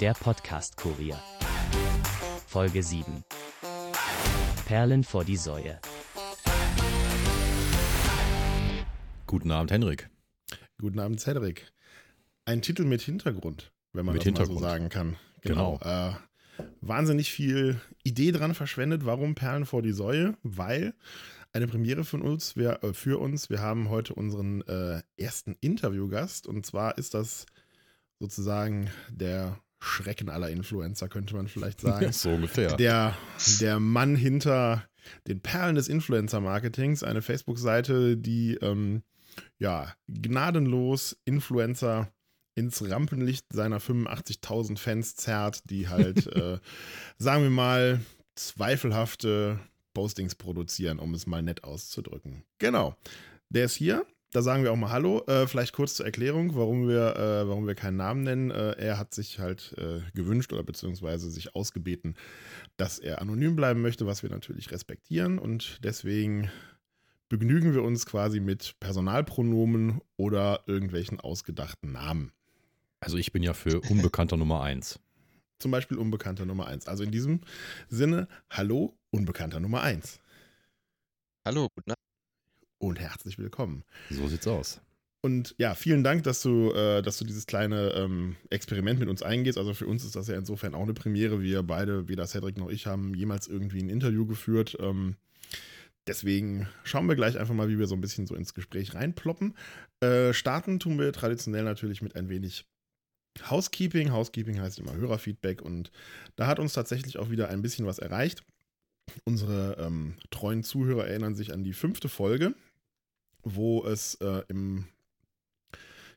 Der Podcast-Kurier. Folge 7. Perlen vor die Säue. Guten Abend, Henrik. Guten Abend, Cedric. Ein Titel mit Hintergrund, wenn man Mit das Hintergrund. mal so sagen kann. Genau. Äh, wahnsinnig viel Idee dran verschwendet. Warum Perlen vor die Säue? Weil eine Premiere von uns, wir, äh, für uns, wir haben heute unseren äh, ersten Interviewgast und zwar ist das sozusagen der Schrecken aller Influencer, könnte man vielleicht sagen. so ungefähr. Der, der Mann hinter den Perlen des Influencer-Marketings, eine Facebook-Seite, die ähm, ja gnadenlos Influencer ins Rampenlicht seiner 85.000 Fans zerrt, die halt, äh, sagen wir mal, zweifelhafte Postings produzieren, um es mal nett auszudrücken. Genau. Der ist hier. Da sagen wir auch mal Hallo. Äh, vielleicht kurz zur Erklärung, warum wir, äh, warum wir keinen Namen nennen. Äh, er hat sich halt äh, gewünscht oder beziehungsweise sich ausgebeten, dass er anonym bleiben möchte, was wir natürlich respektieren. Und deswegen begnügen wir uns quasi mit Personalpronomen oder irgendwelchen ausgedachten Namen. Also ich bin ja für Unbekannter Nummer 1. Zum Beispiel Unbekannter Nummer 1. Also in diesem Sinne, hallo, Unbekannter Nummer 1. Hallo, guten Abend. Und herzlich willkommen. So sieht's aus. Und ja, vielen Dank, dass du, äh, dass du dieses kleine ähm, Experiment mit uns eingehst. Also für uns ist das ja insofern auch eine Premiere. Wir beide, weder Cedric noch ich, haben jemals irgendwie ein Interview geführt. Ähm, deswegen schauen wir gleich einfach mal, wie wir so ein bisschen so ins Gespräch reinploppen. Äh, starten tun wir traditionell natürlich mit ein wenig Housekeeping. Housekeeping heißt immer Hörerfeedback und da hat uns tatsächlich auch wieder ein bisschen was erreicht. Unsere ähm, treuen Zuhörer erinnern sich an die fünfte Folge, wo es äh, im,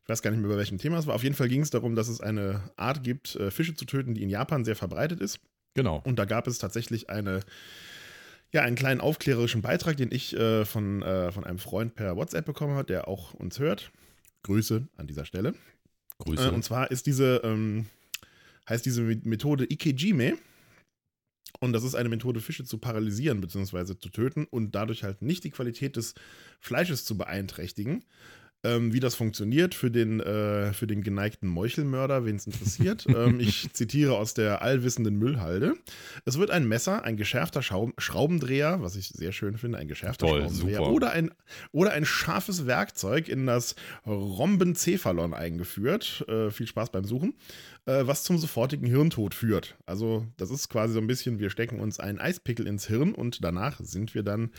ich weiß gar nicht mehr, bei welchem Thema es war. Auf jeden Fall ging es darum, dass es eine Art gibt, äh, Fische zu töten, die in Japan sehr verbreitet ist. Genau. Und da gab es tatsächlich eine, ja, einen kleinen aufklärerischen Beitrag, den ich äh, von, äh, von einem Freund per WhatsApp bekommen habe, der auch uns hört. Grüße an dieser Stelle. Grüße. Äh, und zwar ist diese, ähm, heißt diese Methode Ikejime. Und das ist eine Methode, Fische zu paralysieren bzw. zu töten und dadurch halt nicht die Qualität des Fleisches zu beeinträchtigen. Ähm, wie das funktioniert für den, äh, für den geneigten Meuchelmörder, wen es interessiert. ähm, ich zitiere aus der allwissenden Müllhalde. Es wird ein Messer, ein geschärfter Schau Schraubendreher, was ich sehr schön finde, ein geschärfter Toll, Schraubendreher super. oder ein, oder ein scharfes Werkzeug in das Rhombencephalon eingeführt. Äh, viel Spaß beim Suchen. Äh, was zum sofortigen Hirntod führt. Also, das ist quasi so ein bisschen, wir stecken uns einen Eispickel ins Hirn und danach sind wir dann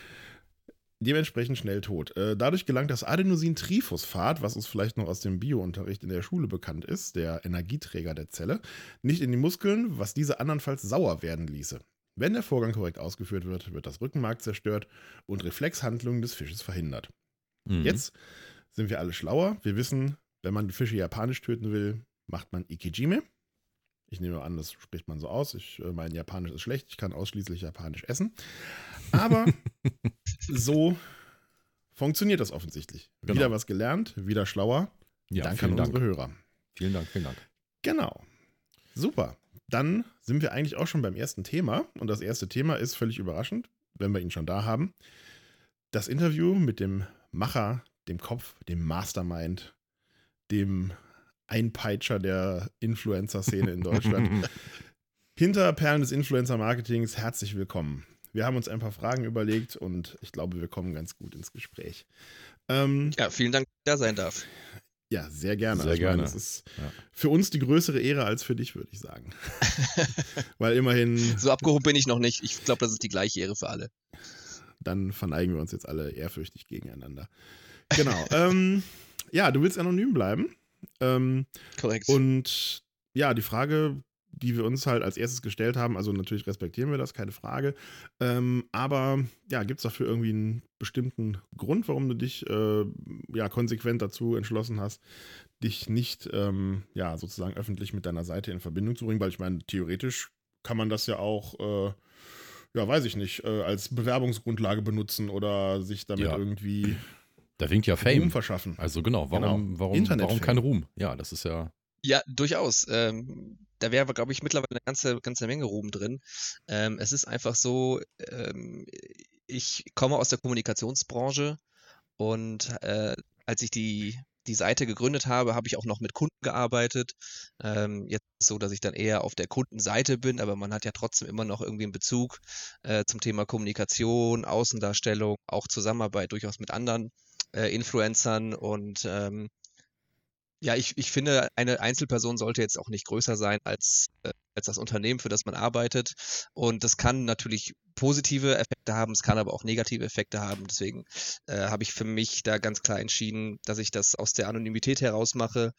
dementsprechend schnell tot. Äh, dadurch gelangt das Adenosintriphosphat, was uns vielleicht noch aus dem Biounterricht in der Schule bekannt ist, der Energieträger der Zelle, nicht in die Muskeln, was diese andernfalls sauer werden ließe. Wenn der Vorgang korrekt ausgeführt wird, wird das Rückenmark zerstört und Reflexhandlungen des Fisches verhindert. Mhm. Jetzt sind wir alle schlauer. Wir wissen, wenn man die Fische japanisch töten will, macht man Ikejime. Ich nehme an, das spricht man so aus. Ich, äh, mein Japanisch ist schlecht. Ich kann ausschließlich Japanisch essen. Aber so funktioniert das offensichtlich. Genau. Wieder was gelernt, wieder schlauer. Ja, Danke an Dank. unsere Hörer. Vielen Dank, vielen Dank. Genau. Super. Dann sind wir eigentlich auch schon beim ersten Thema. Und das erste Thema ist völlig überraschend, wenn wir ihn schon da haben. Das Interview mit dem Macher, dem Kopf, dem Mastermind, dem Einpeitscher der Influencer-Szene in Deutschland. Hinter Perlen des Influencer-Marketings, herzlich willkommen. Wir haben uns ein paar Fragen überlegt und ich glaube, wir kommen ganz gut ins Gespräch. Ähm, Ja, vielen Dank, dass ich da sein darf. ja, sehr gerne. Sehr ich meine, gerne. es ist Ja. für uns die größere Ehre als für dich, würde ich sagen. Weil immerhin, So abgehoben bin ich noch nicht. Ich glaube, das ist die gleiche Ehre für alle. dann verneigen wir uns jetzt alle ehrfürchtig gegeneinander. Genau. ähm, ja, du willst anonym bleiben. Ähm, Korrekt. und ja, die Frage, die wir uns halt als erstes gestellt haben, also natürlich respektieren wir das, keine Frage. Ähm, aber ja, gibt es dafür irgendwie einen bestimmten Grund, warum du dich äh, ja konsequent dazu entschlossen hast, dich nicht ähm, ja sozusagen öffentlich mit deiner Seite in Verbindung zu bringen? Weil ich meine, theoretisch kann man das ja auch, äh, ja, weiß ich nicht, äh, als Bewerbungsgrundlage benutzen oder sich damit Ja. irgendwie Da winkt ja Ruhm Fame. verschaffen. Also genau, warum, Genau. warum, Internet warum kein Ruhm? Ja, das ist ja. Ja, durchaus. Ähm, da wäre, glaube ich, mittlerweile eine ganze, ganze Menge Ruhm drin. Ähm, es ist einfach so, ähm, ich komme aus der Kommunikationsbranche und äh, als ich die die Seite gegründet habe, habe ich auch noch mit Kunden gearbeitet. Ähm, jetzt ist es so, dass ich dann eher auf der Kundenseite bin, aber man hat ja trotzdem immer noch irgendwie einen Bezug äh, zum Thema Kommunikation, Außendarstellung, auch Zusammenarbeit durchaus mit anderen äh, Influencern und ähm, ja, ich, ich finde, eine Einzelperson sollte jetzt auch nicht größer sein als, äh, als das Unternehmen, für das man arbeitet. Und das kann natürlich positive Effekte haben, es kann aber auch negative Effekte haben. Deswegen äh, habe ich für mich da ganz klar entschieden, dass ich das aus der Anonymität heraus mache.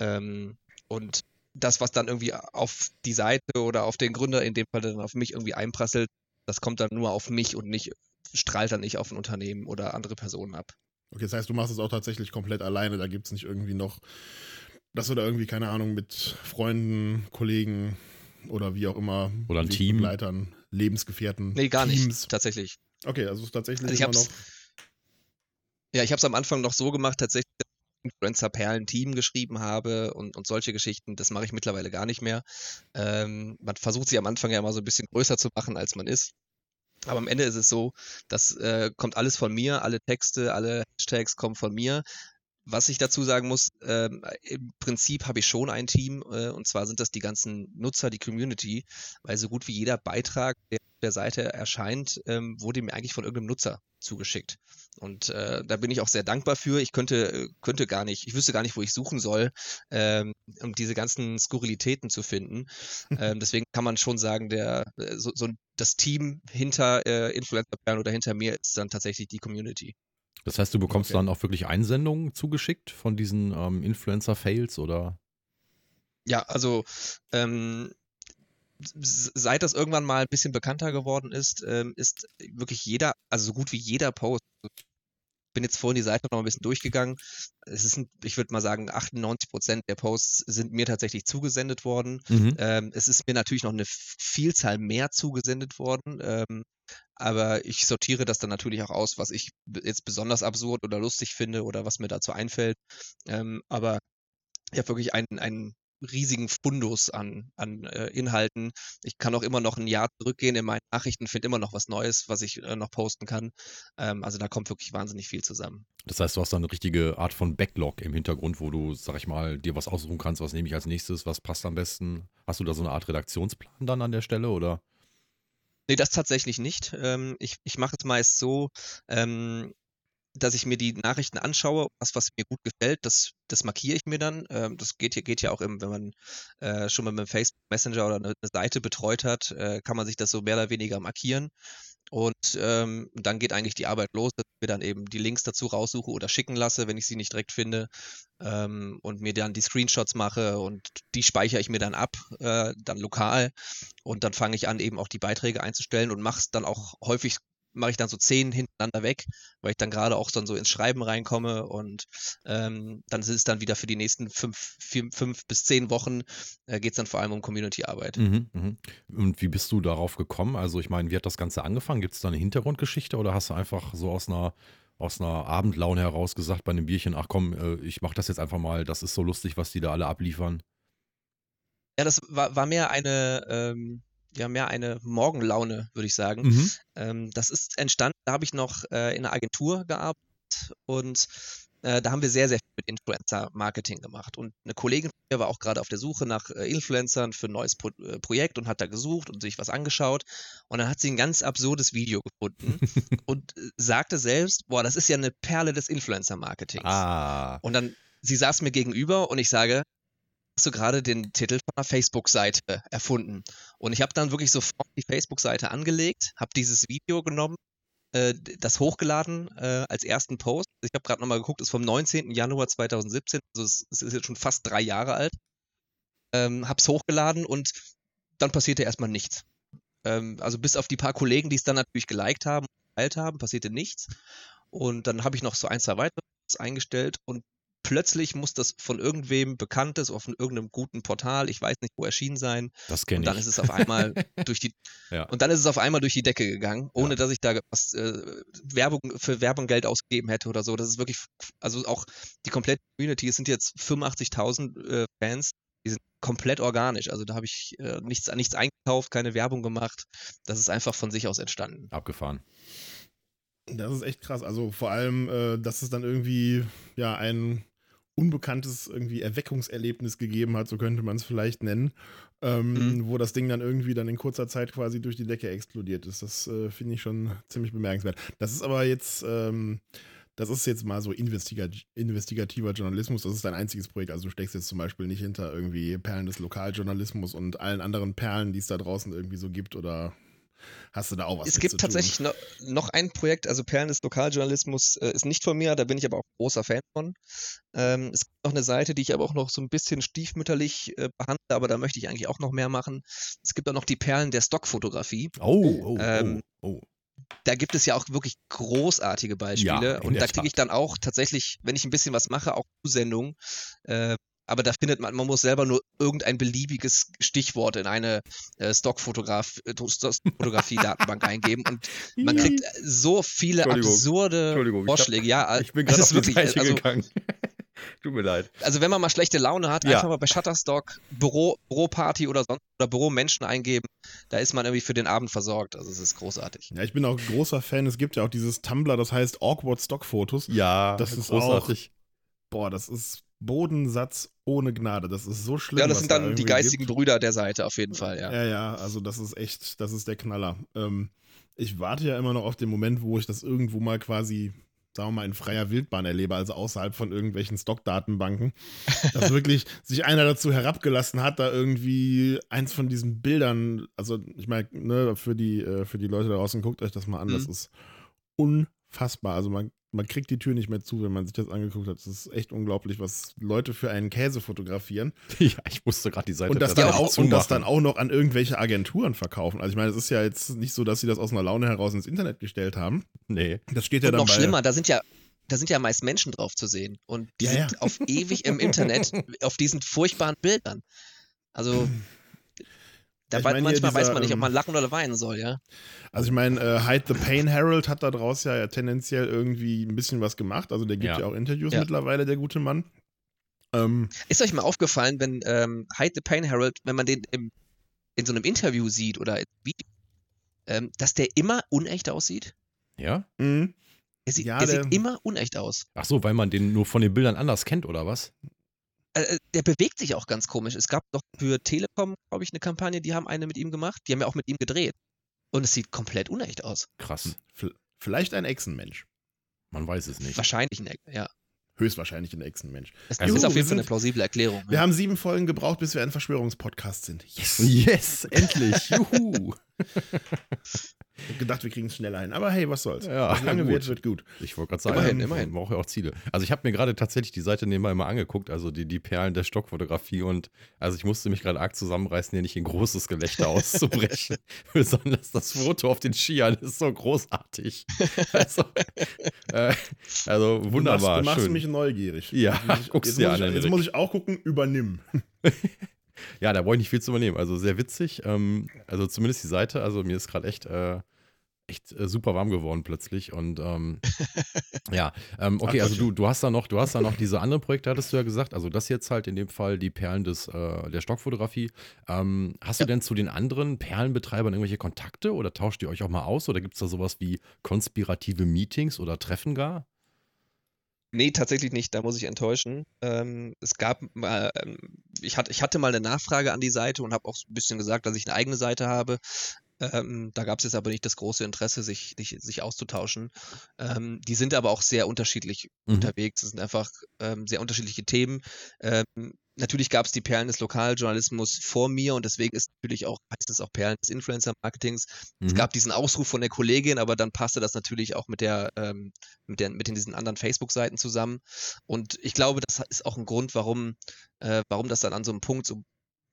Ähm, und das, was dann irgendwie auf die Seite oder auf den Gründer, in dem Fall dann auf mich irgendwie einprasselt, das kommt dann nur auf mich und nicht, strahlt dann nicht auf ein Unternehmen oder andere Personen ab. Okay, das heißt, du machst es auch tatsächlich komplett alleine. Da gibt es nicht irgendwie noch, dass du da irgendwie, keine Ahnung, mit Freunden, Kollegen oder wie auch immer. Oder ein Team. Leitern, Lebensgefährten. Nee, gar Teams. nicht, tatsächlich. Okay, also tatsächlich also ich immer noch. Ja, ich habe es am Anfang noch so gemacht, tatsächlich, dass ich Influencer Perlen Team geschrieben habe und, und solche Geschichten. Das mache ich mittlerweile gar nicht mehr. Ähm, man versucht sie am Anfang ja immer so ein bisschen größer zu machen, als man ist. Aber am Ende ist es so, das äh, kommt alles von mir, alle Texte, alle Hashtags kommen von mir. Was ich dazu sagen muss, ähm, im Prinzip habe ich schon ein Team, äh, und zwar sind das die ganzen Nutzer, die Community, weil so gut wie jeder Beitrag, der auf der Seite erscheint, ähm, wurde mir eigentlich von irgendeinem Nutzer zugeschickt. Und äh, da bin ich auch sehr dankbar für. Ich könnte, könnte gar nicht, ich wüsste gar nicht, wo ich suchen soll, ähm, um diese ganzen Skurrilitäten zu finden. ähm, deswegen kann man schon sagen, der, äh, so, so das Team hinter äh, Influencer oder hinter mir ist dann tatsächlich die Community. Das heißt, du bekommst okay. dann auch wirklich Einsendungen zugeschickt von diesen ähm, Influencer-Fails oder? Ja, also ähm, seit das irgendwann mal ein bisschen bekannter geworden ist, ähm, ist wirklich jeder, also so gut wie jeder Post, bin jetzt vorhin die Seite noch ein bisschen durchgegangen. Es ist, ich würde mal sagen, 98 Prozent der Posts sind mir tatsächlich zugesendet worden. Mhm. Ähm, es ist mir natürlich noch eine Vielzahl mehr zugesendet worden. Ähm, aber ich sortiere das dann natürlich auch aus, was ich jetzt besonders absurd oder lustig finde oder was mir dazu einfällt. Ähm, aber ich habe wirklich einen, einen riesigen Fundus an, an äh, Inhalten. Ich kann auch immer noch ein Jahr zurückgehen in meinen Nachrichten, finde immer noch was Neues, was ich äh, noch posten kann. Ähm, also da kommt wirklich wahnsinnig viel zusammen. Das heißt, du hast da eine richtige Art von Backlog im Hintergrund, wo du, sag ich mal, dir was aussuchen kannst, was nehme ich als nächstes, was passt am besten. Hast du da so eine Art Redaktionsplan dann an der Stelle oder? Nee, das tatsächlich nicht. Ähm, ich ich mache es meist so, ähm, dass ich mir die Nachrichten anschaue, was, was mir gut gefällt, das, das markiere ich mir dann. Ähm, das geht, geht ja auch, im, wenn man äh, schon mal mit dem Facebook Messenger oder eine, eine Seite betreut hat, äh, kann man sich das so mehr oder weniger markieren. Und ähm, dann geht eigentlich die Arbeit los, dass ich mir dann eben die Links dazu raussuche oder schicken lasse, wenn ich sie nicht direkt finde. Ähm, und mir dann die Screenshots mache und die speichere ich mir dann ab, äh, dann lokal. Und dann fange ich an, eben auch die Beiträge einzustellen und mache es dann auch häufig mache ich dann so zehn hintereinander weg, weil ich dann gerade auch dann so ins Schreiben reinkomme und ähm, dann ist es dann wieder für die nächsten fünf, vier, fünf bis zehn Wochen äh, geht es dann vor allem um Community-Arbeit. Mhm, mh. Und wie bist du darauf gekommen? Also ich meine, wie hat das Ganze angefangen? Gibt es da eine Hintergrundgeschichte oder hast du einfach so aus einer aus einer Abendlaune heraus gesagt bei einem Bierchen, ach komm, äh, ich mache das jetzt einfach mal, das ist so lustig, was die da alle abliefern? Ja, das war, war mehr eine, ähm, ja mehr eine Morgenlaune, würde ich sagen. Mhm. Ähm, das ist entstanden, da habe ich noch äh, in einer Agentur gearbeitet und äh, da haben wir sehr, sehr viel mit Influencer-Marketing gemacht. Und eine Kollegin von mir war auch gerade auf der Suche nach äh, Influencern für ein neues Pro äh, Projekt und hat da gesucht und sich was angeschaut. Und dann hat sie ein ganz absurdes Video gefunden und äh, sagte selbst, boah, das ist ja eine Perle des Influencer-Marketings. Ah. Und dann, sie saß mir gegenüber und ich sage, hast du gerade den Titel von einer Facebook-Seite erfunden. Und ich habe dann wirklich sofort die Facebook-Seite angelegt, habe dieses Video genommen, äh, das hochgeladen äh, als ersten Post. Ich habe gerade nochmal geguckt, ist vom 19. Januar 2017, also es, es ist jetzt schon fast drei Jahre alt. Ähm, hab's hochgeladen und dann passierte erstmal nichts. Ähm, also bis auf die paar Kollegen, die es dann natürlich geliked haben, geteilt haben, passierte nichts. Und dann habe ich noch so ein, zwei weitere eingestellt und plötzlich muss das von irgendwem Bekanntes auf irgendeinem guten Portal, ich weiß nicht, wo erschienen sein. Das kenne ich. Und dann ist es auf einmal durch die ja. und dann ist es auf einmal durch die Decke gegangen, ohne ja. dass ich da was äh, Werbung für Werbung Geld ausgegeben hätte oder so. Das ist wirklich, also auch die komplette Community, es sind jetzt 85.000 äh, Fans, die sind komplett organisch. Also da habe ich äh, nichts, nichts eingekauft, keine Werbung gemacht. Das ist einfach von sich aus entstanden. Abgefahren. Das ist echt krass. Also vor allem, äh, dass es dann irgendwie ja ein unbekanntes irgendwie Erweckungserlebnis gegeben hat, so könnte man es vielleicht nennen, ähm, Mhm. wo das Ding dann irgendwie dann in kurzer Zeit quasi durch die Decke explodiert ist. Das äh, finde ich schon ziemlich bemerkenswert. Das ist aber jetzt, ähm, das ist jetzt mal so investiga investigativer Journalismus. Das ist dein einziges Projekt. Also du steckst jetzt zum Beispiel nicht hinter irgendwie Perlen des Lokaljournalismus und allen anderen Perlen, die es da draußen irgendwie so gibt oder hast du da auch was Es gibt tatsächlich tun? noch, ein Projekt, also Perlen des Lokaljournalismus äh, ist nicht von mir, da bin ich aber auch großer Fan von. Ähm, es gibt noch eine Seite, die ich aber auch noch so ein bisschen stiefmütterlich äh, behandle, aber da möchte ich eigentlich auch noch mehr machen. Es gibt auch noch die Perlen der Stockfotografie. Oh, oh, Ähm, oh, oh. Da gibt es ja auch wirklich großartige Beispiele in und da kriege ich dann auch tatsächlich, wenn ich ein bisschen was mache, auch Zusendungen. Äh, aber da findet man, man muss selber nur irgendein beliebiges Stichwort in eine äh, Stockfotograf, äh, Stockfotografie-Datenbank eingeben und man kriegt so viele Entschuldigung. absurde Entschuldigung, ich hab- Vorschläge. Ja, Ich bin gerade ist auf die wirklich, Seite also, gegangen. Tut mir leid. also wenn man mal schlechte Laune hat, Ja. einfach mal bei Shutterstock Büro, Büroparty oder sonst oder Büromenschen eingeben, da ist man irgendwie für den Abend versorgt. Also es ist großartig. Ja, ich bin auch großer Fan. Es gibt ja auch dieses Tumblr, das heißt Awkward Stock Fotos. Ja, Das ist großartig. Boah, das ist Bodensatz ohne Gnade. Das ist so schlimm. Ja, das sind da dann die irgendwie geistigen gibt. Brüder der Seite auf jeden Fall, ja. Ja, ja, also das ist echt, das ist der Knaller. Ähm, ich warte ja immer noch auf den Moment, wo ich das irgendwo mal quasi, sagen wir mal, in freier Wildbahn erlebe, also außerhalb von irgendwelchen Stockdatenbanken. dass wirklich sich einer dazu herabgelassen hat, da irgendwie eins von diesen Bildern, also ich meine, ne, für die, äh, für die Leute da draußen, guckt euch das mal an, das Mhm. ist unfassbar. Also man, man kriegt die Tür nicht mehr zu, wenn man sich das angeguckt hat. Das ist echt unglaublich, was Leute für einen Käse fotografieren. Ja, ich musste gerade die Seite Und das, dann auch, und das zumachen. dann auch noch an irgendwelche Agenturen verkaufen. Also ich meine, es ist ja jetzt nicht so, dass sie das aus einer Laune heraus ins Internet gestellt haben. Nee. Das steht ja Und dann noch bei, schlimmer, da sind ja da sind ja meist Menschen drauf zu sehen. Und die Ja, sind ja. auf ewig im Internet auf diesen furchtbaren Bildern. Also da Ja, ich hier manchmal weiß dieser, man nicht, ob ähm, man lachen oder weinen soll, ja. Also ich meine, äh, Hide the Pain Herald hat da draus ja, ja tendenziell irgendwie ein bisschen was gemacht. Also der gibt ja, Ja. auch Interviews Ja. mittlerweile, der gute Mann. Ähm, Ist euch mal aufgefallen, wenn ähm, Hide the Pain Herald, wenn man den im, in so einem Interview sieht oder in Video, ähm, dass der immer unecht aussieht? Ja? mh. Der sieht, Ja, der der- sieht immer unecht aus. Ach so, weil man den nur von den Bildern anders kennt, oder was? Äh, der bewegt sich auch ganz komisch. Es gab doch für Telekom, glaube ich, eine Kampagne, die haben eine mit ihm gemacht. Die haben ja auch mit ihm gedreht. Und es sieht komplett unecht aus. Krass. V- Vielleicht ein Echsenmensch. Man weiß es nicht. Wahrscheinlich ein Eck, ja. Höchstwahrscheinlich ein Echsenmensch. Es Also- ist auf jeden Fall eine plausible Erklärung. Wir ja. haben sieben Folgen gebraucht, bis wir ein Verschwörungspodcast sind. Yes! Yes, endlich. Juhu. Ich hab gedacht, wir kriegen es schneller hin. Aber hey, was soll's. Ja, Was lange gut. wird, wird gut. Ich wollte gerade sagen, Immerhin, man immerhin. braucht ja auch Ziele. Also ich habe mir gerade tatsächlich die Seite nebenbei mal angeguckt, also die, die Perlen der Stockfotografie und also ich musste mich gerade arg zusammenreißen, hier nicht in großes Gelächter auszubrechen. Besonders das Foto auf den Skiern ist so großartig. Also, äh, also wunderbar, Du machst, du machst schön. mich neugierig. Ja, Jetzt muss ich- guck's jetzt dir muss an, ich, Jetzt muss ich auch gucken, übernimm. Ja, da brauche ich nicht viel zu übernehmen. Also sehr witzig. Ähm, also zumindest die Seite. Also mir ist gerade echt, äh, echt äh, super warm geworden plötzlich. Und ähm, ja, ähm, okay, also du, du hast da noch, du hast da noch diese anderen Projekte, hattest du ja gesagt. Also das jetzt halt in dem Fall die Perlen des, äh, der Stockfotografie. Ähm, hast du denn zu den anderen Perlenbetreibern irgendwelche Kontakte oder tauscht ihr euch auch mal aus? Oder gibt es da sowas wie konspirative Meetings oder Treffen gar? Nee, tatsächlich nicht, da muss ich enttäuschen. Ähm, es gab mal, ähm, ich, hatte, ich hatte mal eine Nachfrage an die Seite und habe auch ein bisschen gesagt, dass ich eine eigene Seite habe. Ähm, da gab es jetzt aber nicht das große Interesse, sich, sich, sich auszutauschen. Ähm, die sind aber auch sehr unterschiedlich Mhm. unterwegs. Es sind einfach ähm, sehr unterschiedliche Themen. Natürlich gab es die Perlen des Lokaljournalismus vor mir und deswegen ist natürlich auch, heißt es auch Perlen des Influencer-Marketings. Es Mhm. gab diesen Ausruf von der Kollegin, aber dann passte das natürlich auch mit der, ähm, mit der, mit den, diesen anderen Facebook-Seiten zusammen. Und ich glaube, das ist auch ein Grund, warum, äh, warum das dann an so einem Punkt so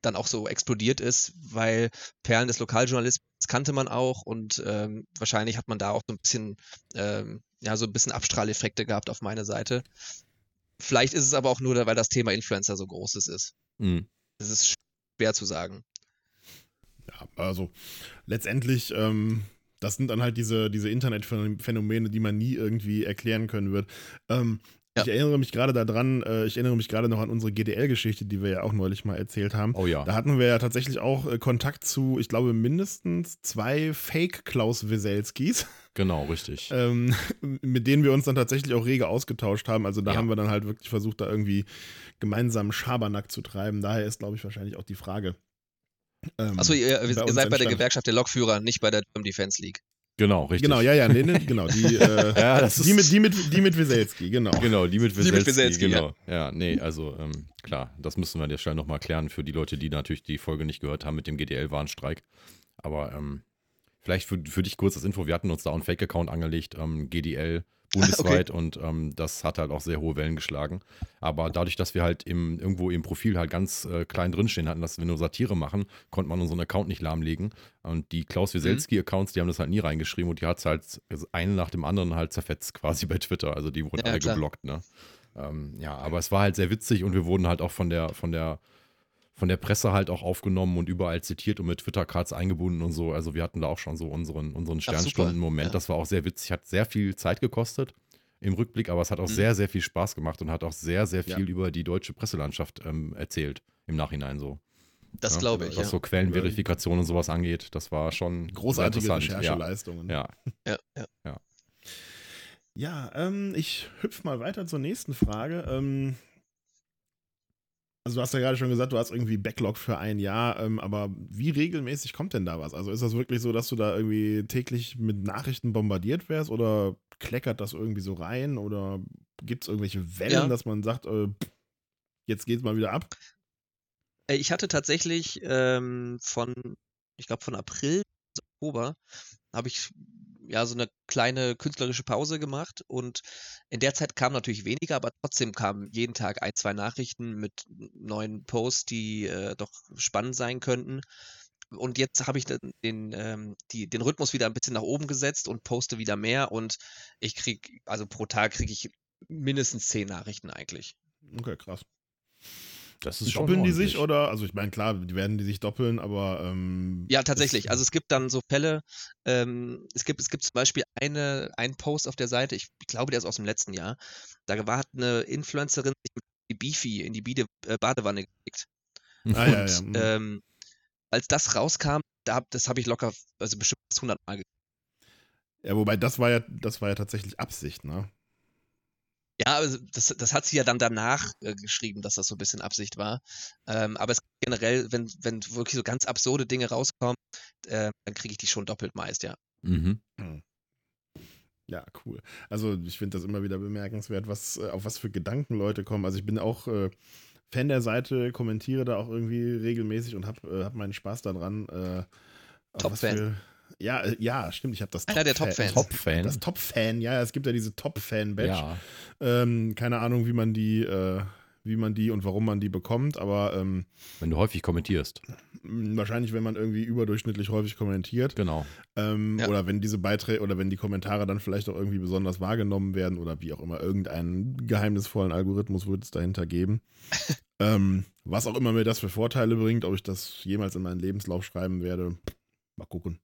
dann auch so explodiert ist, weil Perlen des Lokaljournalismus kannte man auch und ähm, wahrscheinlich hat man da auch so ein bisschen, ähm, ja, so ein bisschen Abstrahleffekte gehabt auf meine Seite. Vielleicht ist es aber auch nur, weil das Thema Influencer so großes ist. Mhm. Das ist schwer zu sagen. Ja, also letztendlich, ähm, das sind dann halt diese, diese Internetphänomene, die man nie irgendwie erklären können wird. Ähm, Ich erinnere mich gerade daran, äh, ich erinnere mich gerade noch an unsere GDL-Geschichte, die wir ja auch neulich mal erzählt haben. Oh ja. Da hatten wir ja tatsächlich auch äh, Kontakt zu, ich glaube, mindestens zwei Fake-Klaus Weselskis, Genau, richtig. ähm, mit denen wir uns dann tatsächlich auch rege ausgetauscht haben. Also da Ja. haben wir dann halt wirklich versucht, da irgendwie gemeinsam Schabernack zu treiben. Daher ist, glaube ich, wahrscheinlich auch die Frage. ähm, Achso, ihr, ihr seid bei der. Gewerkschaft der Lokführer, nicht bei der German Defense League. Genau, richtig. Genau, ja, ja, nee, nee, genau. Die, äh, Ja, das die, ist- mit, die, mit, die mit Weselski, genau. Genau, die mit Die mit Weselski, Weselski, ja. genau. Ja. nee, also ähm, klar, das müssen wir an der Stelle nochmal klären für die Leute, die natürlich die Folge nicht gehört haben mit dem GDL-Warnstreik. Aber ähm, vielleicht für, für dich kurz das Info, wir hatten uns da auch einen Fake-Account angelegt, ähm, GDL bundesweit und ähm, das hat halt auch sehr hohe Wellen geschlagen. Aber dadurch, dass wir halt im, irgendwo im Profil halt ganz äh, klein drinstehen hatten, dass wir nur Satire machen, konnte man unseren Account nicht lahmlegen. Und die Klaus Wieselski-Accounts, die haben das halt nie reingeschrieben und die hat es halt einen nach dem anderen halt zerfetzt quasi bei Twitter. Also die wurden Ja, alle klar. geblockt, ne? Ähm, ja, aber es war halt sehr witzig und wir wurden halt auch von der, von der, von der Presse halt auch aufgenommen und überall zitiert und mit Twitter-Cards eingebunden und so. Also wir hatten da auch schon so unseren, unseren. Sternstunden-Moment. Ja. Das war auch sehr witzig, hat sehr viel Zeit gekostet im Rückblick, aber es hat auch Mhm. sehr, sehr viel Spaß gemacht und hat auch sehr, sehr Ja. viel über die deutsche Presselandschaft ähm, erzählt im Nachhinein so. Das Ja, glaube ich, Was ja. so Quellenverifikation und sowas angeht, das war schon Großartige. Rechercheleistungen. Ja, ja. ja, ja. Ja, ähm, ich hüpfe mal weiter zur nächsten Frage. Ähm, also du hast ja gerade schon gesagt, du hast irgendwie Backlog für ein Jahr, ähm, aber wie regelmäßig kommt denn da was? Also ist das wirklich so, dass du da irgendwie täglich mit Nachrichten bombardiert wärst oder kleckert das irgendwie so rein oder gibt es irgendwelche Wellen, Ja. dass man sagt, äh, jetzt geht's mal wieder ab? Äh, Ich hatte tatsächlich ähm, von, ich glaube von April bis Oktober, habe ich ja so eine kleine künstlerische Pause gemacht und in der Zeit kam natürlich weniger, aber trotzdem kamen jeden Tag ein, zwei Nachrichten mit neuen Posts, die äh, doch spannend sein könnten. Und jetzt habe ich den, den, ähm, die, den Rhythmus wieder ein bisschen nach oben gesetzt und poste wieder mehr und ich kriege, also pro Tag kriege ich mindestens zehn Nachrichten eigentlich. Okay, krass. Das ist schon Doppeln die sich oder? Also ich meine, klar, die werden die sich doppeln, aber ähm, Ja, tatsächlich. Also es gibt dann so Fälle, ähm, es gibt, es gibt zum Beispiel eine, einen Post auf der Seite, ich, glaube, der ist aus dem letzten Jahr. Da war hat eine Influencerin sich mit die Beefy in die Bide, äh, Badewanne gelegt. Ah, ja, ja. Und mhm. ähm, als das rauskam, da, hab- das habe ich locker, also bestimmt 100 Mal ge- Ja, wobei das war ja, das war ja tatsächlich Absicht, ne? Ja, also das, das hat sie ja dann danach äh, geschrieben, dass das so ein bisschen Absicht war. Ähm, aber es generell, wenn, wenn wirklich so ganz absurde Dinge rauskommen, äh, dann kriege ich die schon doppelt meist, ja. Mhm. Ja, cool. Also ich finde das immer wieder bemerkenswert, was, äh, auf was für Gedanken Leute kommen. Also ich bin auch äh, Fan der Seite, kommentiere da auch irgendwie regelmäßig und habe äh, hab meinen Spaß daran. Äh, Top-Fan. Ja, äh, ja, stimmt. Ich habe das Einer der Top-Fan- Top-Fans. Top-Fan. Das Top-Fan, ja, es gibt ja diese Top-Fan-Badge. Ja. Ähm, keine Ahnung, wie man die, äh, wie man die und warum man die bekommt, aber ähm, Wenn du häufig kommentierst. wahrscheinlich, wenn man irgendwie überdurchschnittlich häufig kommentiert. Genau. Ähm, Ja. Oder wenn diese Beiträge oder wenn die Kommentare dann vielleicht auch irgendwie besonders wahrgenommen werden oder wie auch immer, irgendeinen geheimnisvollen Algorithmus wird es dahinter geben. ähm, was auch immer mir das für Vorteile bringt, ob ich das jemals in meinen Lebenslauf schreiben werde, mal gucken.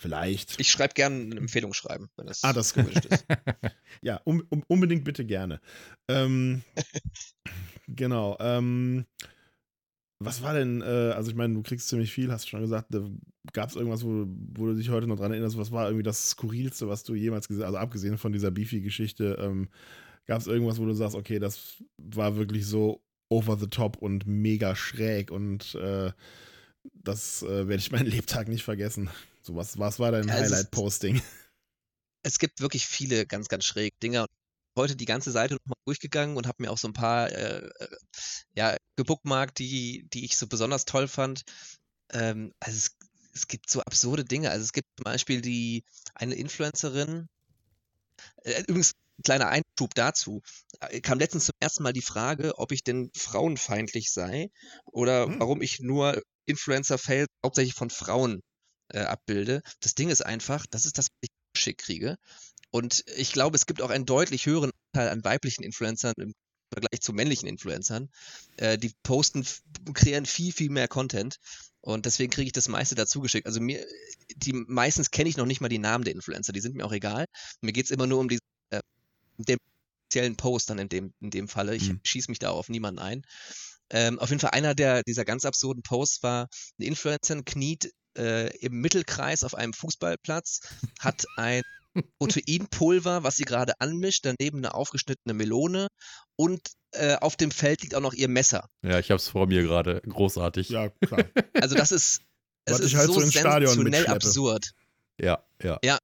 Vielleicht. Ich schreibe gerne eine Empfehlung schreiben, wenn das, Ah, das- gewünscht ist. Ja, um, um, unbedingt bitte gerne. Ähm, genau. Ähm, was war denn, äh, also ich meine, du kriegst ziemlich viel, hast schon gesagt, gab es irgendwas, wo, wo du dich heute noch dran erinnerst, was war irgendwie das Skurrilste, was du jemals gesehen hast, also abgesehen von dieser Beefy-Geschichte, ähm, gab es irgendwas, wo du sagst, okay, das war wirklich so over the top und mega schräg und äh, das äh, werde ich meinen Lebtag nicht vergessen. So, was, was war dein ist- Highlight-Posting? es gibt wirklich viele ganz, ganz schräge Dinge. Und heute die ganze Seite nochmal durchgegangen und habe mir auch so ein paar äh, äh, ja, gebookmarkt, die, die ich so besonders toll fand. Ähm, also es, es gibt so absurde Dinge. Also es gibt zum Beispiel die eine Influencerin, äh, übrigens kleiner Einschub dazu, äh, kam letztens zum ersten Mal die Frage, ob ich denn frauenfeindlich sei oder Hm. warum ich nur Influencer-Fails hauptsächlich von Frauen äh, abbilde. Das Ding ist einfach, das ist das, was ich schick kriege. Und ich glaube, es gibt auch einen deutlich höheren Anteil an weiblichen Influencern im Vergleich zu männlichen Influencern. Äh, die posten, kreieren viel, viel mehr Content. Und deswegen kriege ich das meiste dazu geschickt. Also mir, die meistens kenne ich noch nicht mal die Namen der Influencer, die sind mir auch egal. Mir geht es immer nur um die, den speziellen Post dann in dem, in dem Falle. Ich Mhm. schieße mich da auf niemanden ein. Ähm, auf jeden Fall einer der, dieser ganz absurden Posts war, eine Influencerin kniet äh, im Mittelkreis auf einem Fußballplatz, hat ein Proteinpulver, was sie gerade anmischt, daneben eine aufgeschnittene Melone und äh, auf dem Feld liegt auch noch ihr Messer. Ja, ich habe es vor mir gerade. Großartig. Ja, klar. Also das ist, es Was ist ich halt so so sensationell absurd. Ja, ja.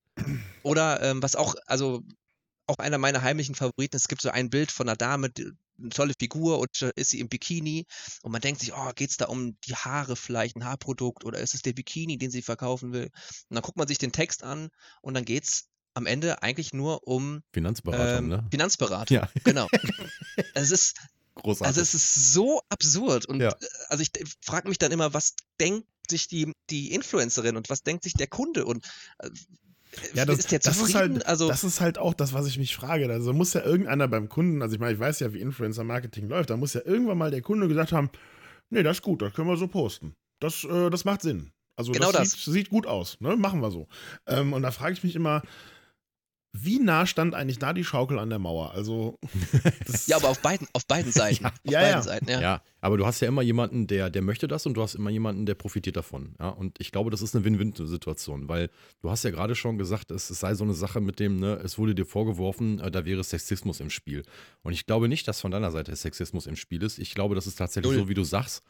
Oder ähm, was auch, also auch einer meiner heimlichen Favoriten, es gibt so ein Bild von einer Dame, eine tolle Figur und äh, ist sie im Bikini und man denkt sich, oh, geht es da um die Haare vielleicht, ein Haarprodukt oder ist es der Bikini, den sie verkaufen will? Und dann guckt man sich den Text an und dann geht es am Ende eigentlich nur um Finanzberatung, ähm, ne? Finanzberatung. Ja, Genau. es ist, großartig. also es ist so absurd und Ja. äh, also ich frage mich dann immer, was denkt sich die, die Influencerin und was denkt sich der Kunde und äh, Ja, das, ist der das zufrieden? ist halt, also das ist halt auch das, was ich mich frage. Also muss ja irgendeiner beim Kunden, also ich meine, ich weiß ja, wie Influencer-Marketing läuft, da muss ja irgendwann mal der Kunde gesagt haben, nee, das ist gut, das können wir so posten. Das, äh, das macht Sinn. Also Genau das, das. Sieht, sieht gut aus, ne? Machen wir so. Ähm, und da frage ich mich immer, wie nah stand eigentlich da die Schaukel an der Mauer? Also Ja, aber auf beiden, auf beiden Seiten. auf Ja, beiden ja. Seiten, Ja. ja. aber du hast ja immer jemanden, der, der möchte das und du hast immer jemanden, der profitiert davon. Ja, und ich glaube, das ist eine Win-Win-Situation, weil du hast ja gerade schon gesagt, es, es sei so eine Sache mit dem, ne, es wurde dir vorgeworfen, äh, da wäre Sexismus im Spiel. Und ich glaube nicht, dass von deiner Seite Sexismus im Spiel ist. Ich glaube, das ist tatsächlich Null. so, wie du sagst.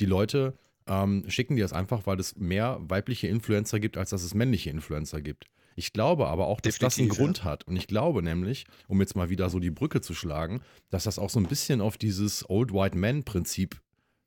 Die Leute ähm, schicken dir das einfach, weil es mehr weibliche Influencer gibt, als dass es männliche Influencer gibt. Ich glaube aber auch, dass das einen Definitiv, ja. Grund hat. Und ich glaube nämlich, um jetzt mal wieder so die Brücke zu schlagen, dass das auch so ein bisschen auf dieses Old White Man-Prinzip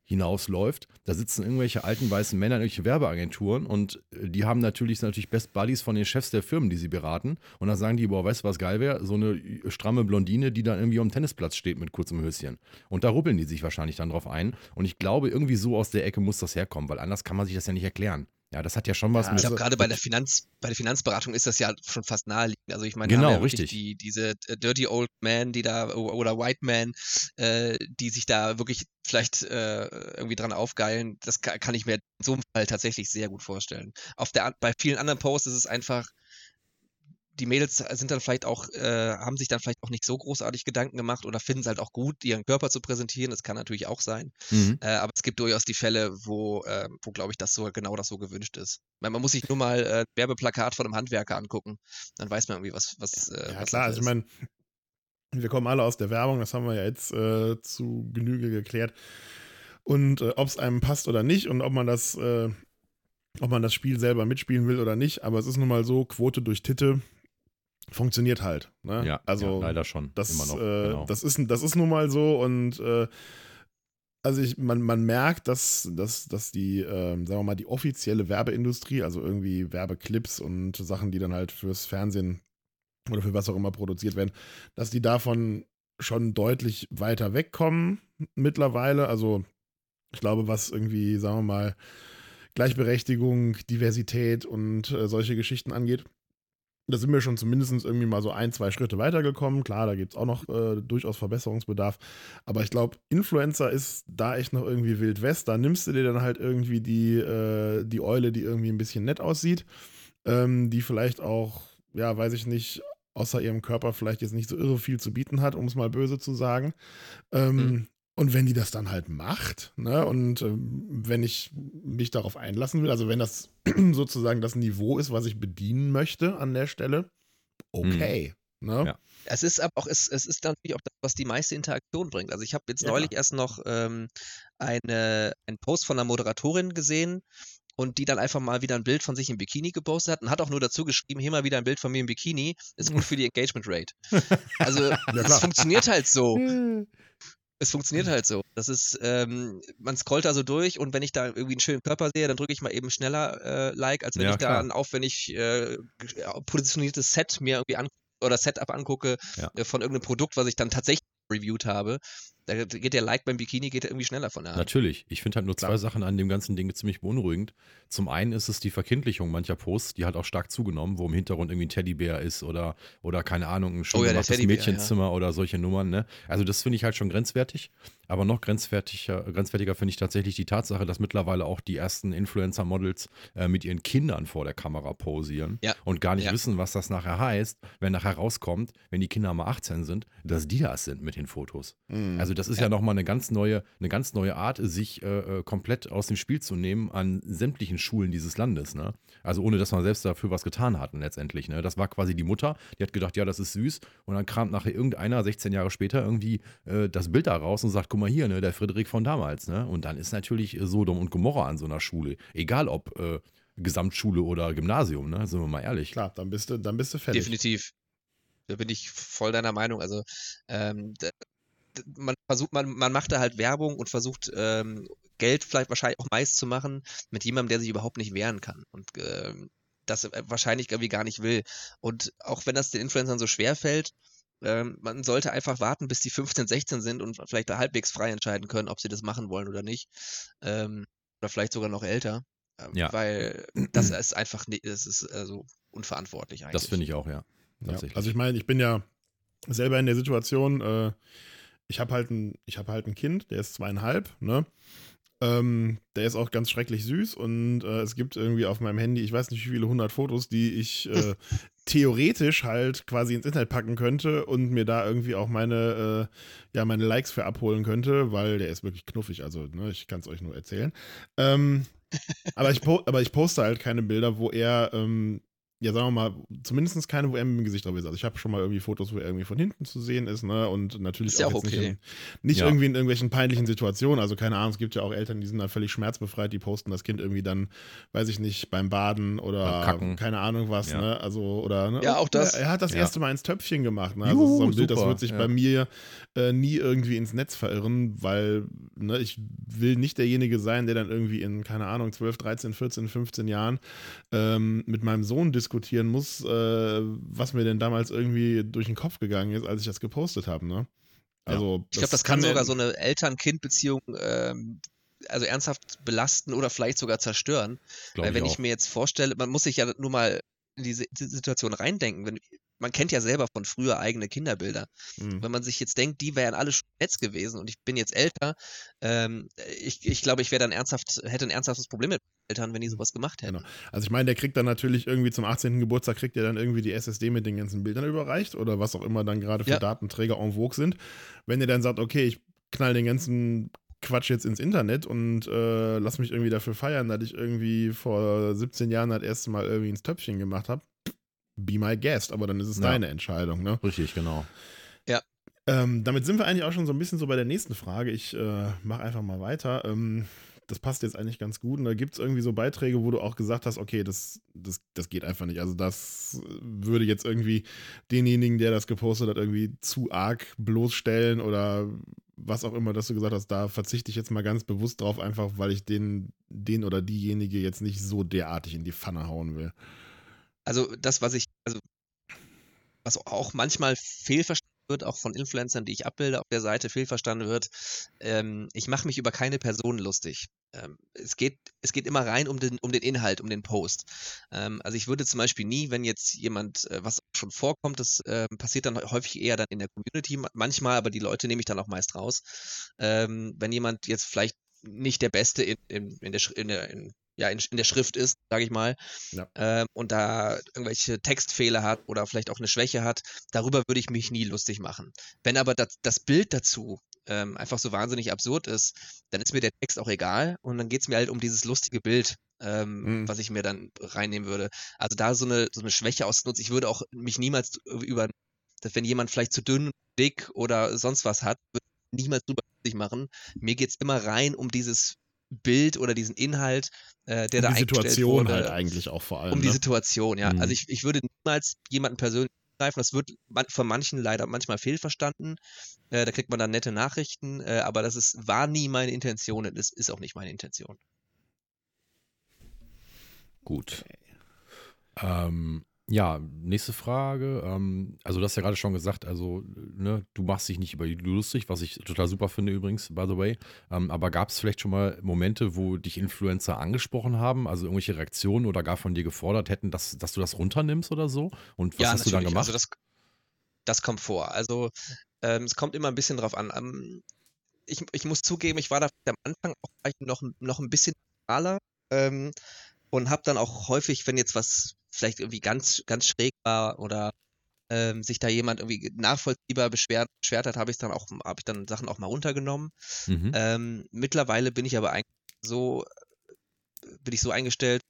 hinausläuft. Da sitzen irgendwelche alten weißen Männer in irgendwelche Werbeagenturen und äh, die haben natürlich, sind natürlich Best Buddies von den Chefs der Firmen, die sie beraten. Und dann sagen die, boah, weißt du, was geil wäre? So eine äh, stramme Blondine, die dann irgendwie am Tennisplatz steht mit kurzem Höschen. Und da ruppeln die sich wahrscheinlich dann drauf ein. Und ich glaube, irgendwie so aus der Ecke muss das herkommen, weil anders kann man sich das ja nicht erklären. Ja, das hat ja schon was Ja, mit. Ich glaube, gerade bei der Finanz, bei der Finanzberatung ist das ja schon fast naheliegend. Also ich meine, Genau, ja richtig. Die, diese äh, Dirty Old Man, die da, oder White Man, äh, die sich da wirklich vielleicht äh, irgendwie dran aufgeilen, das kann, kann ich mir in so einem Fall tatsächlich sehr gut vorstellen. Auf der, bei vielen anderen Posts ist es einfach, die Mädels sind dann vielleicht auch, äh, haben sich dann vielleicht auch nicht so großartig Gedanken gemacht oder finden es halt auch gut, ihren Körper zu präsentieren. Das kann natürlich auch sein. Mhm. Äh, aber es gibt durchaus die Fälle, wo, äh, wo glaube ich, das so genau das so gewünscht ist. Weil man muss sich nur mal äh, ein Werbeplakat von einem Handwerker angucken, dann weiß man irgendwie, was, was, äh, Ja, was klar, also ich meine, wir kommen alle aus der Werbung, das haben wir ja jetzt äh, zu Genüge geklärt. Und äh, ob es einem passt oder nicht und ob man das, äh, ob man das Spiel selber mitspielen will oder nicht, aber es ist nun mal so, Quote durch Titte funktioniert halt. Ne? Ja, also ja, leider schon. das, immer noch. äh, genau. das, ist, das ist nun mal so und äh, also ich, man, man merkt, dass, dass, dass die, ähm, sagen wir mal, die offizielle Werbeindustrie, also irgendwie Werbeclips und Sachen, die dann halt fürs Fernsehen oder für was auch immer produziert werden, dass die davon schon deutlich weiter wegkommen mittlerweile. Also ich glaube, was irgendwie, sagen wir mal, Gleichberechtigung, Diversität und äh, solche Geschichten angeht, da sind wir schon zumindest irgendwie mal so ein, zwei Schritte weitergekommen. Klar, da gibt es auch noch äh, durchaus Verbesserungsbedarf. Aber ich glaube, Influencer ist da echt noch irgendwie Wild West. Da nimmst du dir dann halt irgendwie die, äh, die Eule, die irgendwie ein bisschen nett aussieht, ähm, die vielleicht auch, ja, weiß ich nicht, außer ihrem Körper vielleicht jetzt nicht so irre viel zu bieten hat, um es mal böse zu sagen. Ähm, Mhm. Und wenn die das dann halt macht, ne, und ähm, wenn ich mich darauf einlassen will, also wenn das sozusagen das Niveau ist, was ich bedienen möchte an der Stelle, okay. Ne? Ja. Es ist aber auch, es, es ist natürlich auch das, was die meiste Interaktion bringt. Also ich habe jetzt Ja, neulich erst noch ähm, eine, einen Post von einer Moderatorin gesehen und die dann einfach mal wieder ein Bild von sich im Bikini gepostet hat und hat auch nur dazu geschrieben, hier mal wieder ein Bild von mir im Bikini, ist gut für die Engagement Rate. Also Ja, es klar. funktioniert halt so. Es funktioniert halt so. Das ist, ähm, man scrollt da so durch und wenn ich da irgendwie einen schönen Körper sehe, dann drücke ich mal eben schneller äh, Like, als wenn Ja, ich da klar. ein aufwendig äh, äh, positioniertes Set mir irgendwie an oder Setup angucke Ja. äh, von irgendeinem Produkt, was ich dann tatsächlich reviewed habe. Da geht der Like beim Bikini geht irgendwie schneller von der Hand. Natürlich. Ich finde halt nur zwei Klar. Sachen an dem ganzen Ding ziemlich beunruhigend. Zum einen ist es die Verkindlichung mancher Posts, die hat auch stark zugenommen, wo im Hintergrund irgendwie ein Teddybär ist oder, oder keine Ahnung, ein schon Oh ja, Mädchenzimmer oder solche Nummern. Ne? Also das finde ich halt schon grenzwertig. Aber noch grenzwertiger, grenzwertiger finde ich tatsächlich die Tatsache, dass mittlerweile auch die ersten Influencer-Models äh, mit ihren Kindern vor der Kamera posieren Ja. und gar nicht Ja. wissen, was das nachher heißt, wenn nachher rauskommt, wenn die Kinder mal 18 sind, dass die das sind mit den Fotos. Mhm. Also das ist ja, Ja. nochmal eine ganz neue, eine ganz neue Art, sich äh, äh, komplett aus dem Spiel zu nehmen an sämtlichen Schulen dieses Landes. Ne? Also ohne, dass man selbst dafür was getan hat letztendlich. Ne? Das war quasi die Mutter, die hat gedacht, ja, das ist süß. Und dann kam nachher irgendeiner, 16 Jahre später, irgendwie äh, das Bild da raus und sagt, guck mal hier, ne, der Friedrich von damals. Ne? Und dann ist natürlich Sodom und Gomorra an so einer Schule. Egal ob äh, Gesamtschule oder Gymnasium, ne? sind wir mal ehrlich. Klar, dann bist du, dann bist du fertig. Definitiv. Da bin ich voll deiner Meinung. Also ähm, d- d- man versucht, man, man macht da halt Werbung und versucht ähm, Geld vielleicht wahrscheinlich auch meist zu machen mit jemandem, der sich überhaupt nicht wehren kann und ähm, das äh, wahrscheinlich irgendwie gar nicht will. Und auch wenn das den Influencern so schwer fällt, ähm, man sollte einfach warten, bis die 15, 16 sind und vielleicht da halbwegs frei entscheiden können, ob sie das machen wollen oder nicht. Ähm, oder vielleicht sogar noch älter. Ähm, Ja. Weil das ist einfach nicht, das ist also unverantwortlich eigentlich. Das finde ich auch, ja. Ja. Also ich meine, ich bin ja selber in der Situation, äh, ich habe halt, ein, ich hab halt ein Kind, der ist zweieinhalb, ne? Ähm, der ist auch ganz schrecklich süß und äh, es gibt irgendwie auf meinem Handy, ich weiß nicht wie viele hundert Fotos, die ich äh, theoretisch halt quasi ins Internet packen könnte und mir da irgendwie auch meine, äh, ja, meine Likes für abholen könnte, weil der ist wirklich knuffig, also ne, ich kann es euch nur erzählen. Ähm, aber, ich aber ich poste halt keine Bilder, wo er ähm, ja, sagen wir mal, zumindest keine, wo mit dem Gesicht drauf ist. Also ich habe schon mal irgendwie Fotos, wo er irgendwie von hinten zu sehen ist, ne? Und natürlich Ist ja auch, auch jetzt okay. nicht, in, nicht Ja. irgendwie in irgendwelchen peinlichen Situationen. Also keine Ahnung, es gibt ja auch Eltern, die sind da völlig schmerzbefreit, die posten das Kind irgendwie dann, weiß ich nicht, beim Baden oder Beim keine Ahnung was, Ja. ne? Also, oder ne? Ja, auch das. Er, er hat das Ja. erste Mal ins Töpfchen gemacht, ne? Also das ist so ein Juhu, Bild, das super, wird sich ja. bei mir äh, nie irgendwie ins Netz verirren, weil ne, ich will nicht derjenige sein, der dann irgendwie in, keine Ahnung, 12, 13, 14, 15 Jahren ähm, mit meinem Sohn diskutieren muss, äh, was mir denn damals irgendwie durch den Kopf gegangen ist, als ich das gepostet habe. Ne? Also, Ich glaube, das kann er- sogar so eine Eltern-Kind-Beziehung ähm, also ernsthaft belasten oder vielleicht sogar zerstören. Weil wenn auch. ich mir jetzt vorstelle, man muss sich ja nur mal in diese die Situation reindenken. Wenn, man kennt ja selber von früher eigene Kinderbilder. Mhm. Wenn man sich jetzt denkt, die wären alle schon im Netz gewesen und ich bin jetzt älter, ähm, ich, ich glaube, ich wäre dann ernsthaft, hätte ein ernsthaftes Problem mit Eltern, wenn die sowas gemacht hätten. Genau. Also ich meine, der kriegt dann natürlich irgendwie zum 18. Geburtstag, kriegt er dann irgendwie die SSD mit den ganzen Bildern überreicht oder was auch immer dann gerade für Ja. Datenträger en vogue sind. Wenn er dann sagt, okay, ich knall den ganzen Quatsch jetzt ins Internet und äh, lass mich irgendwie dafür feiern, dass ich irgendwie vor 17 Jahren das erste Mal irgendwie ins Töpfchen gemacht habe, be my guest, aber dann ist es Ja. deine Entscheidung, ne? Richtig, genau. Ähm, damit sind wir eigentlich auch schon so ein bisschen so bei der nächsten Frage. Ich äh, mache einfach mal weiter. Ähm, das passt jetzt eigentlich ganz gut. Und da gibt es irgendwie so Beiträge, wo du auch gesagt hast, okay, das, das, das geht einfach nicht. Also das würde jetzt irgendwie denjenigen, der das gepostet hat, irgendwie zu arg bloßstellen oder was auch immer, dass du gesagt hast, da verzichte ich jetzt mal ganz bewusst drauf, einfach weil ich den, den oder diejenige jetzt nicht so derartig in die Pfanne hauen will. Also das, was ich, also was auch manchmal fehlverstanden wird, auch von Influencern, die ich abbilde auf der Seite, fehlverstanden wird, ähm, ich mache mich über keine Person lustig. Ähm, es, geht, es geht immer rein um den, um den Inhalt, um den Post. Ähm, also ich würde zum Beispiel nie, wenn jetzt jemand, äh, was schon vorkommt, das ähm, passiert dann häufig eher dann in der Community, ma- manchmal, aber die Leute nehme ich dann auch meist raus. Ähm, wenn jemand jetzt vielleicht nicht der Beste in, in, in der, in der in, ja, in, in der Schrift ist, sage ich mal, Ja. ähm, und da irgendwelche Textfehler hat oder vielleicht auch eine Schwäche hat, darüber würde ich mich nie lustig machen. Wenn aber das, das Bild dazu ähm, einfach so wahnsinnig absurd ist, dann ist mir der Text auch egal und dann geht es mir halt um dieses lustige Bild, ähm, Mhm. was ich mir dann reinnehmen würde. Also da so eine, so eine Schwäche ausnutzen. Ich würde auch mich niemals über, dass wenn jemand vielleicht zu dünn, dick oder sonst was hat, würde ich niemals drüber lustig machen. Mir geht es immer rein um dieses Bild oder diesen Inhalt, äh, der Um da die Situation wurde halt eigentlich auch vor allem. um die ne? Situation, ja. Mhm. Also ich, ich würde niemals jemanden persönlich greifen. Das wird von manchen leider manchmal fehlverstanden. Äh, da kriegt man dann nette Nachrichten, äh, aber das ist, war nie meine Intention und es ist auch nicht meine Intention. Gut. Ähm, Ja, nächste Frage. Ähm, also, du hast ja gerade schon gesagt, also, ne, du machst dich nicht über die lustig, was ich total super finde übrigens, by the way. Ähm, aber gab es vielleicht schon mal Momente, wo dich Influencer angesprochen haben, also irgendwelche Reaktionen oder gar von dir gefordert hätten, dass, dass du das runternimmst oder so? Und was Ja, hast du dann natürlich. Also gemacht? das, das kommt vor. Also ähm, es kommt immer ein bisschen drauf an. Ähm, ich, ich muss zugeben, ich war da am Anfang auch vielleicht noch, noch ein bisschen liberaler ähm, und habe dann auch häufig, wenn jetzt was vielleicht irgendwie ganz, ganz schräg war oder ähm, sich da jemand irgendwie nachvollziehbar beschwert, beschwert hat, habe ich dann auch, habe ich dann Sachen auch mal runtergenommen. Mhm. Ähm, mittlerweile bin ich aber eigentlich so, bin ich so eingestellt,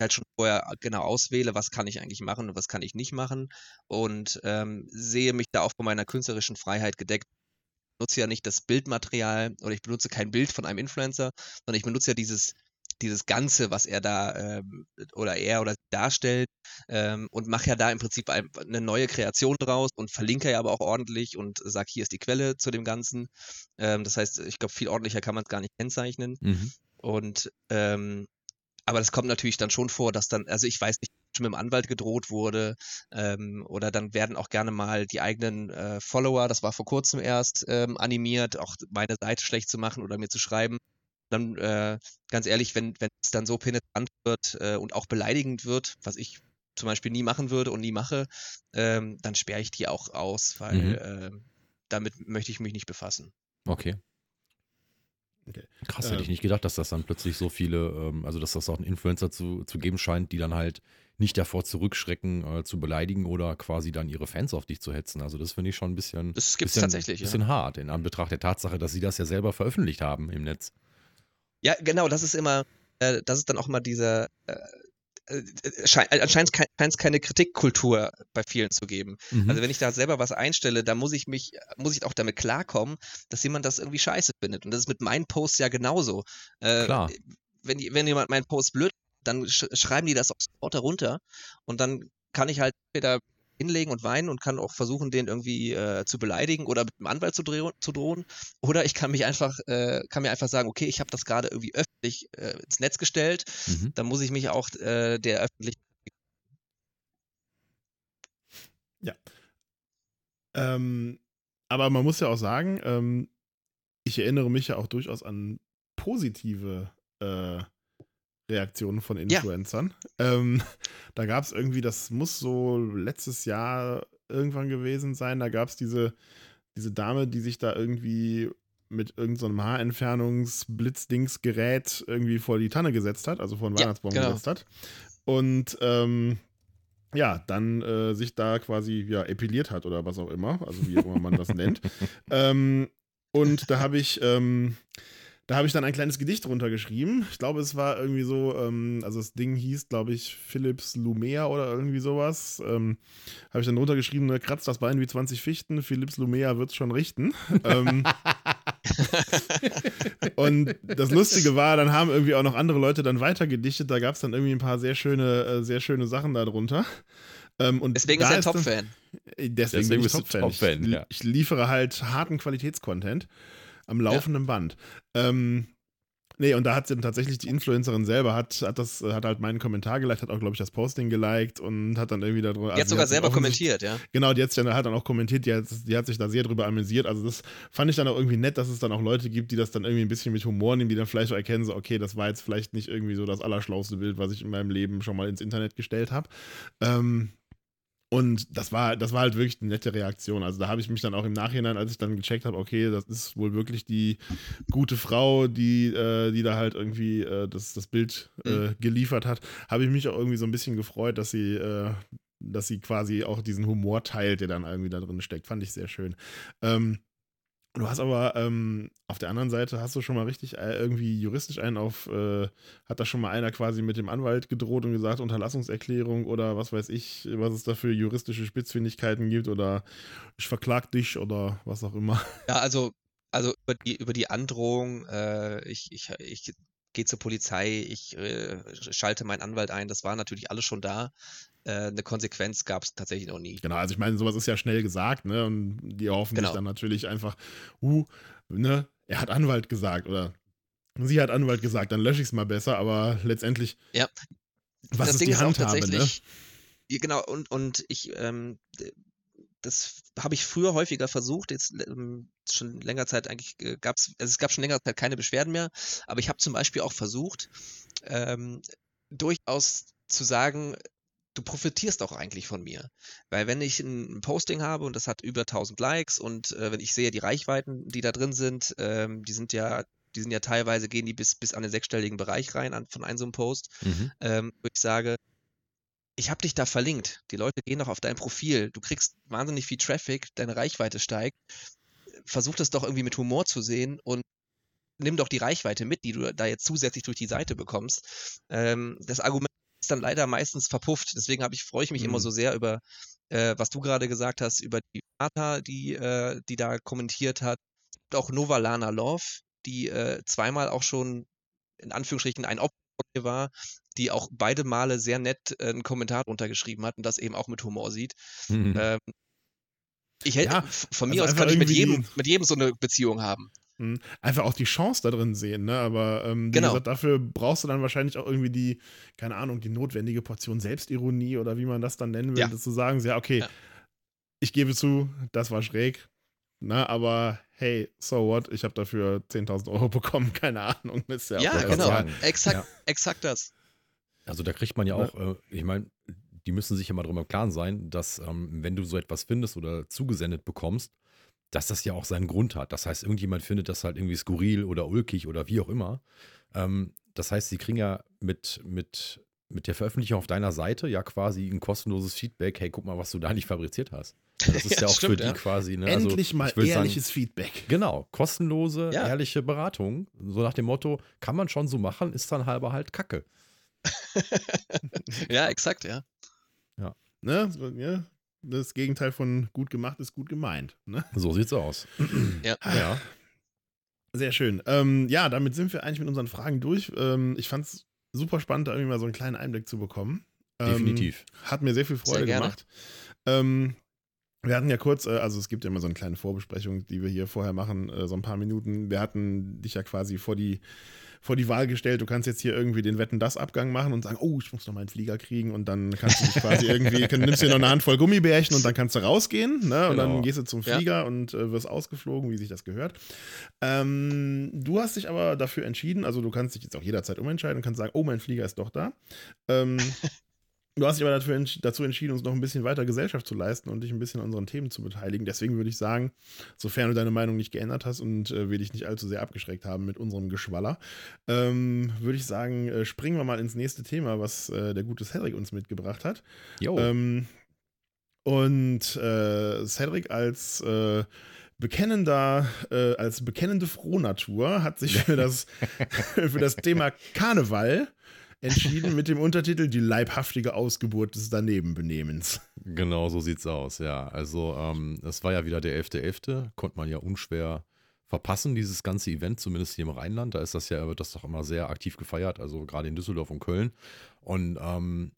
halt schon vorher genau auswähle, was kann ich eigentlich machen und was kann ich nicht machen und ähm, sehe mich da auch von meiner künstlerischen Freiheit gedeckt. Ich benutze ja nicht das Bildmaterial oder ich benutze kein Bild von einem Influencer, sondern ich benutze ja dieses, dieses Ganze, was er da ähm, oder er oder sie darstellt ähm, und mache ja da im Prinzip ein, eine neue Kreation draus und verlinke ja aber auch ordentlich und sage, hier ist die Quelle zu dem Ganzen. Ähm, das heißt, ich glaube, viel ordentlicher kann man es gar nicht kennzeichnen. Mhm. Und ähm, aber das kommt natürlich dann schon vor, dass dann, also ich weiß nicht, schon mit dem Anwalt gedroht wurde, ähm, oder dann werden auch gerne mal die eigenen äh, Follower, das war vor kurzem erst, ähm, animiert, auch meine Seite schlecht zu machen oder mir zu schreiben. Dann, äh, ganz ehrlich, wenn, wenn es dann so penetrant wird äh, und auch beleidigend wird, was ich zum Beispiel nie machen würde und nie mache, ähm, dann sperre ich die auch aus, weil Mhm. ähm, damit möchte ich mich nicht befassen. Okay. Okay. Krass, hätte Ähm. ich nicht gedacht, dass das dann plötzlich so viele, ähm, also dass das auch einen Influencer zu, zu geben scheint, die dann halt nicht davor zurückschrecken, äh, zu beleidigen oder quasi dann ihre Fans auf dich zu hetzen. Also das finde ich schon ein bisschen, Das gibt's bisschen, tatsächlich, ja. bisschen hart, in Anbetracht der Tatsache, dass sie das ja selber veröffentlicht haben im Netz. Ja, genau, das ist immer, äh, das ist dann auch immer diese, äh, äh, schein, anscheinend scheint es keine Kritikkultur bei vielen zu geben. Mhm. Also wenn ich da selber was einstelle, dann muss ich mich, muss ich auch damit klarkommen, dass jemand das irgendwie scheiße findet. Und das ist mit meinen Posts ja genauso. Äh, Klar. Wenn, wenn jemand meinen Post blöd, dann sch schreiben die das auch sofort darunter. Und dann kann ich halt entweder hinlegen und weinen und kann auch versuchen, den irgendwie äh, zu beleidigen oder mit dem Anwalt zu, zu drohen. Oder ich kann mich einfach, äh, kann mir einfach sagen, okay, ich habe das gerade irgendwie öffentlich äh, ins Netz gestellt, Mhm. dann muss ich mich auch äh, der öffentlichen Ähm, aber man muss ja auch sagen, ähm, ich erinnere mich ja auch durchaus an positive äh, Reaktionen von Influencern. Ähm, da gab es irgendwie, das muss so letztes Jahr irgendwann gewesen sein, da gab es diese, diese Dame, die sich da irgendwie mit irgendeinem so Haarentfernungs-Blitzdingsgerät irgendwie vor die Tanne gesetzt hat, also vor den Ja, Weihnachtsbaum genau. gesetzt hat. Und ähm, ja, dann äh, sich da quasi ja epiliert hat oder was auch immer, also wie auch immer man das nennt. Ähm, und da habe ich, ähm, da habe ich dann ein kleines Gedicht runtergeschrieben. Ich glaube, es war irgendwie so, ähm, also das Ding hieß, glaube ich, Philips Lumea oder irgendwie sowas. Ähm, habe ich dann runtergeschrieben, ne, kratzt das Bein wie 20 Fichten, Philips Lumea wird's schon richten. ähm, und das Lustige war, dann haben irgendwie auch noch andere Leute dann weiter gedichtet. Da gab es dann irgendwie ein paar sehr schöne, äh, sehr schöne Sachen darunter. Ähm, und Deswegen da ist er dann- Top-Fan. Deswegen, Deswegen bin ich Top-Fan. Top-Fan, ich, ja. ich liefere halt harten Qualitätscontent am laufenden Band. Ähm, nee, und da hat sie dann tatsächlich die Influencerin selber hat, hat das, hat halt meinen Kommentar geliked, hat auch, glaube ich, das Posting geliked und hat dann irgendwie darüber. Die hat sogar selber kommentiert, ja. Genau, die, hat's dann, hat dann auch kommentiert, die hat, die hat sich da sehr drüber amüsiert. Also das fand ich dann auch irgendwie nett, dass es dann auch Leute gibt, die das dann irgendwie ein bisschen mit Humor nehmen, die dann vielleicht auch erkennen, so, okay, das war jetzt vielleicht nicht irgendwie so das allerschlauste Bild, was ich in meinem Leben schon mal ins Internet gestellt habe. Ähm, und das war, das war halt wirklich eine nette Reaktion. Also da habe ich mich dann auch im Nachhinein, als ich dann gecheckt habe, okay, das ist wohl wirklich die gute Frau, die, äh, die da halt irgendwie äh, das, das Bild äh, geliefert hat, habe ich mich auch irgendwie so ein bisschen gefreut, dass sie, äh, dass sie quasi auch diesen Humor teilt, der dann irgendwie da drin steckt. Fand ich sehr schön. Ähm, du hast aber ähm, auf der anderen Seite hast du schon mal richtig äh, irgendwie juristisch einen auf, äh, hat da schon mal einer quasi mit dem Anwalt gedroht und gesagt, Unterlassungserklärung oder was weiß ich, was es da für juristische Spitzfindigkeiten gibt oder ich verklag dich oder was auch immer. Ja, also, also über die, über die Androhung, äh, ich, ich, ich gehe zur Polizei, ich äh, schalte meinen Anwalt ein, das war natürlich alles schon da. Äh, eine Konsequenz gab es tatsächlich noch nie. Genau, also ich meine, sowas ist ja schnell gesagt, ne? Und die hoffen sich Genau. dann natürlich einfach, uh, ne, er hat Anwalt gesagt oder sie hat Anwalt gesagt, dann lösche ich es mal besser, aber letztendlich, Ja. was das ist Ding die Handhabe, ne? genau, und, und ich, ähm, das habe ich früher häufiger versucht. Jetzt ähm, schon länger Zeit eigentlich äh, gab es, also es gab schon längere Zeit keine Beschwerden mehr, aber ich habe zum Beispiel auch versucht, ähm, durchaus zu sagen, du profitierst auch eigentlich von mir. Weil wenn ich ein Posting habe und das hat über 1000 Likes und äh, wenn ich sehe, die Reichweiten, die da drin sind, ähm, die sind ja, die sind ja teilweise, gehen die bis, bis an den sechsstelligen Bereich rein an, von einem so einem Post, Mhm. ähm, wo ich sage, ich habe dich da verlinkt. Die Leute gehen doch auf dein Profil. Du kriegst wahnsinnig viel Traffic, deine Reichweite steigt. Versuch das doch irgendwie mit Humor zu sehen und nimm doch die Reichweite mit, die du da jetzt zusätzlich durch die Seite bekommst. Ähm, das Argument ist dann leider meistens verpufft. Deswegen habe ich, freue ich mich immer Mhm. so sehr über, äh, was du gerade gesagt hast, über die Martha, die, äh, die da kommentiert hat. Und auch Novalana Love, die äh, zweimal auch schon in Anführungsstrichen ein Opfer war, die auch beide Male sehr nett äh, einen Kommentar runtergeschrieben hat und das eben auch mit Humor sieht. Mhm. Ähm, ich hätte, Ja, von also mir aus einfach kann ich mit jedem, mit jedem so eine Beziehung haben. Mhm. Einfach auch die Chance da drin sehen, ne? Aber ähm, Genau. gesagt, dafür brauchst du dann wahrscheinlich auch irgendwie die, keine Ahnung, die notwendige Portion Selbstironie oder wie man das dann nennen will, Ja. du sagen, ja, okay, Ja. ich gebe zu, das war schräg, ne? Aber hey, so what, ich habe dafür 10.000 Euro bekommen, keine Ahnung, ist ja, Ja, genau. Exakt, Ja. exakt das. Also da kriegt man ja Ne? auch, äh, ich meine, die müssen sich ja mal darüber im Klaren sein, dass ähm, wenn du so etwas findest oder zugesendet bekommst, dass das ja auch seinen Grund hat. Das heißt, irgendjemand findet das halt irgendwie skurril oder ulkig oder wie auch immer. Ähm, das heißt, sie kriegen ja mit, mit, mit der Veröffentlichung auf deiner Seite ja quasi ein kostenloses Feedback. Hey, guck mal, was du da nicht fabriziert hast. Das ist ja, Ja, auch stimmt, für die ja. quasi. Ne? Also, Endlich mal ich will sagen, ehrliches Feedback. Genau, kostenlose, Ja. ehrliche Beratung. So nach dem Motto, kann man schon so machen, ist dann halber halt Kacke. Ja, exakt, ja. Ne? Ja? Das Gegenteil von gut gemacht ist gut gemeint. Ne? So sieht's aus. Ja. Ja. Sehr schön. Ähm, ja, damit sind wir eigentlich mit unseren Fragen durch. Ähm, ich fand es super spannend, da irgendwie mal so einen kleinen Einblick zu bekommen. Ähm, Definitiv. Hat mir sehr viel Freude gerne. gemacht. Ähm, wir hatten ja kurz, äh, also es gibt ja immer so eine kleine Vorbesprechung, die wir hier vorher machen, äh, so ein paar Minuten. Wir hatten dich ja quasi vor die, vor die Wahl gestellt, du kannst jetzt hier irgendwie den Wetten-Das-Abgang machen und sagen, oh, ich muss noch meinen Flieger kriegen und dann kannst du dich quasi irgendwie, kann, nimmst dir noch eine Handvoll Gummibärchen und dann kannst du rausgehen, ne? Und Genau. dann gehst du zum Ja. Flieger und äh, wirst ausgeflogen, wie sich das gehört. Ähm, du hast dich aber dafür entschieden, also du kannst dich jetzt auch jederzeit umentscheiden und kannst sagen, oh, mein Flieger ist doch da. Ähm, du hast dich aber dazu entschieden, uns noch ein bisschen weiter Gesellschaft zu leisten und dich ein bisschen an unseren Themen zu beteiligen. Deswegen würde ich sagen, sofern du deine Meinung nicht geändert hast und äh, wir dich nicht allzu sehr abgeschreckt haben mit unserem Geschwaller, ähm, würde ich sagen, äh, springen wir mal ins nächste Thema, was äh, der gute Cedric uns mitgebracht hat. Jo. Ähm, und äh, Cedric als äh, bekennender, äh, als bekennende Frohnatur hat sich für das, für das Thema Karneval entschieden mit dem Untertitel Die leibhaftige Ausgeburt des Danebenbenehmens. Genau so sieht's aus, ja. Also, ähm, es war ja wieder der 11.11., konnte man ja unschwer verpassen, dieses ganze Event, zumindest hier im Rheinland. Da ist das ja, wird das doch immer sehr aktiv gefeiert, also gerade in Düsseldorf und Köln. Und ähm,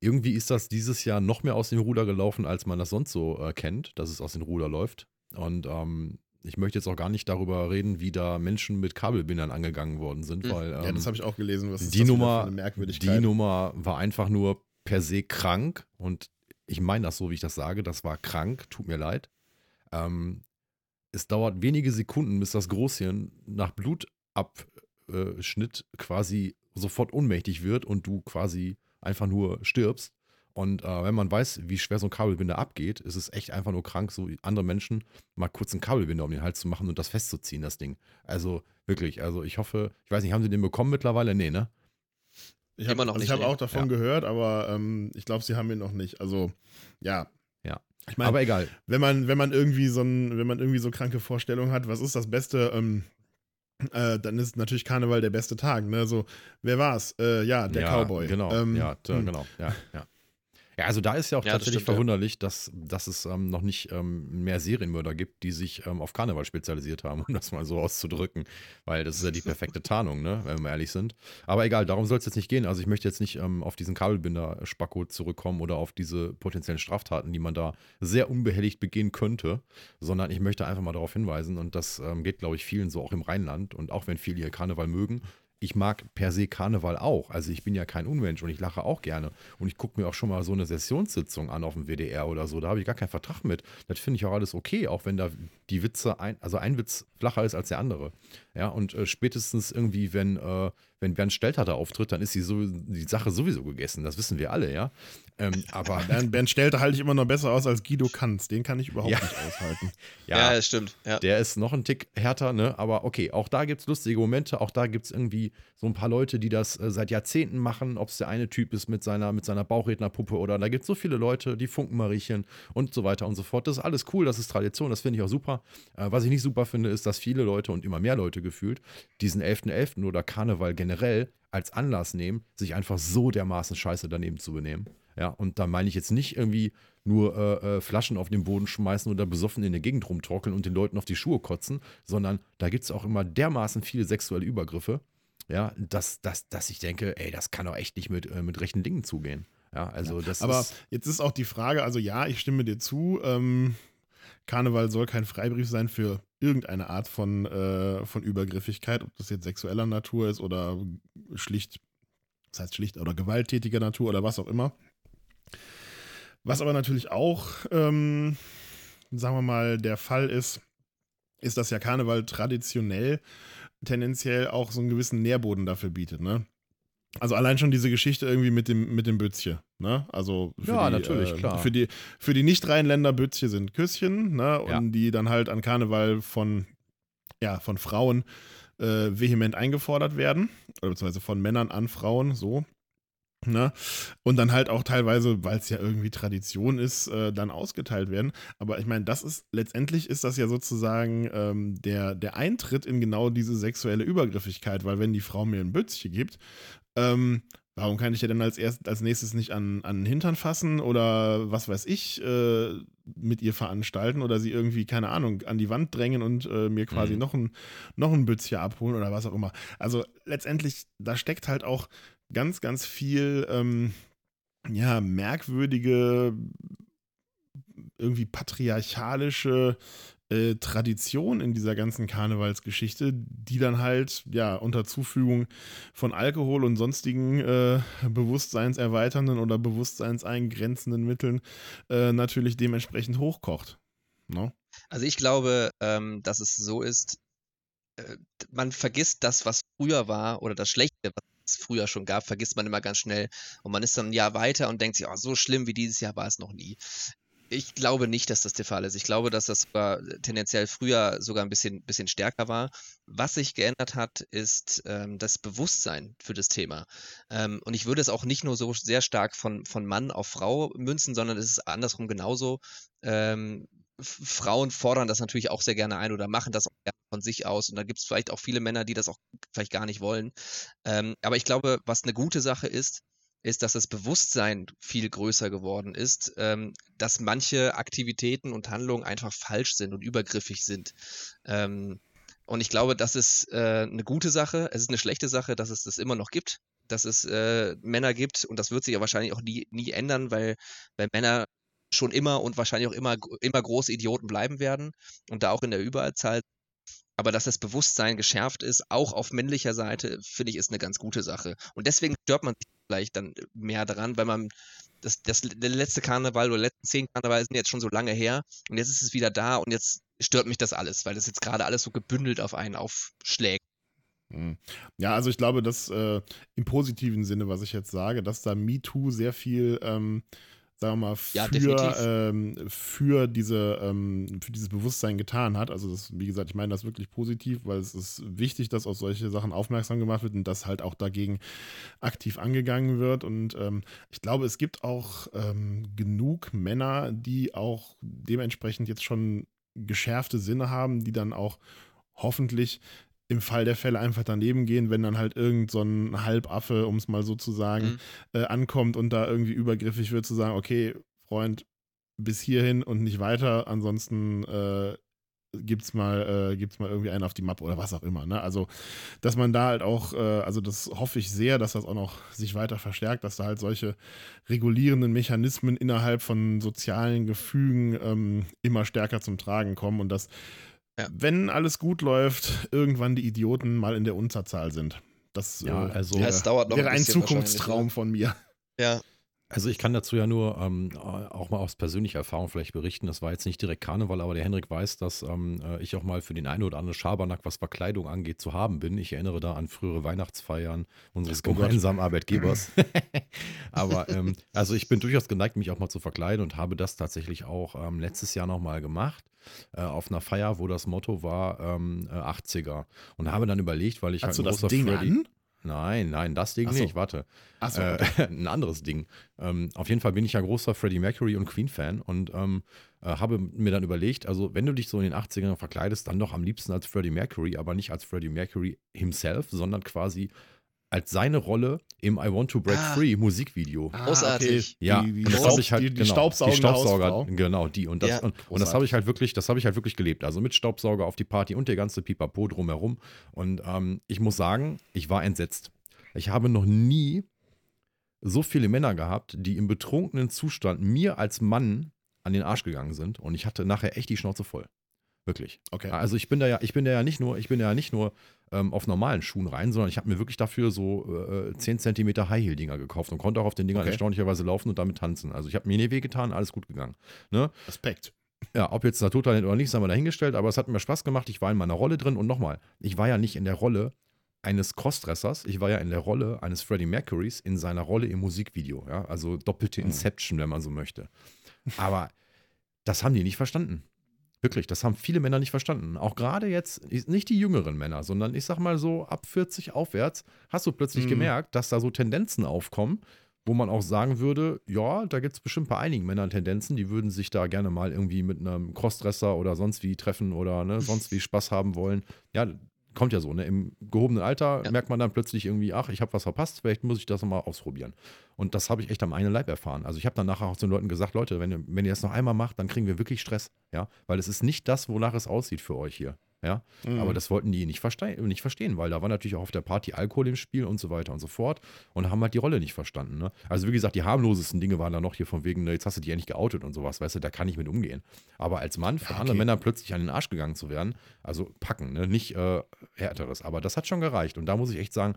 irgendwie ist das dieses Jahr noch mehr aus dem Ruder gelaufen, als man das sonst so äh, kennt, dass es aus dem Ruder läuft. Und ähm, ich möchte jetzt auch gar nicht darüber reden, wie da Menschen mit Kabelbindern angegangen worden sind, Mhm. weil ja, ähm, das habe ich auch gelesen. Was ist die Nummer, die Nummer war einfach nur per se krank und ich meine das so, wie ich das sage, das war krank, tut mir leid. Ähm, es dauert wenige Sekunden, bis das Großhirn nach Blutabschnitt quasi sofort ohnmächtig wird und du quasi einfach nur stirbst. Und äh, wenn man weiß, wie schwer so ein Kabelbinder abgeht, ist es echt einfach nur krank, so andere Menschen mal kurz einen Kabelbinder um den Hals zu machen und das festzuziehen, das Ding. Also wirklich, also ich hoffe, ich weiß nicht, haben sie den bekommen mittlerweile? Nee, ne? Ich habe Immer noch also hab auch davon Ja. gehört, aber ähm, ich glaube, sie haben ihn noch nicht. Also, ja. Ja. Ich meine, Aber egal. wenn man, wenn man irgendwie so ein, wenn man irgendwie so kranke Vorstellungen hat, was ist das Beste, ähm, äh, dann ist natürlich Karneval der beste Tag, ne? So, wer war's? Äh, ja, der ja, Cowboy. Genau, Ähm, ja, t- hm. genau, ja, ja. Ja, also da ist ja auch Ja, das tatsächlich stimmt, ja. verwunderlich, dass, dass es ähm, noch nicht ähm, mehr Serienmörder gibt, die sich ähm, auf Karneval spezialisiert haben, um das mal so auszudrücken. Weil das ist ja die perfekte Tarnung, ne, wenn wir ehrlich sind. Aber egal, darum soll es jetzt nicht gehen. Also ich möchte jetzt nicht ähm, auf diesen Kabelbinder-Spacko zurückkommen oder auf diese potenziellen Straftaten, die man da sehr unbehelligt begehen könnte, sondern ich möchte einfach mal darauf hinweisen, und das ähm, geht, glaube ich, vielen so auch im Rheinland und auch wenn viele hier Karneval mögen, ich mag per se Karneval auch. Also ich bin ja kein Unmensch und ich lache auch gerne. Und ich gucke mir auch schon mal so eine Sessionssitzung an auf dem WDR oder so. Da habe ich gar keinen Vertrag mit. Das finde ich auch alles okay, auch wenn da die Witze, ein, also ein Witz flacher ist als der andere. Ja, und äh, spätestens irgendwie, wenn, äh, wenn Bernd Stelter da auftritt, dann ist die, so, die Sache sowieso gegessen. Das wissen wir alle, ja. Ähm, aber Bernd, Bernd Stelter halte ich immer noch besser aus als Guido Kanz. Den kann ich überhaupt Ja. nicht aushalten. Ja, das stimmt. Ja. Der ist noch ein Tick härter, ne? Aber okay, auch da gibt es lustige Momente. Auch da gibt es irgendwie so ein paar Leute, die das äh, seit Jahrzehnten machen. Ob es der eine Typ ist mit seiner, mit seiner Bauchrednerpuppe oder da gibt es so viele Leute, die Funkenmariechen und so weiter und so fort. Das ist alles cool, das ist Tradition, das finde ich auch super. Äh, was ich nicht super finde, ist, dass viele Leute und immer mehr Leute gefühlt diesen 11.11. oder Karneval generell als Anlass nehmen, sich einfach so dermaßen scheiße daneben zu benehmen. Ja, und da meine ich jetzt nicht irgendwie nur äh, äh, Flaschen auf den Boden schmeißen oder besoffen in der Gegend rumtorkeln und den Leuten auf die Schuhe kotzen, sondern da gibt es auch immer dermaßen viele sexuelle Übergriffe, ja, dass, dass, dass ich denke, ey, das kann doch echt nicht mit, äh, mit rechten Dingen zugehen. Ja, also das Aber ist. jetzt ist auch die Frage, also ja, ich stimme dir zu, ähm, Karneval soll kein Freibrief sein für irgendeine Art von, äh, von Übergriffigkeit, ob das jetzt sexueller Natur ist oder schlicht, das heißt schlicht oder gewalttätiger Natur oder was auch immer. Was aber natürlich auch, ähm, sagen wir mal, der Fall ist, ist, dass ja Karneval traditionell tendenziell auch so einen gewissen Nährboden dafür bietet, ne? Also allein schon diese Geschichte irgendwie mit dem, mit dem Bützchen, ne? Also Ja, die, natürlich, äh, klar. Für die, für die Nicht-Rheinländer Bützchen sind Küsschen, ne? Und Ja. die dann halt an Karneval von, ja, von Frauen äh, vehement eingefordert werden. Oder beziehungsweise von Männern an Frauen, so. Ne? Und dann halt auch teilweise, weil es ja irgendwie Tradition ist, äh, dann ausgeteilt werden. Aber ich meine, das ist letztendlich ist das ja sozusagen ähm, der, der Eintritt in genau diese sexuelle Übergriffigkeit, weil wenn die Frau mir ein Bützchen gibt, ähm, warum kann ich ja dann als erst als nächstes nicht an, an den Hintern fassen oder was weiß ich äh, mit ihr veranstalten oder sie irgendwie, keine Ahnung, an die Wand drängen und äh, mir quasi Mhm. noch ein, noch ein Bützchen abholen oder was auch immer. Also letztendlich, da steckt halt auch ganz, ganz viel, ähm, ja, merkwürdige, irgendwie patriarchalische äh, Tradition in dieser ganzen Karnevalsgeschichte, die dann halt, ja, unter Zufügung von Alkohol und sonstigen äh, bewusstseinserweiternden oder bewusstseinseingrenzenden Mitteln äh, natürlich dementsprechend hochkocht. Ne? Also ich glaube, ähm, dass es so ist, äh, man vergisst das, was früher war oder das Schlechte, was es früher schon gab, vergisst man immer ganz schnell und man ist dann ein Jahr weiter und denkt sich, oh, so schlimm wie dieses Jahr war es noch nie. Ich glaube nicht, dass das der Fall ist. Ich glaube, dass das sogar tendenziell früher sogar ein bisschen, bisschen stärker war. Was sich geändert hat, ist ähm, das Bewusstsein für das Thema. Ähm, und ich würde es auch nicht nur so sehr stark von, von Mann auf Frau münzen, sondern es ist andersrum genauso. Ähm, Frauen fordern das natürlich auch sehr gerne ein oder machen das auch gerne von sich aus. Und da gibt es vielleicht auch viele Männer, die das auch vielleicht gar nicht wollen. Ähm, aber ich glaube, was eine gute Sache ist, ist, dass das Bewusstsein viel größer geworden ist, ähm, dass manche Aktivitäten und Handlungen einfach falsch sind und übergriffig sind. Ähm, und ich glaube, das ist äh, eine gute Sache. Es ist eine schlechte Sache, dass es das immer noch gibt, dass es äh, Männer gibt und das wird sich ja wahrscheinlich auch nie, nie ändern, weil, weil Männer schon immer und wahrscheinlich auch immer, immer große Idioten bleiben werden und da auch in der Überzahl. Aber dass das Bewusstsein geschärft ist, auch auf männlicher Seite, finde ich, ist eine ganz gute Sache. Und deswegen stört man sich vielleicht dann mehr daran, weil man das, das, der letzte Karneval oder letzten zehn Karneval sind jetzt schon so lange her und jetzt ist es wieder da und jetzt stört mich das alles, weil das jetzt gerade alles so gebündelt auf einen aufschlägt. Hm. Ja, also ich glaube, dass äh, im positiven Sinne, was ich jetzt sage, dass da MeToo sehr viel, ähm, sagen wir mal, Ja, für, definitiv. ähm, für, diese, ähm, für dieses Bewusstsein getan hat. Also das, wie gesagt, ich meine das wirklich positiv, weil es ist wichtig, dass auf solche Sachen aufmerksam gemacht wird und dass halt auch dagegen aktiv angegangen wird. Und ähm, ich glaube, es gibt auch ähm, genug Männer, die auch dementsprechend jetzt schon geschärfte Sinne haben, die dann auch hoffentlich im Fall der Fälle einfach daneben gehen, wenn dann halt irgend so ein Halbaffe, um es mal so zu sagen, Mhm. äh, ankommt und da irgendwie übergriffig wird, zu sagen, okay, Freund, bis hierhin und nicht weiter, ansonsten äh, gibt's mal, äh, gibt's mal irgendwie einen auf die Mappe oder was auch immer. Ne? Also, dass man da halt auch, äh, also das hoffe ich sehr, dass das auch noch sich weiter verstärkt, dass da halt solche regulierenden Mechanismen innerhalb von sozialen Gefügen ähm, immer stärker zum Tragen kommen und dass Ja. wenn alles gut läuft, irgendwann die Idioten mal in der Unterzahl sind. Das, Ja, äh, also- wäre, Ja, es dauert noch ein wäre ein bisschen Zukunftstraum von mir. Ja, Also ich kann dazu ja nur ähm, auch mal aus persönlicher Erfahrung vielleicht berichten. Das war jetzt nicht direkt Karneval, aber der Henrik weiß, dass ähm, äh, ich auch mal für den einen oder anderen Schabernack, was Verkleidung angeht, zu haben bin. Ich erinnere da an frühere Weihnachtsfeiern unseres Oh Gott. gemeinsamen Arbeitgebers. aber ähm, also ich bin durchaus geneigt, mich auch mal zu verkleiden und habe das tatsächlich auch ähm, letztes Jahr nochmal gemacht. Äh, auf einer Feier, wo das Motto war ähm, äh, 80er. Und habe dann überlegt, weil ich Hast du halt ein das großer Ding Freddy. an? Nein, nein, das Ding Ach so. nicht, warte. Achso, Äh, okay. ein anderes Ding. Ähm, auf jeden Fall bin ich ja großer Freddie Mercury und Queen-Fan und ähm, äh, habe mir dann überlegt, also wenn du dich so in den 80ern verkleidest, dann doch am liebsten als Freddie Mercury, aber nicht als Freddie Mercury himself, sondern quasi als seine Rolle im I Want to Break Ah. Free Musikvideo. Ah, großartig. Ja, die, die, und das habe ich halt die, die genau, Staubsaugende die Staubsauger, genau die und das Ja. und, und das habe ich halt wirklich, das habe ich halt wirklich gelebt. Also mit Staubsauger auf die Party und der ganze Pipapo drumherum. Und ähm, ich muss sagen, ich war entsetzt. Ich habe noch nie so viele Männer gehabt, die im betrunkenen Zustand mir als Mann an den Arsch gegangen sind. Und ich hatte nachher echt die Schnauze voll. Wirklich. Okay. Also ich bin da ja, ich bin da ja nicht nur, ich bin da ja nicht nur ähm, auf normalen Schuhen rein, sondern ich habe mir wirklich dafür so äh, 10 cm High Heel Dinger gekauft und konnte auch auf den Dingern Okay. erstaunlicherweise laufen und damit tanzen. Also ich habe mir nie wehgetan, alles gut gegangen. Ne? Respekt. Ja, ob jetzt Naturtalent oder nicht, sei mal dahingestellt, aber es hat mir Spaß gemacht. Ich war in meiner Rolle drin und nochmal, ich war ja nicht in der Rolle eines Crossdressers, ich war ja in der Rolle eines Freddie Mercurys in seiner Rolle im Musikvideo, ja, also doppelte Mhm. Inception, wenn man so möchte. Aber das haben die nicht verstanden. Wirklich, das haben viele Männer nicht verstanden. Auch gerade jetzt, nicht die jüngeren Männer, sondern ich sag mal so ab 40 aufwärts, hast du plötzlich Mhm. gemerkt, dass da so Tendenzen aufkommen, wo man auch sagen würde, ja, da gibt es bestimmt bei einigen Männern Tendenzen, die würden sich da gerne mal irgendwie mit einem Crossdresser oder sonst wie treffen oder ne, sonst wie Spaß haben wollen. Ja, kommt ja so, ne? Im gehobenen Alter Ja. merkt man dann plötzlich irgendwie, ach, ich habe was verpasst, vielleicht muss ich das mal ausprobieren. Und das habe ich echt am eigenen Leib erfahren. Also ich habe dann nachher auch zu den Leuten gesagt, Leute, wenn ihr, wenn ihr das noch einmal macht, dann kriegen wir wirklich Stress, ja, weil es ist nicht das, wonach es aussieht für euch hier, ja. Mhm. Aber das wollten die nicht, verste nicht verstehen, weil da war natürlich auch auf der Party Alkohol im Spiel und so weiter und so fort und haben halt die Rolle nicht verstanden. Ne? Also wie gesagt, die harmlosesten Dinge waren da noch hier von wegen, ne, jetzt hast du die ja nicht geoutet und sowas, weißt du, da kann ich mit umgehen. Aber als Mann von Ja, okay. Männern plötzlich an den Arsch gegangen zu werden, also packen, ne? nicht äh, härteres, aber das hat schon gereicht. Und da muss ich echt sagen,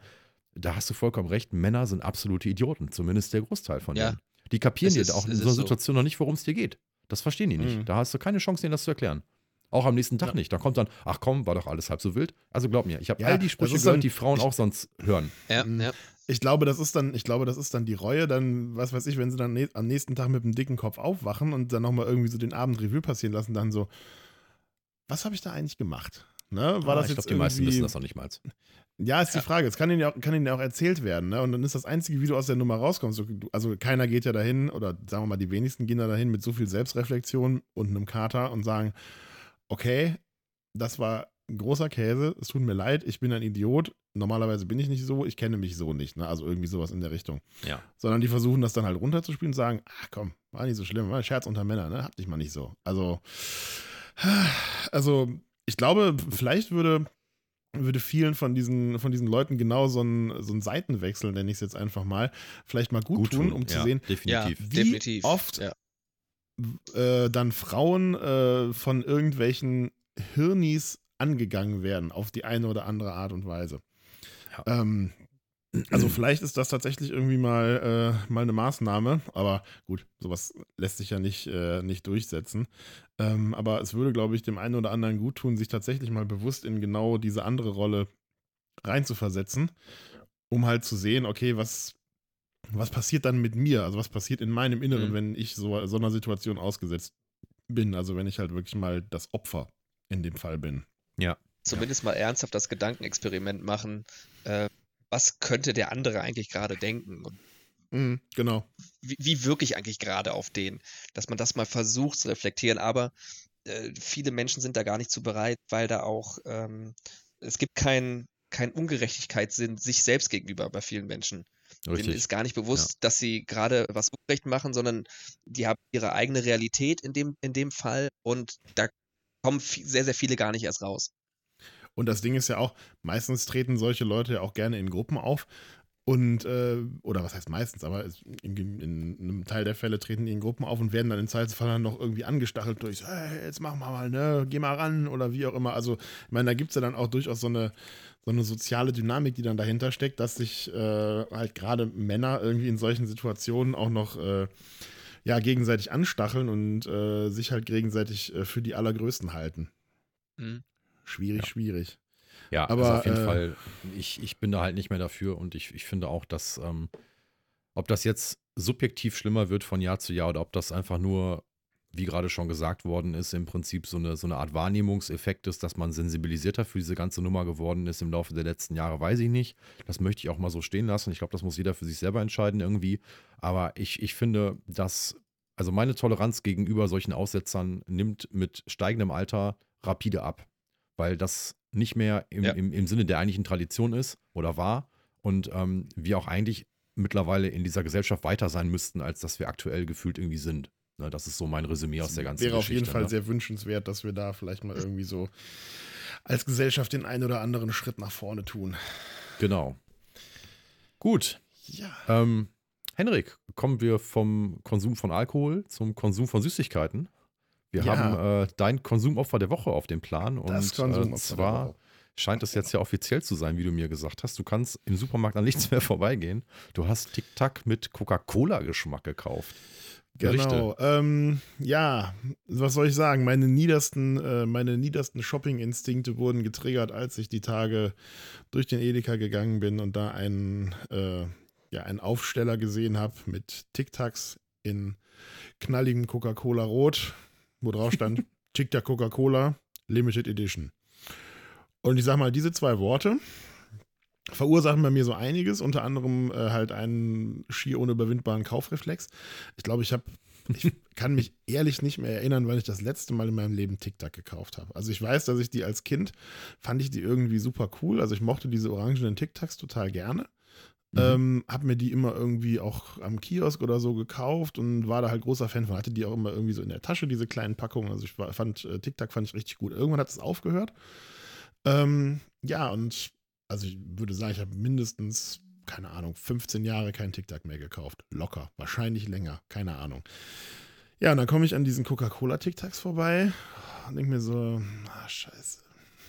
da hast du vollkommen recht, Männer sind absolute Idioten, zumindest der Großteil von Ja. denen. Die kapieren dir auch in so einer. Situation noch nicht, worum es dir geht. Das verstehen die nicht. Mhm. Da hast du keine Chance, denen das zu erklären. Auch am nächsten Tag Ja. nicht. Da kommt dann, ach komm, war doch alles halb so wild. Also glaub mir, ich habe Ja, all die das Sprüche gehört, dann- die Frauen ich- auch sonst hören. Ja, Mhm. ja. Ich glaube, das ist dann, ich glaube, das ist dann die Reue, dann, was weiß ich, wenn sie dann ne am nächsten Tag mit einem dicken Kopf aufwachen und dann nochmal irgendwie so den Abend Revue passieren lassen, dann so, was habe ich da eigentlich gemacht? Ne? War Ah, das ich glaube, die meisten wissen das noch nicht mal. Ja, ist die Frage. Es kann ihnen ja auch, kann ihnen ja auch erzählt werden, ne? Und dann ist das einzige, wie du aus der Nummer rauskommst. Also keiner geht ja dahin, oder sagen wir mal, die wenigsten gehen da dahin mit so viel Selbstreflexion und einem Kater und sagen, okay, das war ein großer Käse, es tut mir leid, ich bin ein Idiot. Normalerweise bin ich nicht so, ich kenne mich so nicht, ne? Also irgendwie sowas in der Richtung. Ja. Sondern die versuchen das dann halt runterzuspielen und sagen, ach komm, war nicht so schlimm, war ein Scherz unter Männern, ne? Hab dich mal nicht so. Also, also ich glaube, vielleicht würde würde vielen von diesen, von diesen Leuten genau so ein, so ein Seitenwechsel, nenne ich es jetzt einfach mal, vielleicht mal gut, tun, um zu ja, sehen, Definitiv. wie definitiv. oft Ja. Äh, dann Frauen äh, von irgendwelchen Hirnis angegangen werden, auf die eine oder andere Art und Weise. Ja. Ähm, also vielleicht ist das tatsächlich irgendwie mal, äh, mal eine Maßnahme, aber gut, sowas lässt sich ja nicht, äh, nicht durchsetzen. Ähm, aber es würde, glaube ich, dem einen oder anderen gut tun, sich tatsächlich mal bewusst in genau diese andere Rolle reinzuversetzen, um halt zu sehen, okay, was, was passiert dann mit mir? Also was passiert in meinem Inneren, Mhm. wenn ich so, so einer Situation ausgesetzt bin? Also wenn ich halt wirklich mal das Opfer in dem Fall bin. Zumindest mal ernsthaft das Gedankenexperiment machen. Äh, was könnte der andere eigentlich gerade denken? Und Mhm, genau. wie, wie wirke ich eigentlich gerade auf den? Dass man das mal versucht zu reflektieren, aber äh, viele Menschen sind da gar nicht zu bereit, weil da auch, ähm, es gibt keinen kein Ungerechtigkeitssinn sich selbst gegenüber bei vielen Menschen. Denen Richtig. ist gar nicht bewusst, dass sie gerade was ungerecht machen, sondern die haben ihre eigene Realität in dem, in dem Fall und da kommen sehr, sehr viele gar nicht erst raus. Und das Ding ist ja auch, meistens treten solche Leute ja auch gerne in Gruppen auf. Und, äh, oder was heißt meistens, aber in, in einem Teil der Fälle treten die in Gruppen auf und werden dann im Zweifelsfall dann noch irgendwie angestachelt durch, hey, jetzt machen wir mal, ne, geh mal ran oder wie auch immer. Also, ich meine, da gibt es ja dann auch durchaus so eine, so eine soziale Dynamik, die dann dahinter steckt, dass sich äh, halt gerade Männer irgendwie in solchen Situationen auch noch äh, ja, gegenseitig anstacheln und äh, sich halt gegenseitig äh, für die Allergrößten halten. Mhm. Schwierig, Ja. schwierig. Ja, Aber, also auf jeden äh, Fall, ich, ich bin da halt nicht mehr dafür und ich, ich finde auch, dass, ähm, ob das jetzt subjektiv schlimmer wird von Jahr zu Jahr oder ob das einfach nur, wie gerade schon gesagt worden ist, im Prinzip so eine, so eine Art Wahrnehmungseffekt ist, dass man sensibilisierter für diese ganze Nummer geworden ist im Laufe der letzten Jahre, weiß ich nicht. Das möchte ich auch mal so stehen lassen. Ich glaube, das muss jeder für sich selber entscheiden irgendwie. Aber ich, ich finde, dass, also meine Toleranz gegenüber solchen Aussetzern nimmt mit steigendem Alter rapide ab, weil das nicht mehr im, Ja. im, im Sinne der eigentlichen Tradition ist oder war und ähm, wir auch eigentlich mittlerweile in dieser Gesellschaft weiter sein müssten, als dass wir aktuell gefühlt irgendwie sind. Ne, das ist so mein Resümee aus der ganzen Wäre auf Geschichte. jeden Fall ne? sehr wünschenswert, dass wir da vielleicht mal irgendwie so als Gesellschaft den einen oder anderen Schritt nach vorne tun. Genau. Gut. Ja. Ähm, Henrik, kommen wir vom Konsum von Alkohol zum Konsum von Süßigkeiten. Wir Ja. haben äh, dein Konsumopfer der Woche auf dem Plan und Das äh, zwar scheint es jetzt ja offiziell zu sein, wie du mir gesagt hast. Du kannst im Supermarkt an nichts mehr vorbeigehen. Du hast Tic Tac mit Coca-Cola-Geschmack gekauft. Berichte. Genau. Ähm, ja, was soll ich sagen? Meine niedersten, äh, meine niedersten Shopping-Instinkte wurden getriggert, als ich die Tage durch den Edeka gegangen bin und da einen, äh, ja, einen Aufsteller gesehen habe mit Tic Tacs in knalligem Coca-Cola Rot, wo drauf stand Tic Tac Coca-Cola Limited Edition. Und ich sag mal, diese zwei Worte verursachen bei mir so einiges, unter anderem äh, halt einen schier unüberwindbaren Kaufreflex. Ich glaube, ich habe, ich kann mich ehrlich nicht mehr erinnern, wann ich das letzte Mal in meinem Leben Tic Tac gekauft habe. Also ich weiß, dass ich die als Kind fand ich die irgendwie super cool. Also ich mochte diese orangenen Tic Tacs total gerne. Mhm. Ähm, hab mir die immer irgendwie auch am Kiosk oder so gekauft und war da halt großer Fan von. Hatte die auch immer irgendwie so in der Tasche, diese kleinen Packungen. Also ich war, fand äh, Tic Tac fand ich richtig gut. Irgendwann hat es aufgehört. Ähm, ja, und also ich würde sagen, ich habe mindestens, keine Ahnung, 15 Jahre kein Tic Tac mehr gekauft. Locker. Wahrscheinlich länger. Keine Ahnung. Ja, und dann komme ich an diesen Coca-Cola Tic Tacs vorbei und denke mir so, ah, scheiße.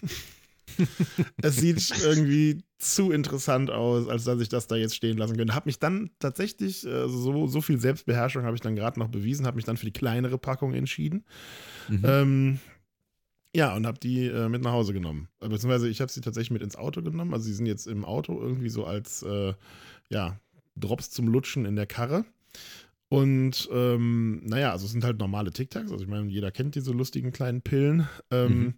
es sieht irgendwie zu interessant aus, als dass ich das da jetzt stehen lassen könnte. Habe mich dann tatsächlich, äh, so, so viel Selbstbeherrschung habe ich dann gerade noch bewiesen, habe mich dann für die kleinere Packung entschieden. Mhm. Ähm, ja, und habe die äh, mit nach Hause genommen. Beziehungsweise ich habe sie tatsächlich mit ins Auto genommen. Also sie sind jetzt im Auto irgendwie so als, äh, ja, Drops zum Lutschen in der Karre. Und ähm, naja, also es sind halt normale Tic Tacs. Also ich meine, jeder kennt diese lustigen kleinen Pillen, ähm, Mhm.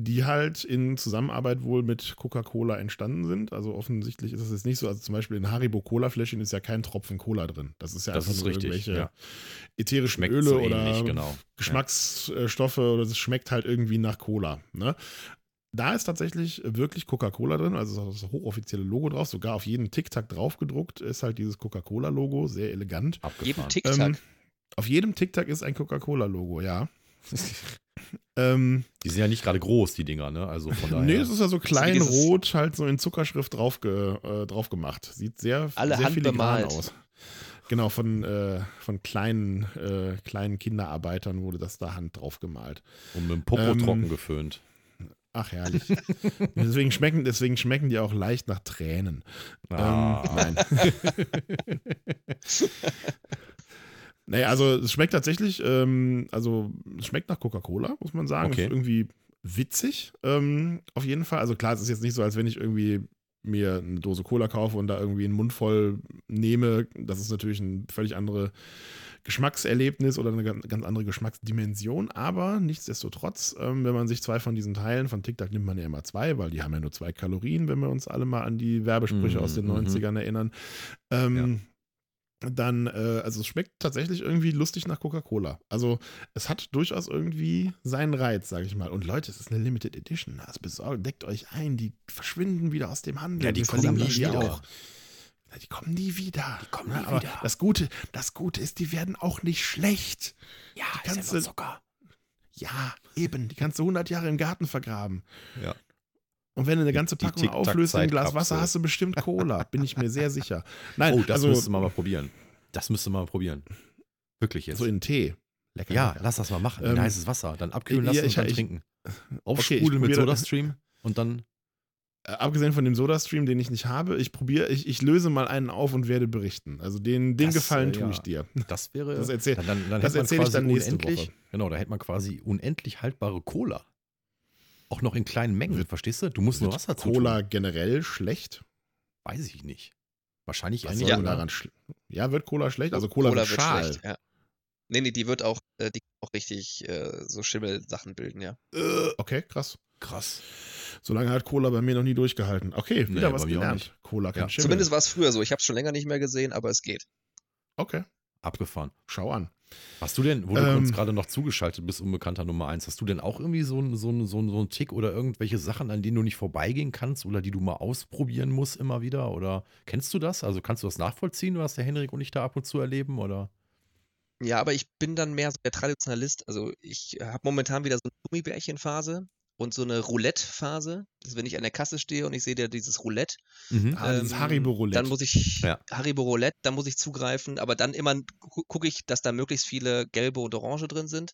Die halt in Zusammenarbeit wohl mit Coca-Cola entstanden sind. Also offensichtlich ist es jetzt nicht so. Also zum Beispiel in Haribo Cola-Fläschchen ist ja kein Tropfen Cola drin. Das ist ja Das einfach ist nur richtig, irgendwelche ja. ätherischen Schmeckt Öle so oder ähnlich, genau. Geschmacksstoffe oder es schmeckt halt irgendwie nach Cola. Ne? Da ist tatsächlich wirklich Coca-Cola drin, also das hochoffizielle Logo drauf, sogar auf jeden Tic-Tac draufgedruckt ist halt dieses Coca-Cola-Logo, sehr elegant. Jedem Abgefahren. Tic-Tac. Ähm, auf jedem Tic-Tac ist ein Coca-Cola-Logo, ja. ähm, Die sind ja nicht gerade groß, die Dinger, ne? Also von daher. nee, es ist ja so klein rot, halt so in Zuckerschrift drauf, ge, äh, drauf gemacht. Sieht sehr, Alle sehr filigran aus. Genau, von, äh, von kleinen, äh, kleinen Kinderarbeitern wurde das da Hand drauf gemalt. und mit dem Popo Ähm, trocken geföhnt. Ach, herrlich. deswegen, schmecken, deswegen schmecken die auch leicht nach Tränen. Ah. Ähm, nein. naja, also es schmeckt tatsächlich, ähm, also es schmeckt nach Coca-Cola, muss man sagen. Okay. Ist irgendwie witzig, ähm, auf jeden Fall. Also klar, es ist jetzt nicht so, als wenn ich irgendwie mir eine Dose Cola kaufe und da irgendwie einen Mund voll nehme. Das ist natürlich ein völlig andere Geschmackserlebnis oder eine ganz andere Geschmacksdimension. Aber nichtsdestotrotz, ähm, wenn man sich zwei von diesen Teilen, von TikTok nimmt man ja immer zwei, weil die haben ja nur zwei Kalorien, wenn wir uns alle mal an die Werbesprüche Mhm, aus den mhm. 90ern erinnern. Ähm, Dann, äh, also es schmeckt tatsächlich irgendwie lustig nach Coca-Cola. Also es hat durchaus irgendwie seinen Reiz, sage ich mal. Und Leute, es ist eine Limited Edition. Das besorgt, deckt euch ein, die verschwinden wieder aus dem Handel. Ja, die Wir kommen nie die wieder. auch. Ja, die kommen nie wieder. Die kommen ja, nie aber wieder. Das Gute, das Gute ist, die werden auch nicht schlecht. Ja, die kannst du- Zucker. Ja, eben. Die kannst du 100 Jahre im Garten vergraben. Ja. Und wenn du eine ganze Packung auflöst in ein Glas. Wasser, hast du bestimmt Cola. Bin ich mir sehr sicher. Nein, Oh, das also müsste man mal probieren. Das müsste man mal probieren. Wirklich jetzt. so in Tee. Lecker. ja, lecker. lass das mal machen. Ähm, heißes Wasser. Dann abkühlen ja, lassen ich- und dann ich- trinken. Okay, Aufsprudeln mit probiere- Sodastream und dann. Äh, abgesehen von dem Soda-Stream, den ich nicht habe, ich probiere, ich, ich löse mal einen auf und werde berichten. Also den, den Das, Gefallen äh, tue ja. ich dir. Das wäre. Das erzähl- dann, dann, dann das hätte man erzähl ich dann nächste unendlich, Woche. Genau, da hätte man quasi unendlich haltbare Cola. Auch noch in kleinen Mengen, verstehst du? Du musst nur Wasser dazu Cola tun. generell schlecht? Weiß ich nicht. Wahrscheinlich Was soll denn oder? daran schl- ja, wird Cola schlecht? Also Cola, wird schal. ja. Nee, nee, die wird auch, äh, die kann auch richtig äh, so Schimmelsachen bilden, ja. Äh, Okay, krass. krass. Solange hat Cola bei mir noch nie durchgehalten. Okay, Nee, wieder bei was gelernt. nicht. Cola kann Ja. schimmeln. Zumindest war es früher so. Ich habe es schon länger nicht mehr gesehen, aber es geht. Okay, Abgefahren. schau an. Hast du denn, wo du Ähm. uns gerade noch zugeschaltet bist, unbekannter Nummer eins, hast du denn auch irgendwie so einen so einen- so einen- so einen Tick oder irgendwelche Sachen, an denen du nicht vorbeigehen kannst oder die du mal ausprobieren musst immer wieder? Oder kennst du das? Also kannst du das nachvollziehen, was der Henrik und ich da ab und zu erleben? Oder? Ja, aber ich bin dann mehr so der Traditionalist. Also ich habe momentan wieder so eine Gummibärchenphase und so eine Roulette-Phase. Also wenn ich an der Kasse stehe und ich sehe da dieses Roulette, Mhm. Ah, dieses Haribo Roulette. Dann muss ich Ja. Haribo Roulette, dann muss ich zugreifen, aber dann immer gu gucke ich, dass da möglichst viele gelbe und orange drin sind.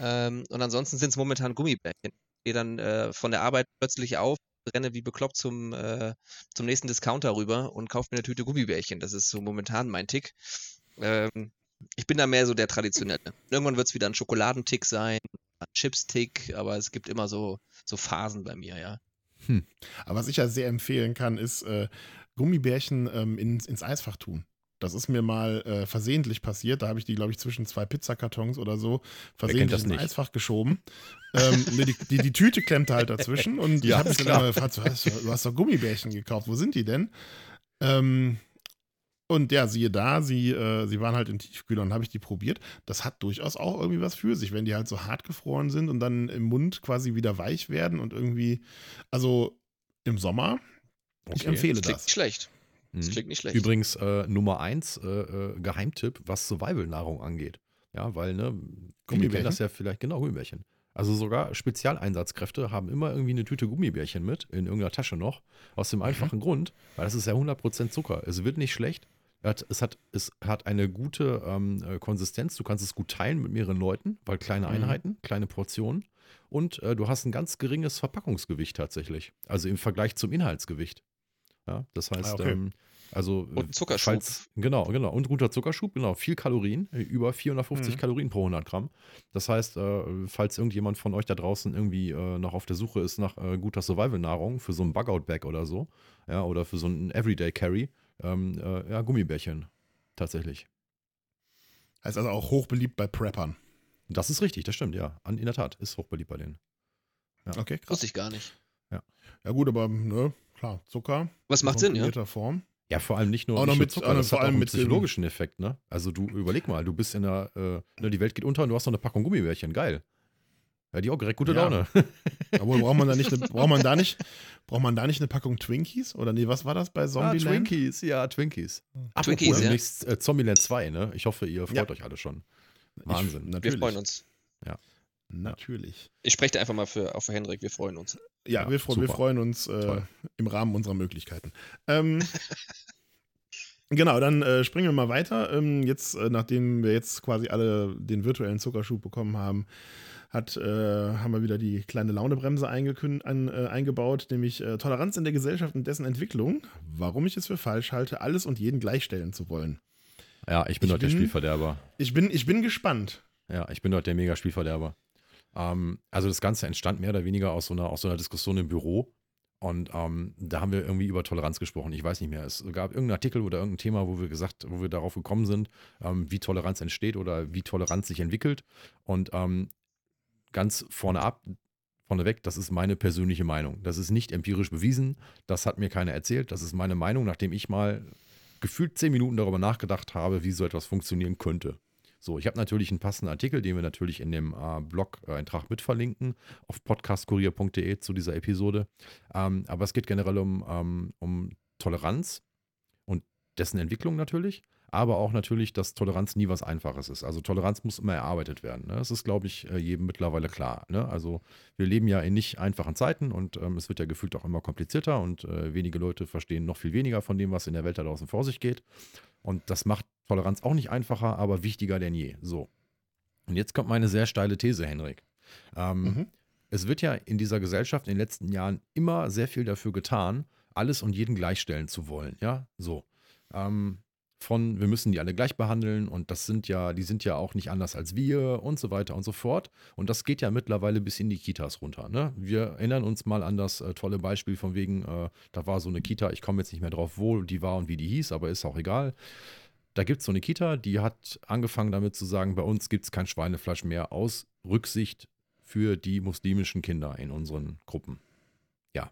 Ähm, und ansonsten sind es momentan Gummibärchen. Ich gehe dann äh, von der Arbeit plötzlich auf, renne wie bekloppt zum, äh, zum nächsten Discounter rüber und kaufe mir eine Tüte Gummibärchen. Das ist so momentan mein Tick. Ähm, ich bin da mehr so der Traditionelle. Irgendwann wird es wieder ein Schokoladentick sein, ein Chips-Tick, aber es gibt immer so, so Phasen bei mir, ja. Aber was ich ja sehr empfehlen kann, ist äh, Gummibärchen ähm, ins, ins Eisfach tun. Das ist mir mal äh, versehentlich passiert. Da habe ich die, glaube ich, zwischen zwei Pizzakartons oder so versehentlich ins? Eisfach geschoben. ähm, nee, die, die, die Tüte klemmte halt dazwischen und ich Ja, habe mich dann immer gefragt, du hast, du hast doch Gummibärchen gekauft, wo sind die denn? Ähm, und ja, siehe da, sie, äh, sie waren halt im Tiefkühler und habe ich die probiert. Das hat durchaus auch irgendwie was für sich, wenn die halt so hart gefroren sind und dann im Mund quasi wieder weich werden und irgendwie, also im Sommer, ich Okay. empfehle Das klingt das. nicht schlecht. Das Mhm. klingt nicht schlecht. Übrigens äh, Nummer eins äh, äh, Geheimtipp, was Survival-Nahrung angeht. Ja, weil, ne, Gummibärchen? das ja vielleicht, genau, Gummibärchen. Also sogar Spezialeinsatzkräfte haben immer irgendwie eine Tüte Gummibärchen mit, in irgendeiner Tasche noch, aus dem einfachen Grund, weil das ist ja 100% Zucker. Es wird nicht schlecht. Es hat, es hat, es hat eine gute ähm, äh, Konsistenz. Du kannst es gut teilen mit mehreren Leuten, weil kleine Mhm. Einheiten, kleine Portionen. Und äh, du hast ein ganz geringes Verpackungsgewicht tatsächlich. Also im Vergleich zum Inhaltsgewicht. Ja, das heißt, okay. ähm, also Und äh, Zuckerschub. Falls, genau, genau. Und guter Zuckerschub, genau. Viel Kalorien, über 450 Mhm. Kalorien pro 100 Gramm. Das heißt, äh, falls irgendjemand von euch da draußen irgendwie äh, noch auf der Suche ist nach äh, guter Survival-Nahrung für so ein Bug-Out-Bag oder so, ja, oder für so einen Everyday-Carry, ähm, äh, ja, Gummibärchen. Tatsächlich. Heißt also auch hochbeliebt bei Preppern. Das ist richtig, das stimmt, ja. An, in der Tat, ist hochbeliebt bei denen. Ja. Okay, krass. Wusste ich gar nicht. Ja gut, aber ne, klar, Zucker. Was macht Sinn, ja? Form. Ja, vor allem nicht nur, Auch nicht mit- Zucker, auch noch das vor hat auch allem einen mit psychologischen Effekt, ne? Also du überleg mal, du bist in der, äh, ne, die Welt geht unter und du hast noch eine Packung Gummibärchen, geil. Ja, die auch direkt gute Ja. Laune. Aber braucht man da nicht, eine, braucht man da nicht, braucht man da nicht eine Packung Twinkies? Oder nee, was war das bei Ah, Zombieland? Twinkies, ja, Twinkies. Apropos Twinkies, ja. demnächst, äh, Zombieland 2, ne? Ich hoffe, ihr freut Ja. euch alle schon. Ich- Wahnsinn. natürlich. Wir freuen uns. Natürlich. Ich spreche da einfach mal für, auf Henrik, wir freuen uns. Ja, Ja, wir, fre wir freuen uns äh, im Rahmen unserer Möglichkeiten. Ähm, genau, dann äh, springen wir mal weiter. Ähm, jetzt, äh, nachdem wir jetzt quasi alle den virtuellen Zuckerschub bekommen haben, hat, äh, haben wir wieder die kleine Launebremse an, äh, eingebaut, nämlich äh, Toleranz in der Gesellschaft und dessen Entwicklung. Warum ich es für falsch halte, alles und jeden gleichstellen zu wollen. Ja, ich bin Ich der bin- Spielverderber. Ich bin, ich bin gespannt. Ja, ich bin heute der Mega-Spielverderber. Ähm, also das Ganze entstand mehr oder weniger aus so einer, aus so einer Diskussion im Büro. Und ähm, da haben wir irgendwie über Toleranz gesprochen. Ich weiß nicht mehr. Es gab irgendeinen Artikel oder irgendein Thema, wo wir gesagt, wo wir darauf gekommen sind, ähm, wie Toleranz entsteht oder wie Toleranz sich entwickelt. Und ähm, ganz vorne ab, vorneweg, das ist meine persönliche Meinung. Das ist nicht empirisch bewiesen. Das hat mir keiner erzählt. Das ist meine Meinung, nachdem ich mal gefühlt zehn Minuten darüber nachgedacht habe, wie so etwas funktionieren könnte. So, ich habe natürlich einen passenden Artikel, den wir natürlich in dem äh, Blog-Eintrag mit verlinken, auf podcastkurier.de zu dieser Episode. Ähm, aber es geht generell um, ähm, um Toleranz und dessen Entwicklung natürlich, aber auch natürlich, dass Toleranz nie was Einfaches ist. Also Toleranz muss immer erarbeitet werden. Ne? Das ist, glaube ich, äh, jedem mittlerweile klar. Ne? Also wir leben ja in nicht einfachen Zeiten und ähm, es wird ja gefühlt auch immer komplizierter und äh, wenige Leute verstehen noch viel weniger von dem, was in der Welt da draußen vor sich geht. Und das macht Toleranz auch nicht einfacher, aber wichtiger denn je. So. Und jetzt kommt meine sehr steile These, Henrik. Ähm, Mhm. es wird ja in dieser Gesellschaft in den letzten Jahren immer sehr viel dafür getan, alles und jeden gleichstellen zu wollen. Ja, so. Ähm, von wir müssen die alle gleich behandeln und das sind ja, die sind ja auch nicht anders als wir und so weiter und so fort. Und das geht ja mittlerweile bis in die Kitas runter. Ne? Wir erinnern uns mal an das äh, tolle Beispiel von wegen, äh, da war so eine Kita, ich komme jetzt nicht mehr drauf, wo die war und wie die hieß, aber ist auch egal. Da gibt es so eine Kita, die hat angefangen damit zu sagen, bei uns gibt es kein Schweinefleisch mehr aus Rücksicht für die muslimischen Kinder in unseren Gruppen. Ja,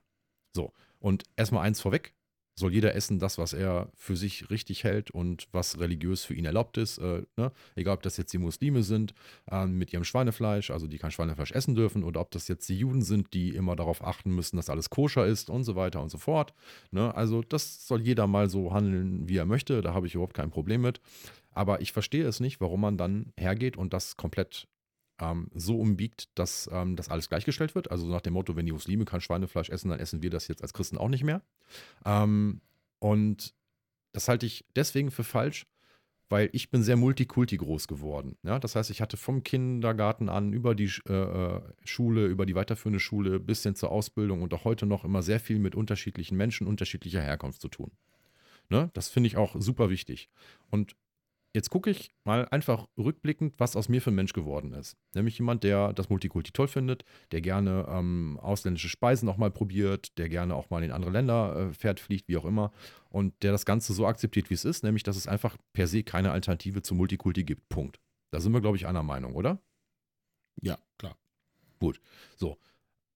so. Und erstmal eins vorweg, soll jeder essen das, was er für sich richtig hält und was religiös für ihn erlaubt ist. Äh, ne? Egal, ob das jetzt die Muslime sind äh, mit ihrem Schweinefleisch, also die kein Schweinefleisch essen dürfen, oder ob das jetzt die Juden sind, die immer darauf achten müssen, dass alles koscher ist und so weiter und so fort. Ne? Also das soll jeder mal so handeln, wie er möchte. Da habe ich überhaupt kein Problem mit. Aber ich verstehe es nicht, warum man dann hergeht und das komplett ähm, so umbiegt, dass ähm, das alles gleichgestellt wird. Also nach dem Motto, wenn die Muslime kein Schweinefleisch essen, dann essen wir das jetzt als Christen auch nicht mehr. Ähm, und das halte ich deswegen für falsch, weil ich bin sehr multikulti groß geworden. Ja, das heißt, ich hatte vom Kindergarten an über die äh, äh, Schule, über die weiterführende Schule bis hin zur Ausbildung und auch heute noch immer sehr viel mit unterschiedlichen Menschen unterschiedlicher Herkunft zu tun. Ne? Das finde ich auch super wichtig. Und Jetzt gucke ich mal einfach rückblickend, was aus mir für ein Mensch geworden ist. Nämlich jemand, der das Multikulti toll findet, der gerne ähm, ausländische Speisen auch mal probiert, der gerne auch mal in andere Länder äh, fährt, fliegt, wie auch immer. Und der das Ganze so akzeptiert, wie es ist, nämlich, dass es einfach per se keine Alternative zu Multikulti gibt. Punkt. Da sind wir, glaube ich, einer Meinung, oder? Ja, klar. Gut. So.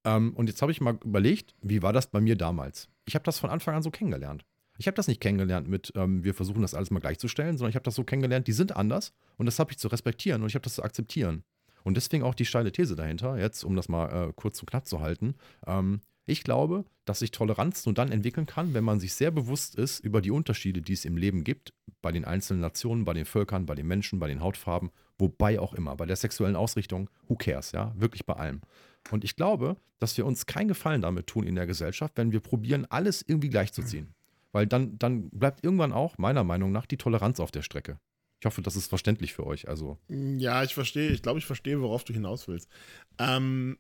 Ähm, und jetzt habe ich mal überlegt, wie war das bei mir damals? Ich habe das von Anfang an so kennengelernt. Ich habe das nicht kennengelernt mit, ähm, wir versuchen das alles mal gleichzustellen, sondern ich habe das so kennengelernt, die sind anders und das habe ich zu respektieren und ich habe das zu akzeptieren. Und deswegen auch die steile These dahinter, jetzt um das mal äh, kurz und knapp zu halten. Ähm, ich glaube, dass sich Toleranz nur dann entwickeln kann, wenn man sich sehr bewusst ist über die Unterschiede, die es im Leben gibt, bei den einzelnen Nationen, bei den Völkern, bei den Menschen, bei den Hautfarben, wobei auch immer, bei der sexuellen Ausrichtung, who cares, ja, wirklich bei allem. Und ich glaube, dass wir uns keinen Gefallen damit tun in der Gesellschaft, wenn wir probieren, alles irgendwie gleichzuziehen. Weil dann, dann bleibt irgendwann auch, meiner Meinung nach, die Toleranz auf der Strecke. Ich hoffe, das ist verständlich für euch. Also. Ja, ich verstehe, ich glaube, ich verstehe, worauf du hinaus willst. Ähm,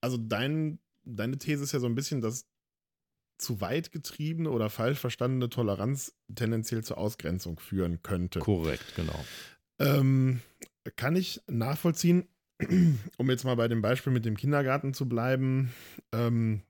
also dein, deine These ist ja so ein bisschen, dass zu weit getriebene oder falsch verstandene Toleranz tendenziell zur Ausgrenzung führen könnte. Korrekt, genau. Ähm, kann ich nachvollziehen, um jetzt mal bei dem Beispiel mit dem Kindergarten zu bleiben. Ähm,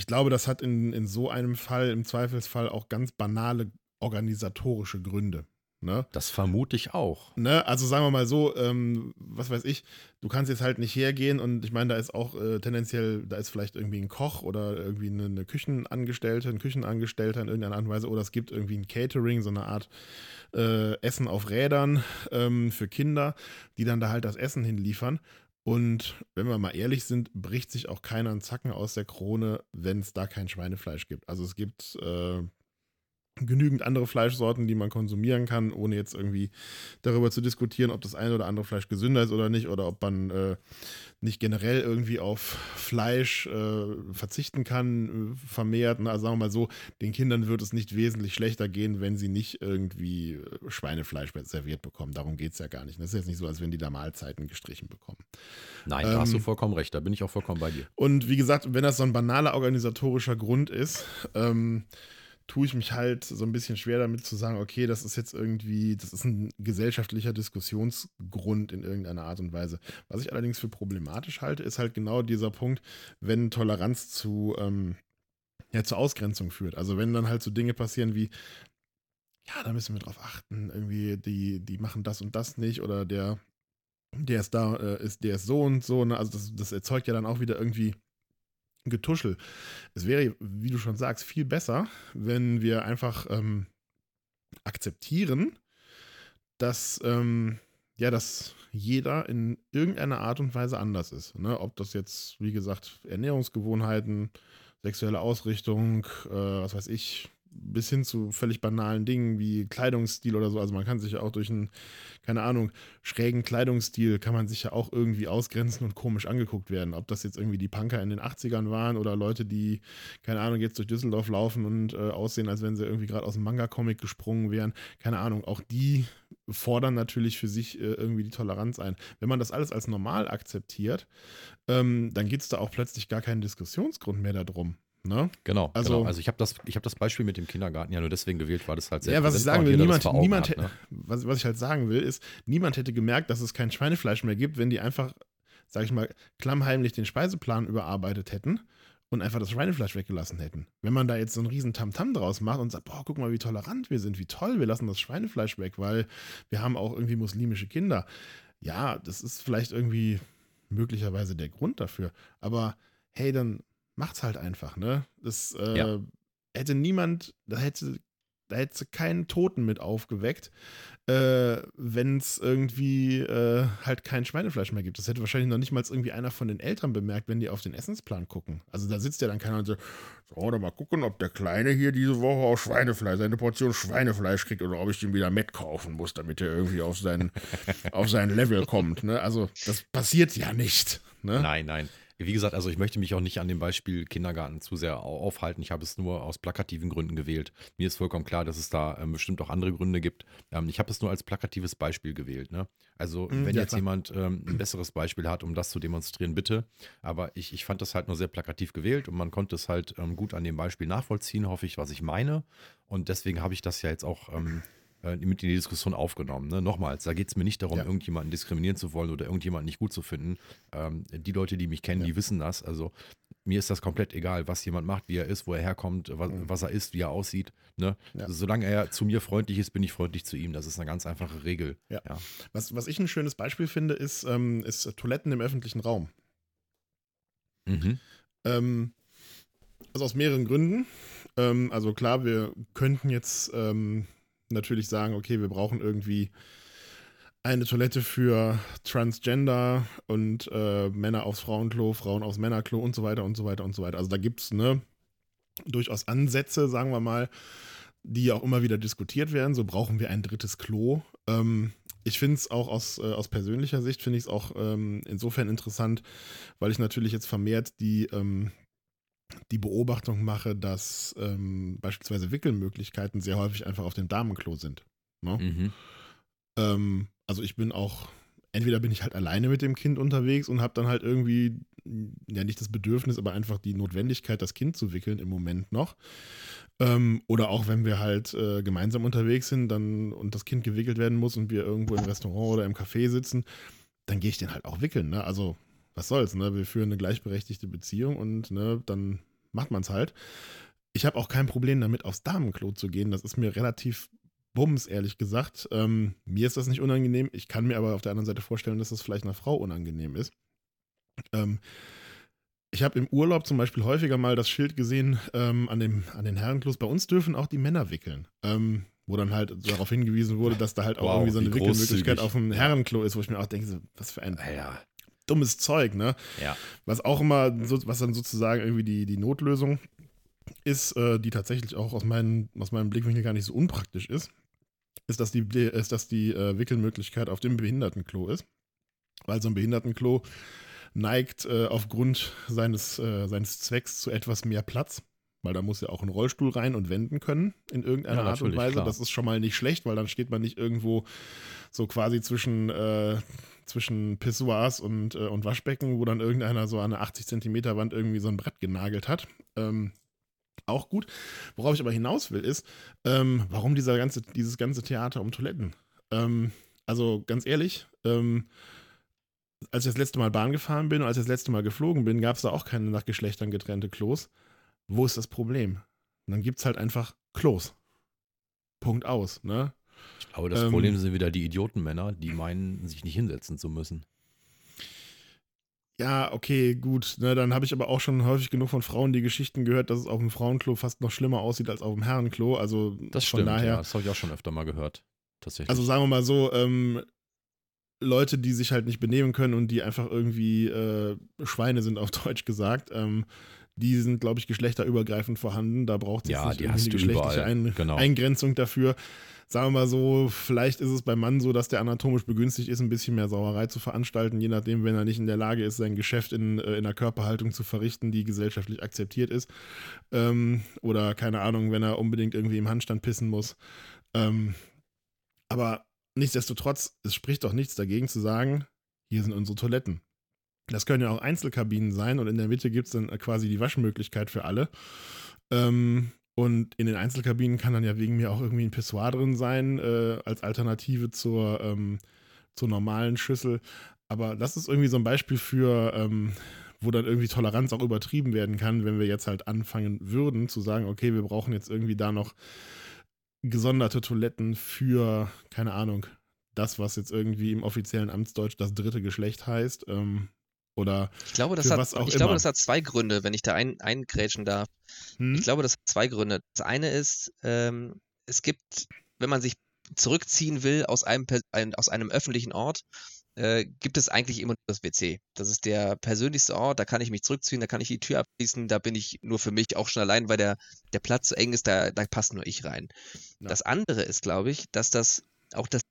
ich glaube, das hat in, in so einem Fall im Zweifelsfall auch ganz banale organisatorische Gründe. Ne? Das vermute ich auch. Ne? Also sagen wir mal so, ähm, was weiß ich, du kannst jetzt halt nicht hergehen und ich meine, da ist auch äh, tendenziell, da ist vielleicht irgendwie ein Koch oder irgendwie eine, eine, Küchenangestellte, ein Küchenangestellter in irgendeiner Art und Weise oder es gibt irgendwie ein Catering, so eine Art äh, Essen auf Rädern ähm, für Kinder, die dann da halt das Essen hinliefern. Und wenn wir mal ehrlich sind, bricht sich auch keiner einen Zacken aus der Krone, wenn es da kein Schweinefleisch gibt. Also es gibt äh, genügend andere Fleischsorten, die man konsumieren kann, ohne jetzt irgendwie darüber zu diskutieren, ob das eine oder andere Fleisch gesünder ist oder nicht, oder ob man äh, nicht generell irgendwie auf Fleisch äh, verzichten kann, äh, vermehrt. Ne? Also sagen wir mal so, den Kindern wird es nicht wesentlich schlechter gehen, wenn sie nicht irgendwie äh, Schweinefleisch serviert bekommen. Darum geht es ja gar nicht. Das ist jetzt nicht so, als wenn die da Mahlzeiten gestrichen bekommen. Nein, da hast du ähm, vollkommen recht, da bin ich auch vollkommen bei dir. Und wie gesagt, wenn das so ein banaler organisatorischer Grund ist, ähm, tue ich mich halt so ein bisschen schwer damit zu sagen, okay, das ist jetzt irgendwie, das ist ein gesellschaftlicher Diskussionsgrund in irgendeiner Art und Weise. Was ich allerdings für problematisch halte, ist halt genau dieser Punkt, wenn Toleranz zu, ähm, ja, zur Ausgrenzung führt. Also wenn dann halt so Dinge passieren wie, ja, da müssen wir drauf achten, irgendwie, die, die machen das und das nicht oder der, der ist da, äh, ist, der ist so und so, ne? Also das, das erzeugt ja dann auch wieder irgendwie Getuschel. Es wäre, wie du schon sagst, viel besser, wenn wir einfach ähm, akzeptieren, dass, ähm, ja, dass jeder in irgendeiner Art und Weise anders ist. Ne? Ob das jetzt, wie gesagt, Ernährungsgewohnheiten, sexuelle Ausrichtung, äh, was weiß ich, bis hin zu völlig banalen Dingen wie Kleidungsstil oder so. Also man kann sich ja auch durch einen, keine Ahnung, schrägen Kleidungsstil kann man sich ja auch irgendwie ausgrenzen und komisch angeguckt werden. Ob das jetzt irgendwie die Punker in den 80ern waren oder Leute, die, keine Ahnung, jetzt durch Düsseldorf laufen und äh, aussehen, als wenn sie irgendwie gerade aus dem Manga-Comic gesprungen wären. Keine Ahnung, auch die fordern natürlich für sich äh, irgendwie die Toleranz ein. Wenn man das alles als normal akzeptiert, ähm, dann gibt es da auch plötzlich gar keinen Diskussionsgrund mehr darum. Ne? Genau, also, genau. also ich habe das, hab das Beispiel mit dem Kindergarten ja nur deswegen gewählt, weil es halt sehr Ja, was ich sagen will, niemand, niemand hat, ne? was, was ich halt sagen will, ist, niemand hätte gemerkt, dass es kein Schweinefleisch mehr gibt, wenn die einfach, sag ich mal, klammheimlich den Speiseplan überarbeitet hätten und einfach das Schweinefleisch weggelassen hätten. Wenn man da jetzt so einen riesen Tamtam draus macht und sagt, boah, guck mal, wie tolerant wir sind, wie toll, wir lassen das Schweinefleisch weg, weil wir haben auch irgendwie muslimische Kinder. Ja, das ist vielleicht irgendwie möglicherweise der Grund dafür. Aber hey, dann macht's halt einfach, ne? Das äh, ja. hätte niemand, da hätte, da hätte keinen Toten mit aufgeweckt, äh, wenn es irgendwie äh, halt kein Schweinefleisch mehr gibt. Das hätte wahrscheinlich noch nicht mal irgendwie einer von den Eltern bemerkt, wenn die auf den Essensplan gucken. Also da sitzt ja dann keiner und so, so, mal gucken, ob der Kleine hier diese Woche auch Schweinefleisch, seine Portion Schweinefleisch kriegt oder ob ich den wieder mitkaufen muss, damit er irgendwie auf sein, auf sein Level kommt. Ne? Also das passiert ja nicht. Ne? Nein, nein. Wie gesagt, also ich möchte mich auch nicht an dem Beispiel Kindergarten zu sehr aufhalten. Ich habe es nur aus plakativen Gründen gewählt. Mir ist vollkommen klar, dass es da ähm, bestimmt auch andere Gründe gibt. Ähm, ich habe es nur als plakatives Beispiel gewählt. Ne? Also mhm, wenn ja, jetzt klar. jemand ähm, ein besseres Beispiel hat, um das zu demonstrieren, bitte. Aber ich, ich fand das halt nur sehr plakativ gewählt und man konnte es halt ähm, gut an dem Beispiel nachvollziehen, hoffe ich, was ich meine. Und deswegen habe ich das ja jetzt auch ähm, äh, mit in die Diskussion aufgenommen. Ne? Nochmals, da geht es mir nicht darum, ja. irgendjemanden diskriminieren zu wollen oder irgendjemanden nicht gut zu finden. Ähm, die Leute, die mich kennen, ja. die wissen das. Also mir ist das komplett egal, was jemand macht, wie er ist, wo er herkommt, was, mhm. was er ist, wie er aussieht. Ne? Ja. Solange er zu mir freundlich ist, bin ich freundlich zu ihm. Das ist eine ganz einfache Regel. Ja. Was, was ich ein schönes Beispiel finde, ist, ähm, ist Toiletten im öffentlichen Raum. Mhm. Ähm, also aus mehreren Gründen. Ähm, also klar, wir könnten jetzt ähm, natürlich sagen, okay, wir brauchen irgendwie eine Toilette für Transgender und äh, Männer aufs Frauenklo, Frauen aufs Männerklo und so weiter und so weiter und so weiter. Also da gibt es ne, durchaus Ansätze, sagen wir mal, die auch immer wieder diskutiert werden. So brauchen wir ein drittes Klo. Ähm, ich finde es auch aus, äh, aus persönlicher Sicht, finde ich es auch ähm, insofern interessant, weil ich natürlich jetzt vermehrt die, ähm, die Beobachtung mache, dass ähm, beispielsweise Wickelmöglichkeiten sehr häufig einfach auf dem Damenklo sind. Ne? Mhm. Ähm, also ich bin auch, entweder bin ich halt alleine mit dem Kind unterwegs und habe dann halt irgendwie, ja nicht das Bedürfnis, aber einfach die Notwendigkeit, das Kind zu wickeln im Moment noch. Ähm, oder auch wenn wir halt äh, gemeinsam unterwegs sind dann und das Kind gewickelt werden muss und wir irgendwo im Restaurant oder im Café sitzen, dann gehe ich den halt auch wickeln. Ne? Also was soll's, ne? Wir führen eine gleichberechtigte Beziehung und ne, dann macht man es halt. Ich habe auch kein Problem damit, aufs Damenklo zu gehen. Das ist mir relativ bums, ehrlich gesagt. Ähm, mir ist das nicht unangenehm. Ich kann mir aber auf der anderen Seite vorstellen, dass das vielleicht einer Frau unangenehm ist. Ähm, ich habe im Urlaub zum Beispiel häufiger mal das Schild gesehen ähm, an, dem, an den Herrenklos. Bei uns dürfen auch die Männer wickeln. Ähm, wo dann halt darauf hingewiesen wurde, dass da halt auch wow, irgendwie so eine Wickelmöglichkeit auf dem Herrenklo ist, wo ich mir auch denke, was für ein ja dummes Zeug, ne? Ja. Was auch immer, was dann sozusagen irgendwie die, die Notlösung ist, äh, die tatsächlich auch aus, meinen, aus meinem Blickwinkel gar nicht so unpraktisch ist, ist, dass die, ist, dass die äh, Wickelmöglichkeit auf dem Behindertenklo ist. Weil so ein Behindertenklo neigt äh, aufgrund seines, seines Zwecks zu etwas mehr Platz. Weil da muss ja auch ein Rollstuhl rein und wenden können in irgendeiner ja, Art und Weise. Klar. Das ist schon mal nicht schlecht, weil dann steht man nicht irgendwo so quasi zwischen äh, zwischen Pissoirs und, äh, und Waschbecken, wo dann irgendeiner so an einer 80 Zentimeter Wand irgendwie so ein Brett genagelt hat. Ähm, auch gut. Worauf ich aber hinaus will, ist, ähm, warum dieser ganze, dieses ganze Theater um Toiletten? Ähm, also ganz ehrlich, ähm, als ich das letzte Mal Bahn gefahren bin und als ich das letzte Mal geflogen bin, gab es da auch keine nach Geschlechtern getrennte Klos. Wo ist das Problem? Und dann gibt es halt einfach Klos. Punkt aus. Ne? Ich glaube, das ähm, Problem sind wieder die Idiotenmänner, die meinen, sich nicht hinsetzen zu müssen. Ja, okay, gut. Ne, dann habe ich aber auch schon häufig genug von Frauen die Geschichten gehört, dass es auf dem Frauenklo fast noch schlimmer aussieht als auf dem Herrenklo. Also das stimmt, daher, ja, das habe ich auch schon öfter mal gehört. Tatsächlich. Also sagen wir mal so, ähm, Leute, die sich halt nicht benehmen können und die einfach irgendwie äh, Schweine sind, auf Deutsch gesagt, ähm, die sind, glaube ich, geschlechterübergreifend vorhanden. Da braucht es Ja, nicht eine geschlechtliche. Ein Genau. Eingrenzung dafür. Sagen wir mal so, vielleicht ist es beim Mann so, dass der anatomisch begünstigt ist, ein bisschen mehr Sauerei zu veranstalten, je nachdem, wenn er nicht in der Lage ist, sein Geschäft in, äh, in einer Körperhaltung zu verrichten, die gesellschaftlich akzeptiert ist. Ähm, oder keine Ahnung, wenn er unbedingt irgendwie im Handstand pissen muss. Ähm, aber nichtsdestotrotz, es spricht doch nichts dagegen zu sagen, hier sind unsere Toiletten. Das können ja auch Einzelkabinen sein und in der Mitte gibt es dann quasi die Waschmöglichkeit für alle. Ähm, und in den Einzelkabinen kann dann ja wegen mir auch irgendwie ein Pissoir drin sein, äh, als Alternative zur, ähm, zur normalen Schüssel. Aber das ist irgendwie so ein Beispiel für, ähm, wo dann irgendwie Toleranz auch übertrieben werden kann, wenn wir jetzt halt anfangen würden zu sagen, okay, wir brauchen jetzt irgendwie da noch gesonderte Toiletten für, keine Ahnung, das, was jetzt irgendwie im offiziellen Amtsdeutsch das dritte Geschlecht heißt. Ähm, oder Ich glaube, das Für hat, was auch ich glaube, immer. das hat zwei Gründe, wenn ich da ein, eingrätschen darf. hm? Ich glaube, das hat zwei Gründe. Das eine ist, ähm, es gibt, wenn man sich zurückziehen will aus einem, ein, aus einem öffentlichen Ort, äh, gibt es eigentlich immer nur das WC. Das ist der persönlichste Ort, da kann ich mich zurückziehen, da kann ich die Tür abschließen, da bin ich nur für mich auch schon allein, weil der, der Platz so eng ist, da, da passt nur ich rein. Ja. Das andere ist, glaube ich, dass das auch das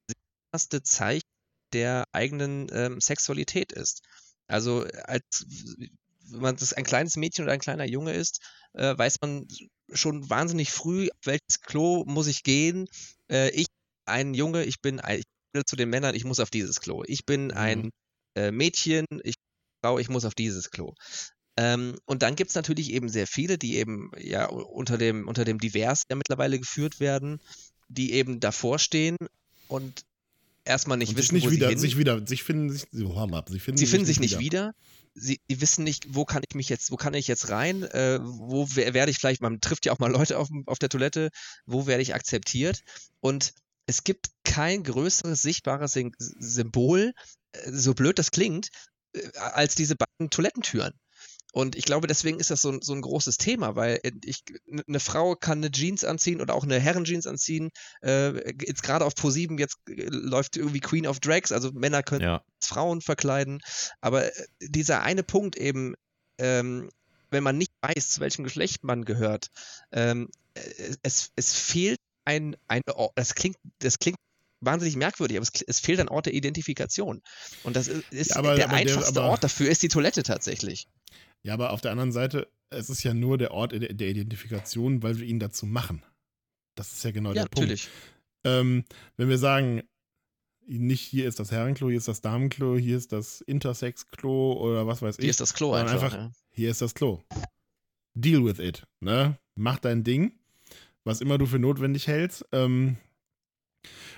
erste Zeichen der eigenen ähm, Sexualität ist. Also als wenn man das ein kleines Mädchen oder ein kleiner Junge ist, äh, weiß man schon wahnsinnig früh, auf welches Klo muss ich gehen. Äh, ich, ein Junge, ich bin ein, ich zu den Männern, ich muss auf dieses Klo. Ich bin ein äh, Mädchen, ich Frau, ich muss auf dieses Klo. Ähm, und dann gibt es natürlich eben sehr viele, die eben ja unter dem, unter dem Divers ja mittlerweile geführt werden, die eben davor stehen und erstmal nicht und wissen, sich nicht wo wieder, sie hin sich wieder, sich finden sich, sie finden, sie finden sich nicht wieder. Sie, sie wissen nicht, wo kann ich mich jetzt, wo kann ich jetzt rein, äh, wo wer- werde ich vielleicht, man trifft ja auch mal Leute auf, auf der Toilette, wo werde ich akzeptiert? Und es gibt kein größeres sichtbares Sym- Symbol, äh, so blöd das klingt, äh, als diese beiden Toilettentüren. Und ich glaube, deswegen ist das so, ein- so ein großes Thema, weil äh, ich, eine Frau kann eine Jeans anziehen oder auch eine Herrenjeans anziehen. Äh, jetzt gerade auf Pro7 jetzt äh, läuft irgendwie Queen of Drags, also Männer können Ja. Frauen verkleiden. Aber äh, dieser eine Punkt eben, ähm, wenn man nicht weiß, zu welchem Geschlecht man gehört, ähm, äh, es, es fehlt ein, ein Ort, das klingt, das klingt wahnsinnig merkwürdig, aber es, es fehlt ein Ort der Identifikation. Und das ist, ist Ja, aber- der aber der- einfachste aber- Ort dafür ist die Toilette tatsächlich. Ja, aber auf der anderen Seite, es ist ja nur der Ort der, Identifikation, weil wir ihn dazu machen. Das ist ja genau Ja, der Punkt. natürlich. Ähm, wenn wir sagen, nicht hier ist das Herrenklo, hier ist das Damenklo, hier ist das Intersex-Klo oder was weiß ich. Hier ist das Klo einfach. einfach- ja. hier ist das Klo. Deal with it. Ne? Mach dein Ding, was immer du für notwendig hältst. Ähm,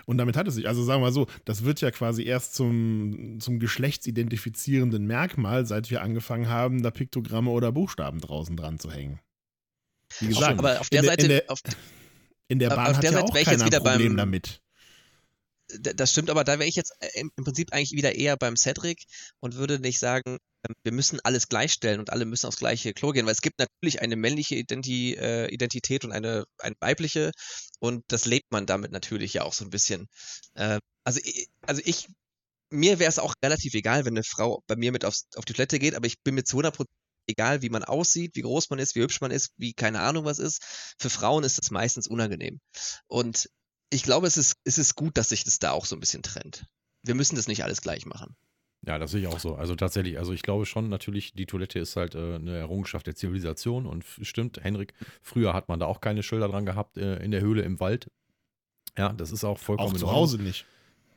und damit hat es sich. Also sagen wir mal so, das wird ja quasi erst zum, zum geschlechtsidentifizierenden Merkmal, seit wir angefangen haben, da Piktogramme oder Buchstaben draußen dran zu hängen. Wie gesagt, Aber auf der in der- Seite, in der, auf, in der auf Bahn hat der ja Seite auch wär ich jetzt keiner ein wieder Problem beim- damit. Das stimmt, aber da wäre ich jetzt äh, im Prinzip eigentlich wieder eher beim Cedric und würde nicht sagen, ähm, wir müssen alles gleichstellen und alle müssen aufs gleiche Klo gehen, weil es gibt natürlich eine männliche Identi äh, Identität und eine, eine weibliche und das lebt man damit natürlich ja auch so ein bisschen. Ähm, also, also ich, mir wäre es auch relativ egal, wenn eine Frau bei mir mit aufs, auf die Toilette geht, aber ich bin mir zu 100% egal, wie man aussieht, wie groß man ist, wie hübsch man ist, wie keine Ahnung was ist. Für Frauen ist das meistens unangenehm. Und ich glaube, es ist, es ist gut, dass sich das da auch so ein bisschen trennt. Wir müssen das nicht alles gleich machen. Ja, das sehe ich auch so. Also tatsächlich, also ich glaube schon, natürlich, die Toilette ist halt äh, eine Errungenschaft der Zivilisation und stimmt, Henrik, früher hat man da auch keine Schilder dran gehabt äh, in der Höhle im Wald. Ja, das ist auch vollkommen Auch zu. Hause nicht.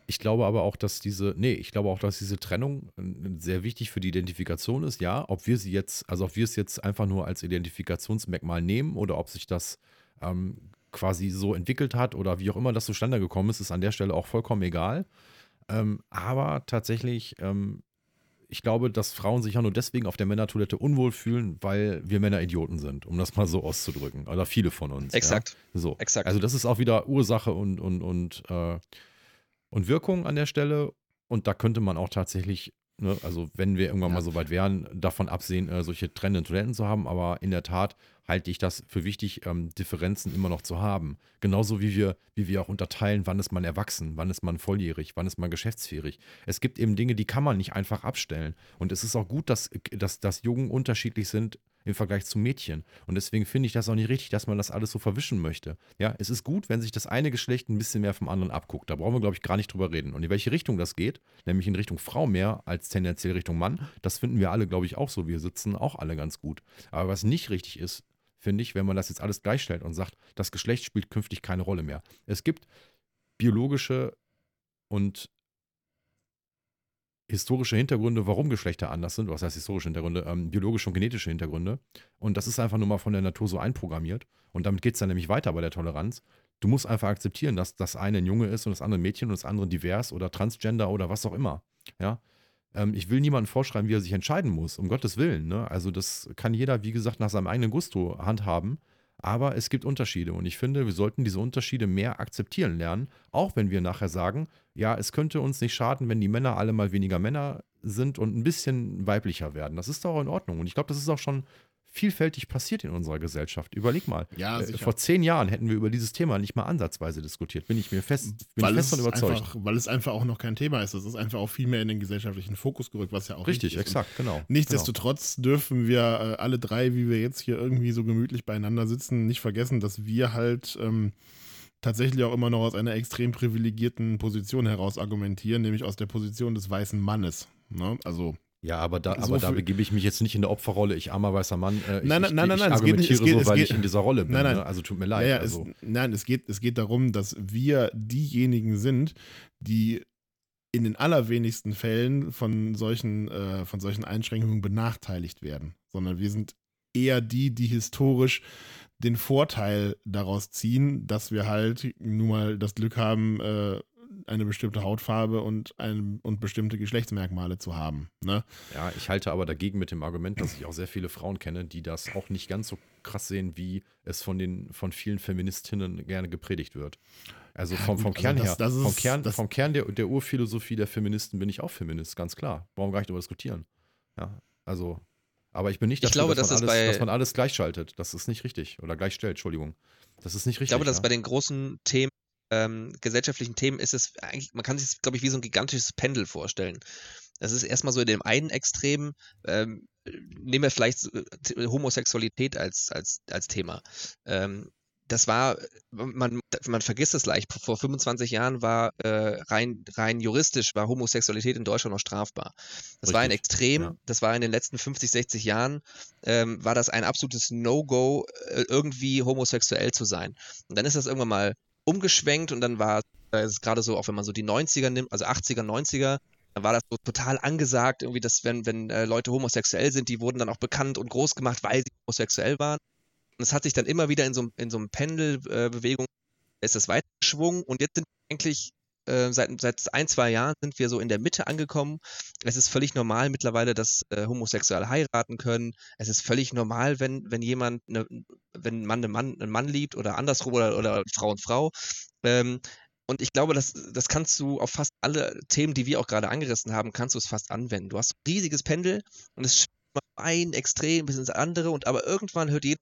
Ich glaube aber auch, dass diese, nee, ich glaube auch, dass diese Trennung äh, sehr wichtig für die Identifikation ist, ja. Ob wir sie jetzt, also ob wir es jetzt einfach nur als Identifikationsmerkmal nehmen oder ob sich das ähm, quasi so entwickelt hat oder wie auch immer das zustande gekommen ist, ist an der Stelle auch vollkommen egal. Ähm, aber tatsächlich, ähm, ich glaube, dass Frauen sich ja nur deswegen auf der Männertoilette unwohl fühlen, weil wir Männer Idioten sind, um das mal so auszudrücken. Oder viele von uns. Ja? Exakt. So. Exakt. Also das ist auch wieder Ursache und, und, und, äh, und Wirkung an der Stelle. Und da könnte man auch tatsächlich, ne, also wenn wir irgendwann Ja. mal so weit wären, davon absehen, äh, solche trennenden Toiletten zu haben. Aber in der Tat halte ich das für wichtig, ähm, Differenzen immer noch zu haben. Genauso wie wir, wie wir auch unterteilen, wann ist man erwachsen, wann ist man volljährig, wann ist man geschäftsfähig. Es gibt eben Dinge, die kann man nicht einfach abstellen. Und es ist auch gut, dass, dass, dass Jungen unterschiedlich sind im Vergleich zu Mädchen. Und deswegen finde ich das auch nicht richtig, dass man das alles so verwischen möchte. Ja, es ist gut, wenn sich das eine Geschlecht ein bisschen mehr vom anderen abguckt. Da brauchen wir, glaube ich, gar nicht drüber reden. Und in welche Richtung das geht, nämlich in Richtung Frau mehr als tendenziell Richtung Mann, das finden wir alle, glaube ich, auch so. Wir sitzen auch alle ganz gut. Aber was nicht richtig ist, finde ich, wenn man das jetzt alles gleichstellt und sagt, das Geschlecht spielt künftig keine Rolle mehr. Es gibt biologische und historische Hintergründe, warum Geschlechter anders sind. Was heißt historische Hintergründe? Ähm, biologische und genetische Hintergründe. Und das ist einfach nur mal von der Natur so einprogrammiert. Und damit geht es dann nämlich weiter bei der Toleranz. Du musst einfach akzeptieren, dass das eine ein Junge ist und das andere ein Mädchen und das andere divers oder transgender oder was auch immer. Ja. Ähm, ich will niemandem vorschreiben, wie er sich entscheiden muss, um Gottes Willen. Ne? Also, das kann jeder, wie gesagt, nach seinem eigenen Gusto handhaben. Aber es gibt Unterschiede und ich finde, wir sollten diese Unterschiede mehr akzeptieren lernen, auch wenn wir nachher sagen, ja, es könnte uns nicht schaden, wenn die Männer alle mal weniger Männer sind und ein bisschen weiblicher werden. Das ist doch in Ordnung. Und ich glaube, das ist auch schon vielfältig passiert in unserer Gesellschaft. Überleg mal. Ja, äh, vor zehn Jahren hätten wir über dieses Thema nicht mal ansatzweise diskutiert. Bin ich mir fest, bin weil fest von überzeugt. Einfach, weil es einfach auch noch kein Thema ist. Das ist einfach auch viel mehr in den gesellschaftlichen Fokus gerückt, was ja auch richtig, ist. exakt, genau. Nichtsdestotrotz genau. dürfen wir äh, alle drei, wie wir jetzt hier irgendwie so gemütlich beieinander sitzen, nicht vergessen, dass wir halt ähm, tatsächlich auch immer noch aus einer extrem privilegierten Position heraus argumentieren, nämlich aus der Position des weißen Mannes. Ne? Also ja, aber da, so aber da begebe ich mich jetzt nicht in der Opferrolle. Ich armer weißer Mann. Äh, ich, nein, nein, nein, nein, ich, ich argumentiere geht, so, weil geht, ich in dieser Rolle bin. Nein, nein. Ne? Also tut mir leid. Ja, ja, also. es, nein, es geht, es geht darum, dass wir diejenigen sind, die in den allerwenigsten Fällen von solchen, äh, von solchen Einschränkungen benachteiligt werden, sondern wir sind eher die, die historisch den Vorteil daraus ziehen, dass wir halt nun mal das Glück haben, äh, eine bestimmte Hautfarbe und, ein, und bestimmte Geschlechtsmerkmale zu haben. Ne? Ja, ich halte aber dagegen mit dem Argument, dass ich auch sehr viele Frauen kenne, die das auch nicht ganz so krass sehen, wie es von den von vielen Feministinnen gerne gepredigt wird. Also vom, vom Kern also das, her, das ist, vom Kern, das, vom Kern der, der Urphilosophie der Feministen bin ich auch Feminist, ganz klar. Warum gar nicht darüber diskutieren? Ja, also, aber ich bin nicht dafür, ich glaube, dass, man alles, dass man alles gleichschaltet. Das ist nicht richtig. Oder gleichstellt, Entschuldigung. Das ist nicht richtig. Ich glaube, dass ja? bei den großen Themen ähm, gesellschaftlichen Themen ist es eigentlich, man kann sich das, glaube ich, wie so ein gigantisches Pendel vorstellen. Das ist erstmal so in dem einen Extrem, ähm, nehmen wir vielleicht äh, Homosexualität als, als, als Thema. Ähm, das war, man, man vergisst es leicht, vor 25 Jahren war äh, rein, rein juristisch, war Homosexualität in Deutschland noch strafbar. Das Richtig, war ein Extrem, ja. das war in den letzten 50, 60 Jahren, ähm, war das ein absolutes No-Go, äh, irgendwie homosexuell zu sein. Und dann ist das irgendwann mal umgeschwenkt und dann war es gerade so, auch wenn man so die 90er nimmt, also 80er, 90er, dann war das so total angesagt, irgendwie, dass wenn, wenn äh, Leute homosexuell sind, die wurden dann auch bekannt und groß gemacht, weil sie homosexuell waren. Und es hat sich dann immer wieder in so, in so einem Pendelbewegung, äh, ist das weitergeschwungen und jetzt sind eigentlich äh, seit, seit ein, zwei Jahren sind wir so in der Mitte angekommen. Es ist völlig normal mittlerweile, dass äh, Homosexuelle heiraten können. Es ist völlig normal, wenn, wenn jemand, eine, wenn Mann einen Mann, einen Mann liebt oder andersrum oder, oder Frau und Frau. Ähm, und ich glaube, das, das kannst du auf fast alle Themen, die wir auch gerade angerissen haben, kannst du es fast anwenden. Du hast ein riesiges Pendel und es ein Extrem bis ins andere und aber irgendwann hört jeder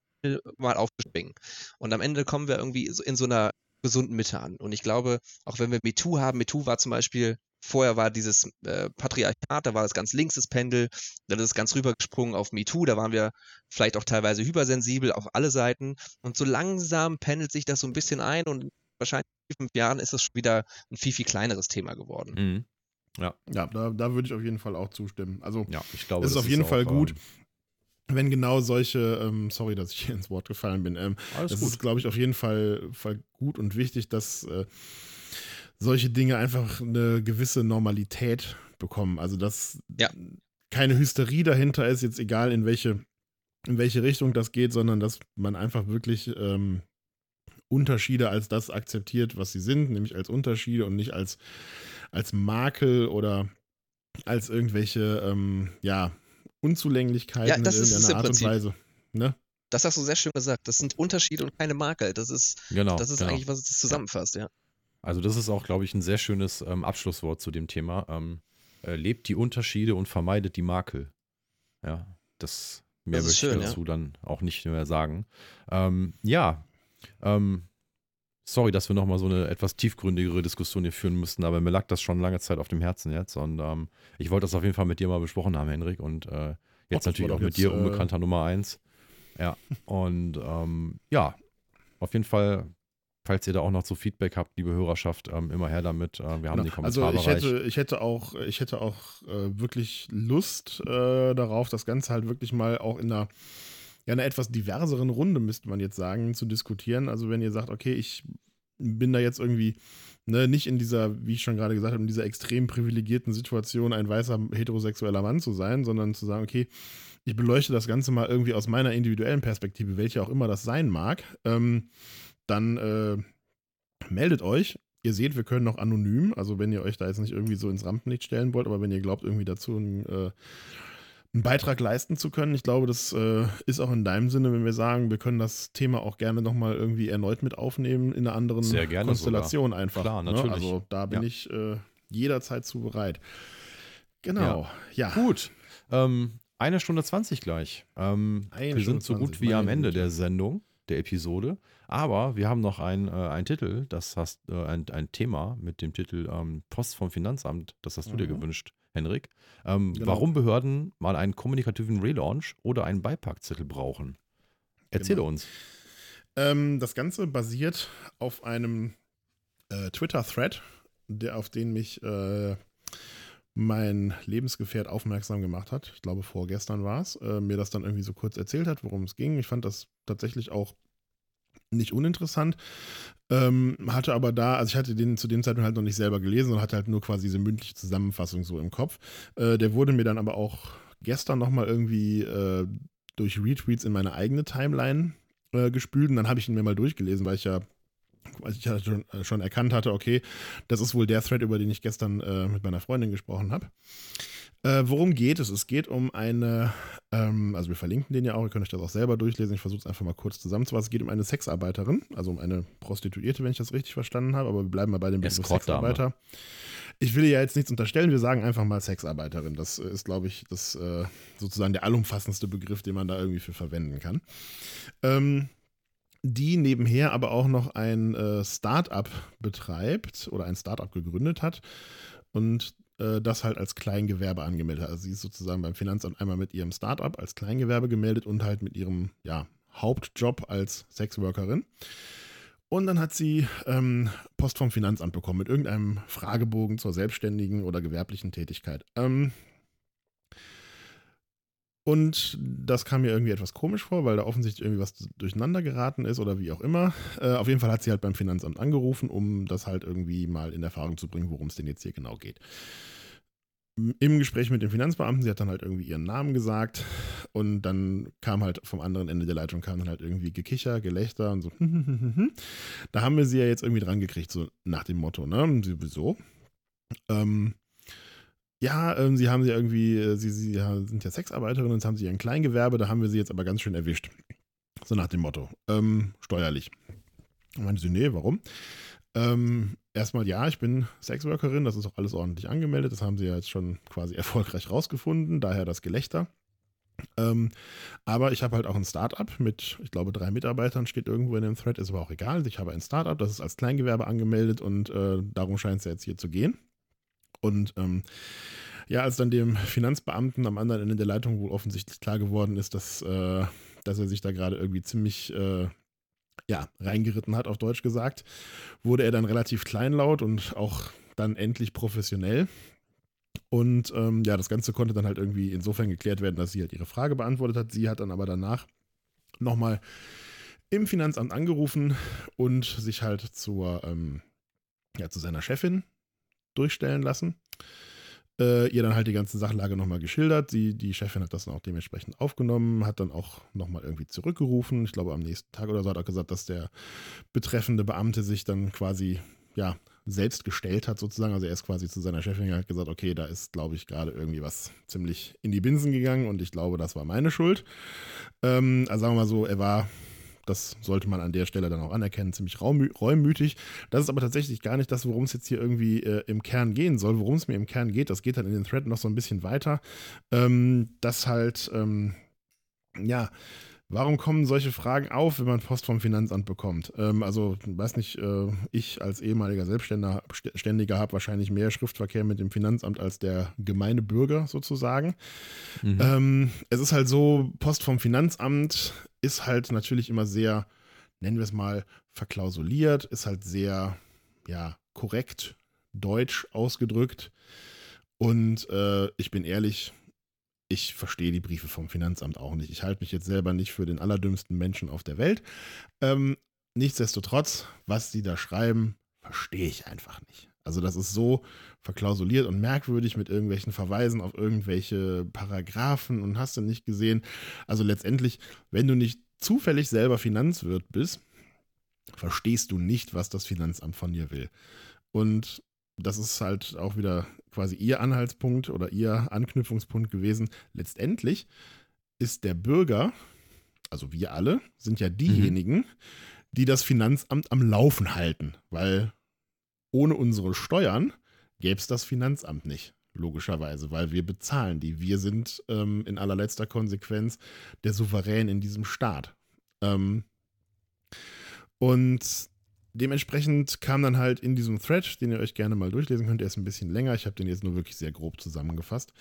mal aufzuspringen. Und am Ende kommen wir irgendwie in so einer gesunden Mitte an. Und ich glaube, auch wenn wir MeToo haben, MeToo war zum Beispiel, vorher war dieses äh, Patriarchat, da war das ganz links das Pendel, dann ist es ganz rübergesprungen auf MeToo, da waren wir vielleicht auch teilweise hypersensibel auf alle Seiten. Und so langsam pendelt sich das so ein bisschen ein und wahrscheinlich in fünf Jahren ist es schon wieder ein viel, viel kleineres Thema geworden. Mhm. Ja. Ja, da, da würde ich auf jeden Fall auch zustimmen. Also, ja, ich glaube, es ist auf jeden Fall gut. Wenn genau solche, ähm, sorry, dass ich hier ins Wort gefallen bin, ähm, das gut. ist, glaube ich, auf jeden Fall, Fall gut und wichtig, dass äh, solche Dinge einfach eine gewisse Normalität bekommen. Also, dass ja. keine Hysterie dahinter ist, jetzt egal in welche, in welche Richtung das geht, sondern dass man einfach wirklich ähm, Unterschiede als das akzeptiert, was sie sind, nämlich als Unterschiede und nicht als, als Makel oder als irgendwelche, ähm, ja, Unzulänglichkeiten ja, das in irgendeiner Art Prinzip. und Weise. Ne? Das hast du sehr schön gesagt. Das sind Unterschiede und keine Makel. Das ist, genau, das ist genau. eigentlich, was es zusammenfasst, ja. Also das ist auch, glaube ich, ein sehr schönes ähm, Abschlusswort zu dem Thema. Ähm, äh, lebt die Unterschiede und vermeidet die Makel. Ja, das mehr das möchte schön, ich dazu ja. dann auch nicht mehr sagen. Ähm, ja, ähm, sorry, dass wir nochmal so eine etwas tiefgründigere Diskussion hier führen müssten, aber mir lag das schon lange Zeit auf dem Herzen jetzt und ähm, ich wollte das auf jeden Fall mit dir mal besprochen haben, Henrik, und äh, jetzt Ach, natürlich auch mit jetzt, dir, äh, unbekannter Nummer eins. Ja, und ähm, ja, auf jeden Fall, falls ihr da auch noch so Feedback habt, liebe Hörerschaft, ähm, immer her damit. Äh, wir haben Genau. den Also Kommentarbereich. ich hätte, ich hätte auch, ich hätte auch äh, wirklich Lust äh, darauf, das Ganze halt wirklich mal auch in einer, ja, einer etwas diverseren Runde, müsste man jetzt sagen, zu diskutieren. Also wenn ihr sagt, okay, ich bin da jetzt irgendwie ne, nicht in dieser, wie ich schon gerade gesagt habe, in dieser extrem privilegierten Situation, ein weißer heterosexueller Mann zu sein, sondern zu sagen, okay, ich beleuchte das Ganze mal irgendwie aus meiner individuellen Perspektive, welche auch immer das sein mag, ähm, dann äh, meldet euch. Ihr seht, wir können noch anonym, also wenn ihr euch da jetzt nicht irgendwie so ins Rampenlicht stellen wollt, aber wenn ihr glaubt, irgendwie dazu einen, äh, einen Beitrag leisten zu können, ich glaube, das äh, ist auch in deinem Sinne, wenn wir sagen, wir können das Thema auch gerne nochmal irgendwie erneut mit aufnehmen in einer anderen Sehr gerne Konstellation einfach. Klar, ne? natürlich. Also da bin Ja. ich äh, jederzeit zu bereit. Genau, ja. Gut. Ähm, eine Stunde 20 gleich. Ähm, wir Stunde sind so 20, gut wie am Ende Güte. der Sendung, der Episode. Aber wir haben noch ein, äh, einen Titel, das hast äh, ein, ein Thema mit dem Titel ähm, Post vom Finanzamt. Das hast du dir Mhm. gewünscht, Henrik. Ähm, Genau. Warum Behörden mal einen kommunikativen Relaunch oder einen Beipackzettel brauchen? Erzähle Genau. uns. Ähm, das Ganze basiert auf einem äh, Twitter-Thread, der auf den mich äh, mein Lebensgefährt aufmerksam gemacht hat. Ich glaube, vorgestern war es. Äh, mir das dann irgendwie so kurz erzählt hat, worum es ging. Ich fand das tatsächlich auch nicht uninteressant. Ähm, hatte aber da, also ich hatte den zu dem Zeitpunkt halt noch nicht selber gelesen und hatte halt nur quasi diese mündliche Zusammenfassung so im Kopf. Äh, der wurde mir dann aber auch gestern nochmal irgendwie äh, durch Retweets in meine eigene Timeline äh, gespült und dann habe ich ihn mir mal durchgelesen, weil ich ja weil ich ja schon, äh, schon erkannt hatte, okay, das ist wohl der Thread, über den ich gestern äh, mit meiner Freundin gesprochen habe. Äh, worum geht es? Es geht um eine, ähm, also wir verlinken den ja auch, ihr könnt euch das auch selber durchlesen. Ich versuche es einfach mal kurz zusammenzufassen. Es geht um eine Sexarbeiterin, also um eine Prostituierte, wenn ich das richtig verstanden habe, aber wir bleiben mal bei dem Begriff. Sexarbeiter. Ich will ihr ja jetzt nichts unterstellen, wir sagen einfach mal Sexarbeiterin. Das äh, ist, glaube ich, das äh, sozusagen der allumfassendste Begriff, den man da irgendwie für verwenden kann. Ähm, die nebenher aber auch noch ein äh, Start-up betreibt oder ein Start-up gegründet hat und äh, das halt als Kleingewerbe angemeldet hat. Also sie ist sozusagen beim Finanzamt einmal mit ihrem Start-up als Kleingewerbe gemeldet und halt mit ihrem ja, Hauptjob als Sexworkerin. Und dann hat sie ähm, Post vom Finanzamt bekommen mit irgendeinem Fragebogen zur selbstständigen oder gewerblichen Tätigkeit. Ähm, und das kam mir irgendwie etwas komisch vor, weil da offensichtlich irgendwie was durcheinander geraten ist oder wie auch immer. Äh, auf jeden Fall hat sie halt beim Finanzamt angerufen, um das halt irgendwie mal in Erfahrung zu bringen, worum es denn jetzt hier genau geht. Im Gespräch mit dem Finanzbeamten, sie hat dann halt irgendwie ihren Namen gesagt und dann kam halt vom anderen Ende der Leitung kam dann halt irgendwie Gekicher, Gelächter und so. da haben wir sie ja jetzt irgendwie dran gekriegt, so nach dem Motto, ne? Wieso? Ähm, ja, ähm, sie haben sie irgendwie, äh, sie, sie sind ja Sexarbeiterin und haben sie ein Kleingewerbe, da haben wir sie jetzt aber ganz schön erwischt. So nach dem Motto. Ähm, steuerlich. Und meinte sie, nee, warum? Ähm, erstmal ja, ich bin Sexworkerin, das ist auch alles ordentlich angemeldet, das haben sie ja jetzt schon quasi erfolgreich rausgefunden, daher das Gelächter. Ähm, aber ich habe halt auch ein Startup mit, ich glaube, drei Mitarbeitern, steht irgendwo in dem Thread, ist aber auch egal. Ich habe ein Startup, das ist als Kleingewerbe angemeldet und äh, darum scheint es ja jetzt hier zu gehen. Und ähm, ja, als dann dem Finanzbeamten am anderen Ende der Leitung wohl offensichtlich klar geworden ist, dass, äh, dass er sich da gerade irgendwie ziemlich äh, ja, reingeritten hat, auf Deutsch gesagt, wurde er dann relativ kleinlaut und auch dann endlich professionell. Und ähm, ja, das Ganze konnte dann halt irgendwie insofern geklärt werden, dass sie halt ihre Frage beantwortet hat. Sie hat dann aber danach nochmal im Finanzamt angerufen und sich halt zur, ähm, ja, zu seiner Chefin durchstellen lassen. Äh, ihr dann halt die ganze Sachlage nochmal geschildert. Sie, die Chefin hat das dann auch dementsprechend aufgenommen, hat dann auch nochmal irgendwie zurückgerufen. Ich glaube, am nächsten Tag oder so hat er gesagt, dass der betreffende Beamte sich dann quasi, ja, selbst gestellt hat sozusagen. Also er ist quasi zu seiner Chefin hat gesagt, okay, da ist, glaube ich, gerade irgendwie was ziemlich in die Binsen gegangen und ich glaube, das war meine Schuld. Ähm, also sagen wir mal so, er war das sollte man an der Stelle dann auch anerkennen, ziemlich reumütig. Das ist aber tatsächlich gar nicht das, worum es jetzt hier irgendwie äh, im Kern gehen soll. Worum es mir im Kern geht, das geht dann in den Thread noch so ein bisschen weiter. Ähm, dass halt, ähm, ja, Warum kommen solche Fragen auf, wenn man Post vom Finanzamt bekommt? Ähm, also, weiß nicht, äh, ich als ehemaliger Selbstständiger habe wahrscheinlich mehr Schriftverkehr mit dem Finanzamt als der gemeine Bürger sozusagen. Mhm. Ähm, es ist halt so, Post vom Finanzamt ist halt natürlich immer sehr, nennen wir es mal, verklausuliert, ist halt sehr, ja, korrekt, deutsch ausgedrückt. Und äh, ich bin ehrlich, ich verstehe die Briefe vom Finanzamt auch nicht. Ich halte mich jetzt selber nicht für den allerdümmsten Menschen auf der Welt. Ähm, nichtsdestotrotz, was sie da schreiben, verstehe ich einfach nicht. Also das ist so verklausuliert und merkwürdig mit irgendwelchen Verweisen auf irgendwelche Paragraphen und hast du nicht gesehen. Also letztendlich, wenn du nicht zufällig selber Finanzwirt bist, verstehst du nicht, was das Finanzamt von dir will. Und das ist halt auch wieder quasi ihr Anhaltspunkt oder ihr Anknüpfungspunkt gewesen. Letztendlich ist der Bürger, also wir alle, sind ja diejenigen, mhm. die das Finanzamt am Laufen halten, weil ohne unsere Steuern gäbe es das Finanzamt nicht, logischerweise, weil wir bezahlen die. Wir sind ähm, in allerletzter Konsequenz der Souverän in diesem Staat. Ähm, und dementsprechend kam dann halt in diesem Thread, den ihr euch gerne mal durchlesen könnt, der ist ein bisschen länger, ich habe den jetzt nur wirklich sehr grob zusammengefasst,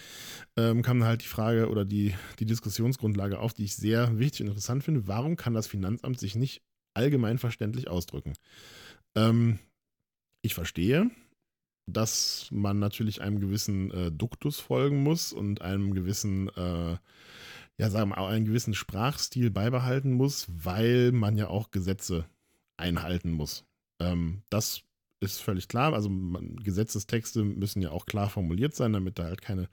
ähm, kam dann halt die Frage oder die, die Diskussionsgrundlage auf, die ich sehr wichtig und interessant finde. Warum kann das Finanzamt sich nicht allgemein verständlich ausdrücken? Ähm, ich verstehe, dass man natürlich einem gewissen äh, Duktus folgen muss und einem gewissen äh, ja, sagen wir mal, einen gewissen Sprachstil beibehalten muss, weil man ja auch Gesetze einhalten muss. Ähm, das ist völlig klar. Also man, Gesetzestexte müssen ja auch klar formuliert sein, damit da halt keine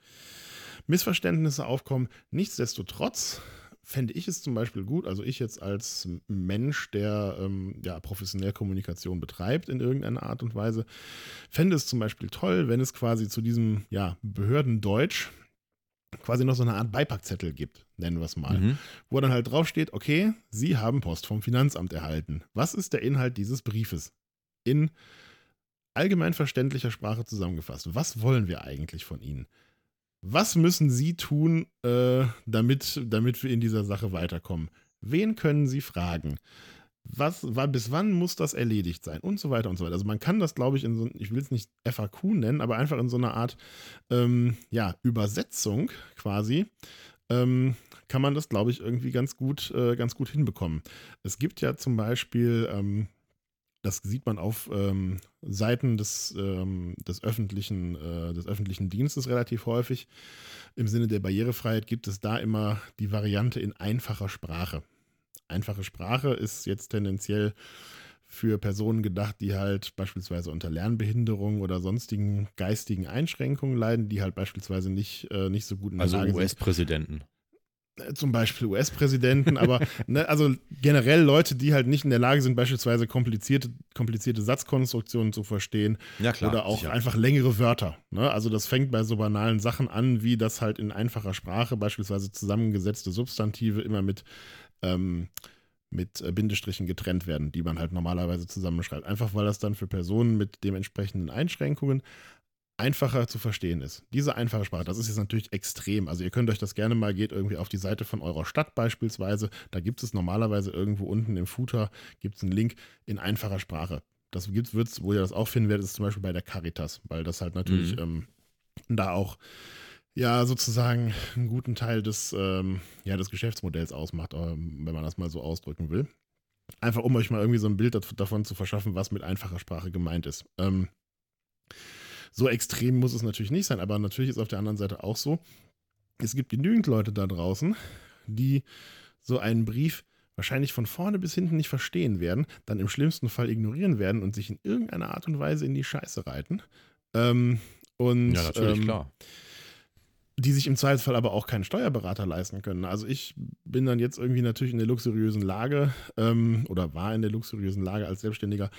Missverständnisse aufkommen. Nichtsdestotrotz fände ich es zum Beispiel gut, also ich jetzt als Mensch, der ähm, ja professionell Kommunikation betreibt in irgendeiner Art und Weise, fände es zum Beispiel toll, wenn es quasi zu diesem ja, Behördendeutsch quasi noch so eine Art Beipackzettel gibt, nennen wir es mal, mhm. wo dann halt draufsteht, okay, Sie haben Post vom Finanzamt erhalten. Was ist der Inhalt dieses Briefes? In allgemein verständlicher Sprache zusammengefasst. Was wollen wir eigentlich von Ihnen? Was müssen Sie tun, äh, damit, damit wir in dieser Sache weiterkommen? Wen können Sie fragen? Was, bis wann muss das erledigt sein und so weiter und so weiter. Also man kann das, glaube ich, in so, ich will es nicht FAQ nennen, aber einfach in so einer Art, ähm, ja, Übersetzung quasi, ähm, kann man das, glaube ich, irgendwie ganz gut, äh, ganz gut hinbekommen. Es gibt ja zum Beispiel, ähm, das sieht man auf ähm, Seiten des, ähm, des, öffentlichen, äh, des öffentlichen Dienstes relativ häufig. Im Sinne der Barrierefreiheit gibt es da immer die Variante in einfacher Sprache einfache Sprache ist jetzt tendenziell für Personen gedacht, die halt beispielsweise unter Lernbehinderung oder sonstigen geistigen Einschränkungen leiden, die halt beispielsweise nicht, äh, nicht so gut in der also Lage sind. Also US-Präsidenten. Äh, zum Beispiel US-Präsidenten, aber ne, also generell Leute, die halt nicht in der Lage sind, beispielsweise komplizierte, komplizierte Satzkonstruktionen zu verstehen ja, klar, oder auch sicher. einfach längere Wörter. Ne? Also das fängt bei so banalen Sachen an, wie das halt in einfacher Sprache beispielsweise zusammengesetzte Substantive immer mit ähm, mit äh, Bindestrichen getrennt werden, die man halt normalerweise zusammenschreibt. Einfach weil das dann für Personen mit dementsprechenden Einschränkungen einfacher zu verstehen ist. Diese einfache Sprache, das ist jetzt natürlich extrem. Also ihr könnt euch das gerne mal, geht irgendwie auf die Seite von eurer Stadt beispielsweise. Da gibt es normalerweise irgendwo unten im Footer, gibt es einen Link in einfacher Sprache. Das gibt es, wo ihr das auch finden werdet, ist zum Beispiel bei der Caritas, weil das halt natürlich mhm. ähm, da auch ja sozusagen einen guten Teil des, ähm, ja, des Geschäftsmodells ausmacht, ähm, wenn man das mal so ausdrücken will. Einfach um euch mal irgendwie so ein Bild davon zu verschaffen, was mit einfacher Sprache gemeint ist. Ähm, so extrem muss es natürlich nicht sein, aber natürlich ist auf der anderen Seite auch so, es gibt genügend Leute da draußen, die so einen Brief wahrscheinlich von vorne bis hinten nicht verstehen werden, dann im schlimmsten Fall ignorieren werden und sich in irgendeiner Art und Weise in die Scheiße reiten. Ähm, und, ja, natürlich, ähm, klar die sich im Zweifelsfall aber auch keinen Steuerberater leisten können. Also ich bin dann jetzt irgendwie natürlich in der luxuriösen Lage ähm, oder war in der luxuriösen Lage als Selbstständiger,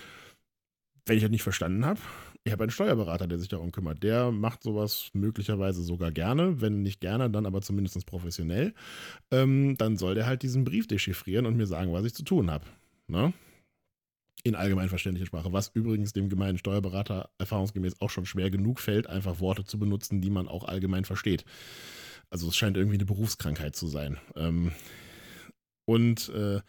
wenn ich das nicht verstanden habe. Ich habe einen Steuerberater, der sich darum kümmert. Der macht sowas möglicherweise sogar gerne, wenn nicht gerne, dann aber zumindest professionell. Ähm, dann soll der halt diesen Brief dechiffrieren und mir sagen, was ich zu tun habe. Ne? In allgemein verständlicher Sprache, was übrigens dem gemeinen Steuerberater erfahrungsgemäß auch schon schwer genug fällt, einfach Worte zu benutzen, die man auch allgemein versteht. Also es scheint irgendwie eine Berufskrankheit zu sein. Ähm, Und äh,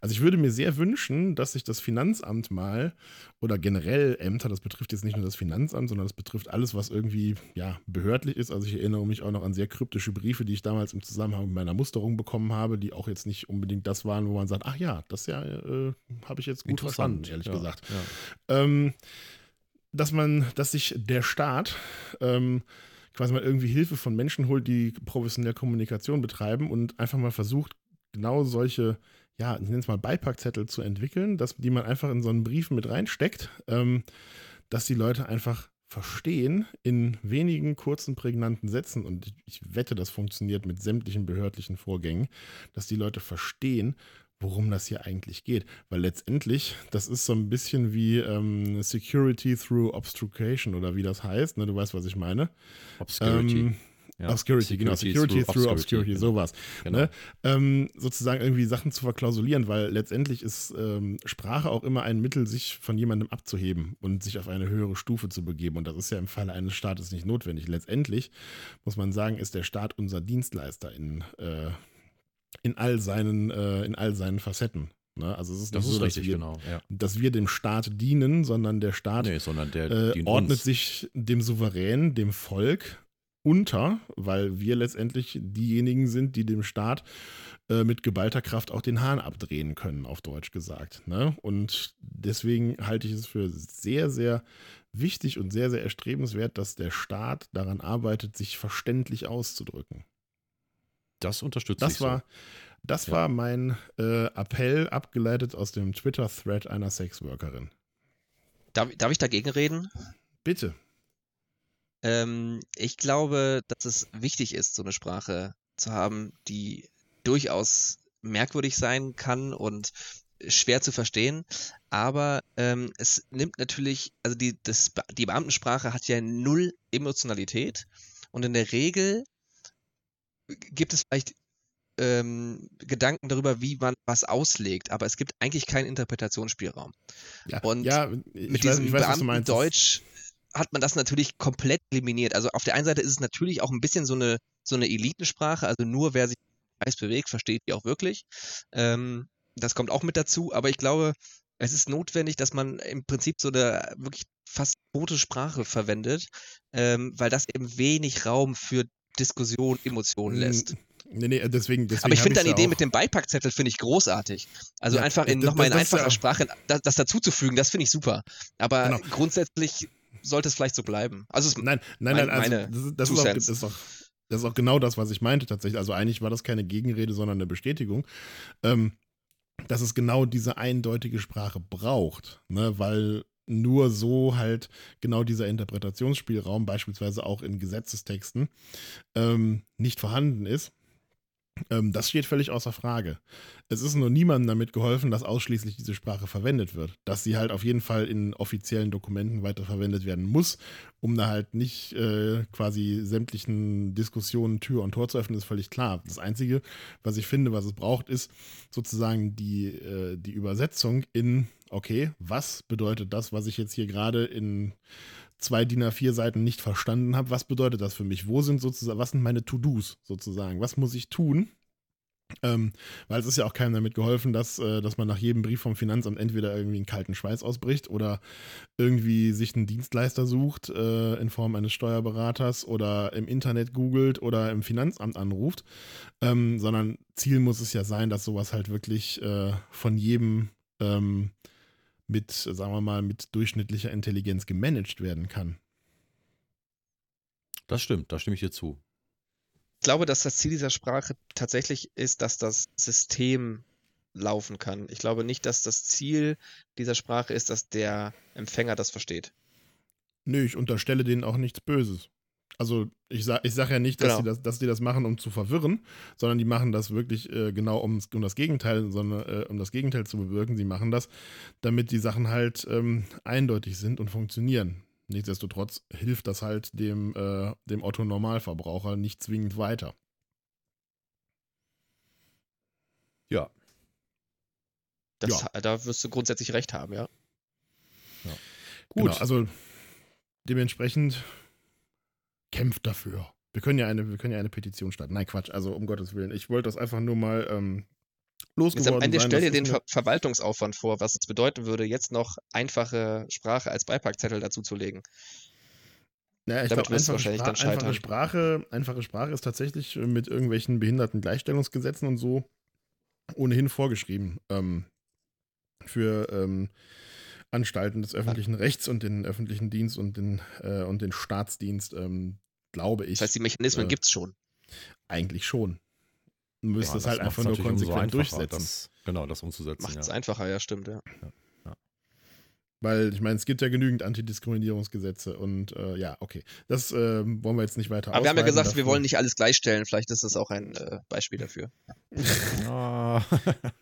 also ich würde mir sehr wünschen, dass sich das Finanzamt mal oder generell Ämter, das betrifft jetzt nicht nur das Finanzamt, sondern das betrifft alles, was irgendwie ja behördlich ist. Also ich erinnere mich auch noch an sehr kryptische Briefe, die ich damals im Zusammenhang mit meiner Musterung bekommen habe, die auch jetzt nicht unbedingt das waren, wo man sagt, ach ja, das ja äh, habe ich jetzt gut verstanden, ehrlich ja, gesagt. Ja. Ähm, dass man, dass sich der Staat ähm, quasi mal irgendwie Hilfe von Menschen holt, die professionell Kommunikation betreiben und einfach mal versucht, genau solche, ja, ich nenne es mal Beipackzettel zu entwickeln, dass, die man einfach in so einen Brief mit reinsteckt, ähm, dass die Leute einfach verstehen in wenigen kurzen, prägnanten Sätzen, und ich, wette, das funktioniert mit sämtlichen behördlichen Vorgängen, dass die Leute verstehen, worum das hier eigentlich geht. Weil letztendlich, das ist so ein bisschen wie ähm, Security through Obstruction oder wie das heißt. Ne? Du weißt, was ich meine. Obscurity. Ähm, ja. Obscurity, genau. Security through, through Obscurity, genau. sowas. Genau. Ne? Ähm, sozusagen irgendwie Sachen zu verklausulieren, weil letztendlich ist ähm, Sprache auch immer ein Mittel, sich von jemandem abzuheben und sich auf eine höhere Stufe zu begeben. Und das ist ja im Falle eines Staates nicht notwendig. Letztendlich, muss man sagen, ist der Staat unser Dienstleister in, äh, in, all, seinen, äh, in all seinen Facetten. Ne? Also es ist Das nicht ist so, dass richtig, wir, genau. Ja. dass wir dem Staat dienen, sondern der Staat Nee, sondern der äh, ordnet uns. sich dem Souverän, dem Volk unter, weil wir letztendlich diejenigen sind, die dem Staat äh, mit geballter Kraft auch den Hahn abdrehen können, auf Deutsch gesagt. Ne? Und deswegen halte ich es für sehr, sehr wichtig und sehr, sehr erstrebenswert, dass der Staat daran arbeitet, sich verständlich auszudrücken. Das unterstützt Das war, das Ja. war mein äh, Appell, abgeleitet aus dem Twitter-Thread einer Sexworkerin. Darf, darf ich dagegen reden? Bitte. Ähm, ich glaube, dass es wichtig ist, so eine Sprache zu haben, die durchaus merkwürdig sein kann und schwer zu verstehen. Aber ähm, es nimmt natürlich, also die, das, die Beamtensprache hat ja null Emotionalität und in der Regel gibt es vielleicht ähm, Gedanken darüber, wie man was auslegt, aber es gibt eigentlich keinen Interpretationsspielraum. Ja, Und ja, ich Mit weiß, diesem ich weiß, was du meinst. Beamtendeutsch hat man das natürlich komplett eliminiert. Also auf der einen Seite ist es natürlich auch ein bisschen so eine, so eine Elitensprache, also nur wer sich weiß bewegt, versteht die auch wirklich. Ähm, das kommt auch mit dazu, aber ich glaube, es ist notwendig, dass man im Prinzip so eine wirklich fast tote Sprache verwendet, ähm, weil das eben wenig Raum für Diskussion, Emotionen lässt. Nee, nee, deswegen, deswegen Aber ich finde deine Idee mit dem Beipackzettel finde ich großartig. Also Ja, einfach in, nochmal in einfacher Sprache das, das dazuzufügen, das finde ich super. Aber Genau. grundsätzlich sollte es vielleicht so bleiben. Also es, Nein, nein, Mein- nein, also das, ist, das, ist auch, das, ist auch, das ist auch genau das, was ich meinte tatsächlich. Also eigentlich war das keine Gegenrede, sondern eine Bestätigung, ähm, dass es genau diese eindeutige Sprache braucht, ne? weil nur so halt genau dieser Interpretationsspielraum, beispielsweise auch in Gesetzestexten, ähm, nicht vorhanden ist. Ähm, das steht völlig außer Frage. Es ist nur niemandem damit geholfen, dass ausschließlich diese Sprache verwendet wird. Dass sie halt auf jeden Fall in offiziellen Dokumenten weiterverwendet werden muss, um da halt nicht äh, quasi sämtlichen Diskussionen Tür und Tor zu öffnen, ist völlig klar. Das Einzige, was ich finde, was es braucht, ist sozusagen die, äh, die Übersetzung in, okay, was bedeutet das, was ich jetzt hier gerade in zwei DIN A4 Seiten nicht verstanden habe, was bedeutet das für mich? Wo sind sozusagen, was sind meine To-Dos sozusagen? Was muss ich tun? Ähm, weil es ist ja auch keinem damit geholfen, dass, äh, dass man nach jedem Brief vom Finanzamt entweder irgendwie einen kalten Schweiß ausbricht oder irgendwie sich einen Dienstleister sucht äh, in Form eines Steuerberaters oder im Internet googelt oder im Finanzamt anruft, ähm, sondern Ziel muss es ja sein, dass sowas halt wirklich äh, von jedem ähm, mit, sagen wir mal, mit durchschnittlicher Intelligenz gemanagt werden kann. Das stimmt, da stimme ich dir zu. ich glaube, dass das Ziel dieser Sprache tatsächlich ist, dass das System laufen kann. Ich glaube nicht, dass das Ziel dieser Sprache ist, dass der Empfänger das versteht. Nö, ich unterstelle denen auch nichts Böses. Also ich sage ich sag ja nicht, dass, Genau. die das, dass die das machen, um zu verwirren, sondern die machen das wirklich äh, genau um, um das Gegenteil, sondern äh, um das Gegenteil zu bewirken. Sie machen das, damit die Sachen halt ähm, eindeutig sind und funktionieren. Nichtsdestotrotz hilft das halt dem, äh, dem Otto Normalverbraucher nicht zwingend weiter. Ja, Das, Da wirst du grundsätzlich recht haben, ja. gut. Genau, also dementsprechend kämpft dafür. Wir können ja eine, wir können ja eine Petition starten. Nein, Quatsch, also um Gottes Willen. Ich wollte das einfach nur mal ähm, Jetzt am losgeworden Ende sein. stell dir den Ver Verwaltungsaufwand vor, was es bedeuten würde, jetzt noch einfache Sprache als Beipackzettel dazuzulegen. ja, ich glaube, einfache, wahrscheinlich Spra einfache. Sprache, einfache Sprache ist tatsächlich äh, mit irgendwelchen Behindertengleichstellungsgesetzen und so ohnehin vorgeschrieben. Ähm, für ähm, Anstalten des öffentlichen Rechts und den öffentlichen Dienst und den, äh, und den Staatsdienst, ähm, glaube ich. Das heißt, die Mechanismen äh, gibt's schon. Eigentlich schon. Du müsstest das halt einfach nur konsequent durchsetzen. Das, genau, das umzusetzen. Macht es Ja. einfacher, ja, stimmt, ja. Weil ich meine, es gibt ja genügend Antidiskriminierungsgesetze und äh, ja, okay. Das äh, wollen wir jetzt nicht weiter Aber wir haben ja gesagt, wir dafür- wollen nicht alles gleichstellen. Vielleicht ist das auch ein äh, Beispiel dafür.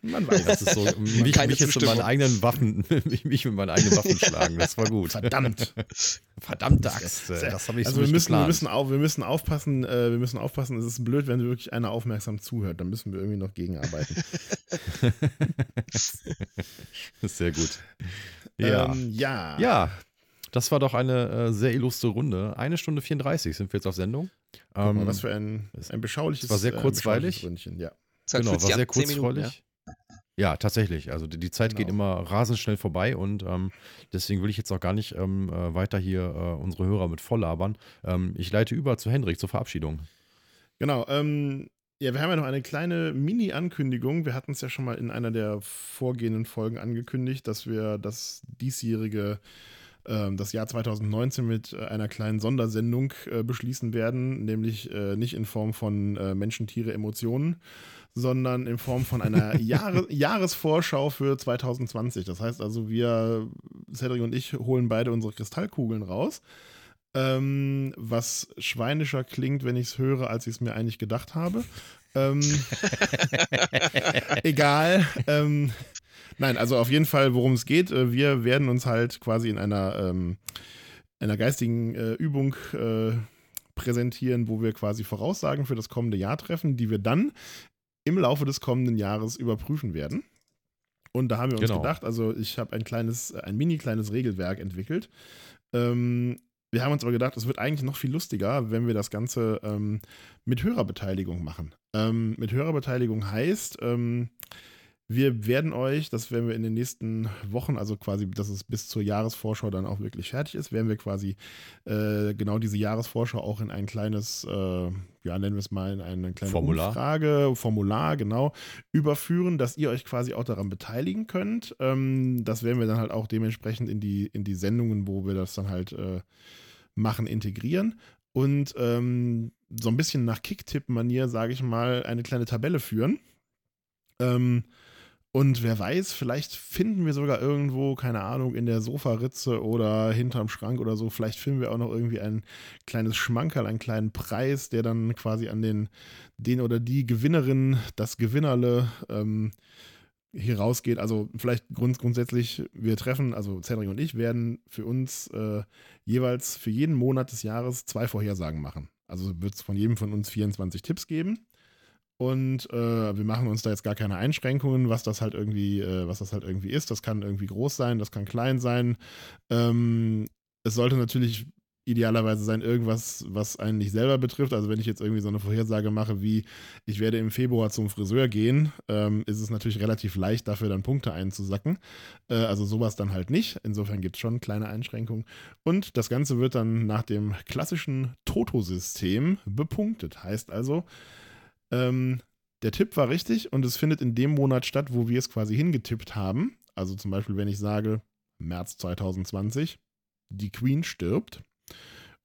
Man weiß das ist so, mich, Keine mich jetzt mit meinen eigenen Waffen, mich, mich mit meinen eigenen Waffen schlagen. Das war gut. Verdammt. Verdammte Axt, äh, das habe ich also so wir nicht müssen, wir müssen, auf, wir müssen aufpassen, äh, wir müssen aufpassen, es ist blöd, wenn wirklich einer aufmerksam zuhört. Dann müssen wir irgendwie noch gegenarbeiten. Sehr gut. Ja. ähm, ja. ja, das war doch eine äh, sehr illustre Runde. Eine Stunde 34 sind wir jetzt auf Sendung. Guck mal, Ähm, was für ein, ein beschauliches es war sehr äh, kurzweilig. Ründchen, Ja. Genau, war sehr kurzfreudig. Ja, tatsächlich. Also die, die Zeit geht Genau. immer rasend schnell vorbei und ähm, deswegen will ich jetzt auch gar nicht ähm, äh, weiter hier äh, unsere Hörer mit volllabern. Ähm, ich leite über zu Hendrik zur Verabschiedung. Genau. Ähm, ja, wir haben ja noch eine kleine Mini-Ankündigung. Wir hatten es ja schon mal in einer der vorgehenden Folgen angekündigt, dass wir das diesjährige, ähm, das Jahr 2019 mit äh, einer kleinen Sondersendung äh, beschließen werden, nämlich äh, nicht in Form von äh, Menschen, Tiere, Emotionen, sondern in Form von einer Jahre Jahresvorschau für 2020. Das heißt also, wir, Cedric und ich, holen beide unsere Kristallkugeln raus. Ähm, was schweinischer klingt, wenn ich es höre, als ich es mir eigentlich gedacht habe. Ähm, egal. Ähm, nein, also auf jeden Fall, worum es geht. äh, Wir werden uns halt quasi in einer, ähm, einer geistigen äh, Übung äh, präsentieren, wo wir quasi Voraussagen für das kommende Jahr treffen, die wir dann im Laufe des kommenden Jahres überprüfen werden. Und da haben wir uns Genau. gedacht, also ich habe ein kleines, ein mini kleines Regelwerk entwickelt. Ähm, wir haben uns aber gedacht, es wird eigentlich noch viel lustiger, wenn wir das Ganze ähm, mit Hörerbeteiligung machen. Ähm, mit Hörerbeteiligung heißt, ähm, wir werden euch, das werden wir in den nächsten Wochen, also quasi, dass es bis zur Jahresvorschau dann auch wirklich fertig ist, werden wir quasi äh, genau diese Jahresvorschau auch in ein kleines, äh, ja, nennen wir es mal, in eine kleine Formular. Umfrage, Formular, genau, überführen, dass ihr euch quasi auch daran beteiligen könnt. Ähm, das werden wir dann halt auch dementsprechend in die, in die Sendungen, wo wir das dann halt äh, machen, integrieren. Und ähm, so ein bisschen nach Kicktipp-Manier, sage ich mal, eine kleine Tabelle führen. Ähm, und wer weiß, vielleicht finden wir sogar irgendwo, keine Ahnung, in der Sofaritze oder hinterm Schrank oder so, vielleicht finden wir auch noch irgendwie ein kleines Schmankerl, einen kleinen Preis, der dann quasi an den, den oder die Gewinnerin, das Gewinnerle ähm, hier rausgeht. Also vielleicht grund, grundsätzlich, wir treffen, also Cedric und ich werden für uns äh, jeweils für jeden Monat des Jahres zwei Vorhersagen machen. Also wird es von jedem von uns 24 Tipps geben. Und äh, wir machen uns da jetzt gar keine Einschränkungen, was das halt irgendwie, äh, was das halt irgendwie ist. Das kann irgendwie groß sein, das kann klein sein. Ähm, es sollte natürlich idealerweise sein, irgendwas, was einen nicht selber betrifft. Also wenn ich jetzt irgendwie so eine Vorhersage mache, wie ich werde im Februar zum Friseur gehen, ähm, ist es natürlich relativ leicht, dafür dann Punkte einzusacken. Äh, also sowas dann halt nicht. Insofern gibt es schon kleine Einschränkungen. Und das Ganze wird dann nach dem klassischen Toto-System bepunktet. Heißt also, ähm, der Tipp war richtig und es findet in dem Monat statt, wo wir es quasi hingetippt haben. Also zum Beispiel, wenn ich sage, März 2020, die Queen stirbt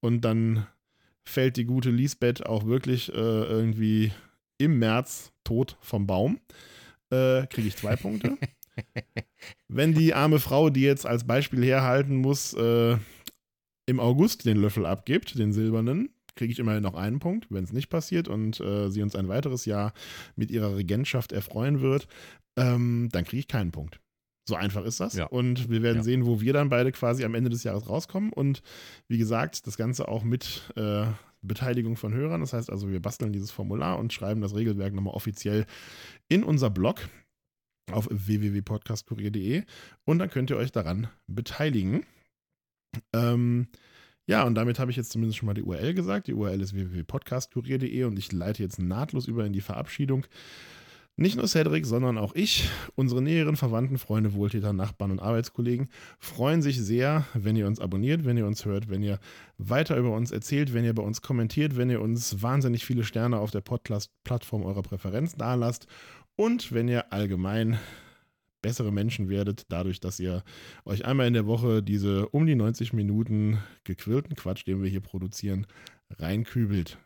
und dann fällt die gute Lisbeth auch wirklich äh, irgendwie im März tot vom Baum, äh, kriege ich zwei Punkte. Wenn die arme Frau, die jetzt als Beispiel herhalten muss, äh, im August den Löffel abgibt, den silbernen, kriege ich immerhin noch einen Punkt, wenn es nicht passiert und äh, sie uns ein weiteres Jahr mit ihrer Regentschaft erfreuen wird, ähm, dann kriege ich keinen Punkt. So einfach ist das. Ja. Und wir werden Ja. sehen, wo wir dann beide quasi am Ende des Jahres rauskommen. Und wie gesagt, das Ganze auch mit äh, Beteiligung von Hörern. Das heißt also, wir basteln dieses Formular und schreiben das Regelwerk nochmal offiziell in unser Blog auf www.podcastkurier.de und dann könnt ihr euch daran beteiligen. Ähm, ja, und damit habe ich jetzt zumindest schon mal die URL gesagt. Die URL ist www.podcastkurier.de und ich leite jetzt nahtlos über in die Verabschiedung. Nicht nur Cedric, sondern auch ich, unsere näheren Verwandten, Freunde, Wohltäter, Nachbarn und Arbeitskollegen freuen sich sehr, wenn ihr uns abonniert, wenn ihr uns hört, wenn ihr weiter über uns erzählt, wenn ihr bei uns kommentiert, wenn ihr uns wahnsinnig viele Sterne auf der Podcast-Plattform eurer Präferenz dalasst und wenn ihr allgemein bessere Menschen werdet, dadurch, dass ihr euch einmal in der Woche diese um die 90 Minuten gequillten Quatsch, den wir hier produzieren, reinkübelt.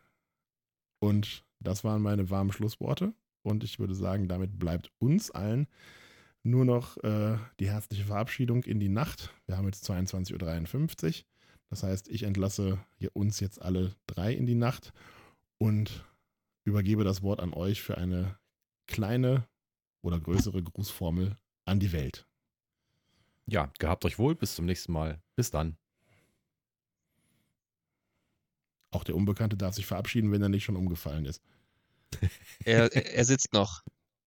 Und das waren meine warmen Schlussworte. Und ich würde sagen, damit bleibt uns allen nur noch äh, die herzliche Verabschiedung in die Nacht. Wir haben jetzt 22.53 Uhr. Das heißt, ich entlasse hier uns jetzt alle drei in die Nacht und übergebe das Wort an euch für eine kleine oder größere Grußformel an die Welt. Ja, gehabt euch wohl. Bis zum nächsten Mal. Bis dann. Auch der Unbekannte darf sich verabschieden, wenn er nicht schon umgefallen ist. Er, er sitzt noch.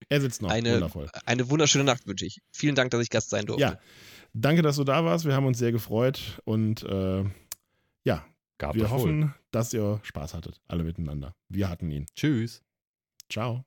Er sitzt noch. Eine, Wundervoll. eine wunderschöne Nacht wünsche ich. Vielen Dank, dass ich Gast sein durfte. Ja, danke, dass du da warst. Wir haben uns sehr gefreut und äh, ja, Gehabt wir euch wohl. hoffen, dass ihr Spaß hattet, alle miteinander. Wir hatten ihn. Tschüss. Ciao.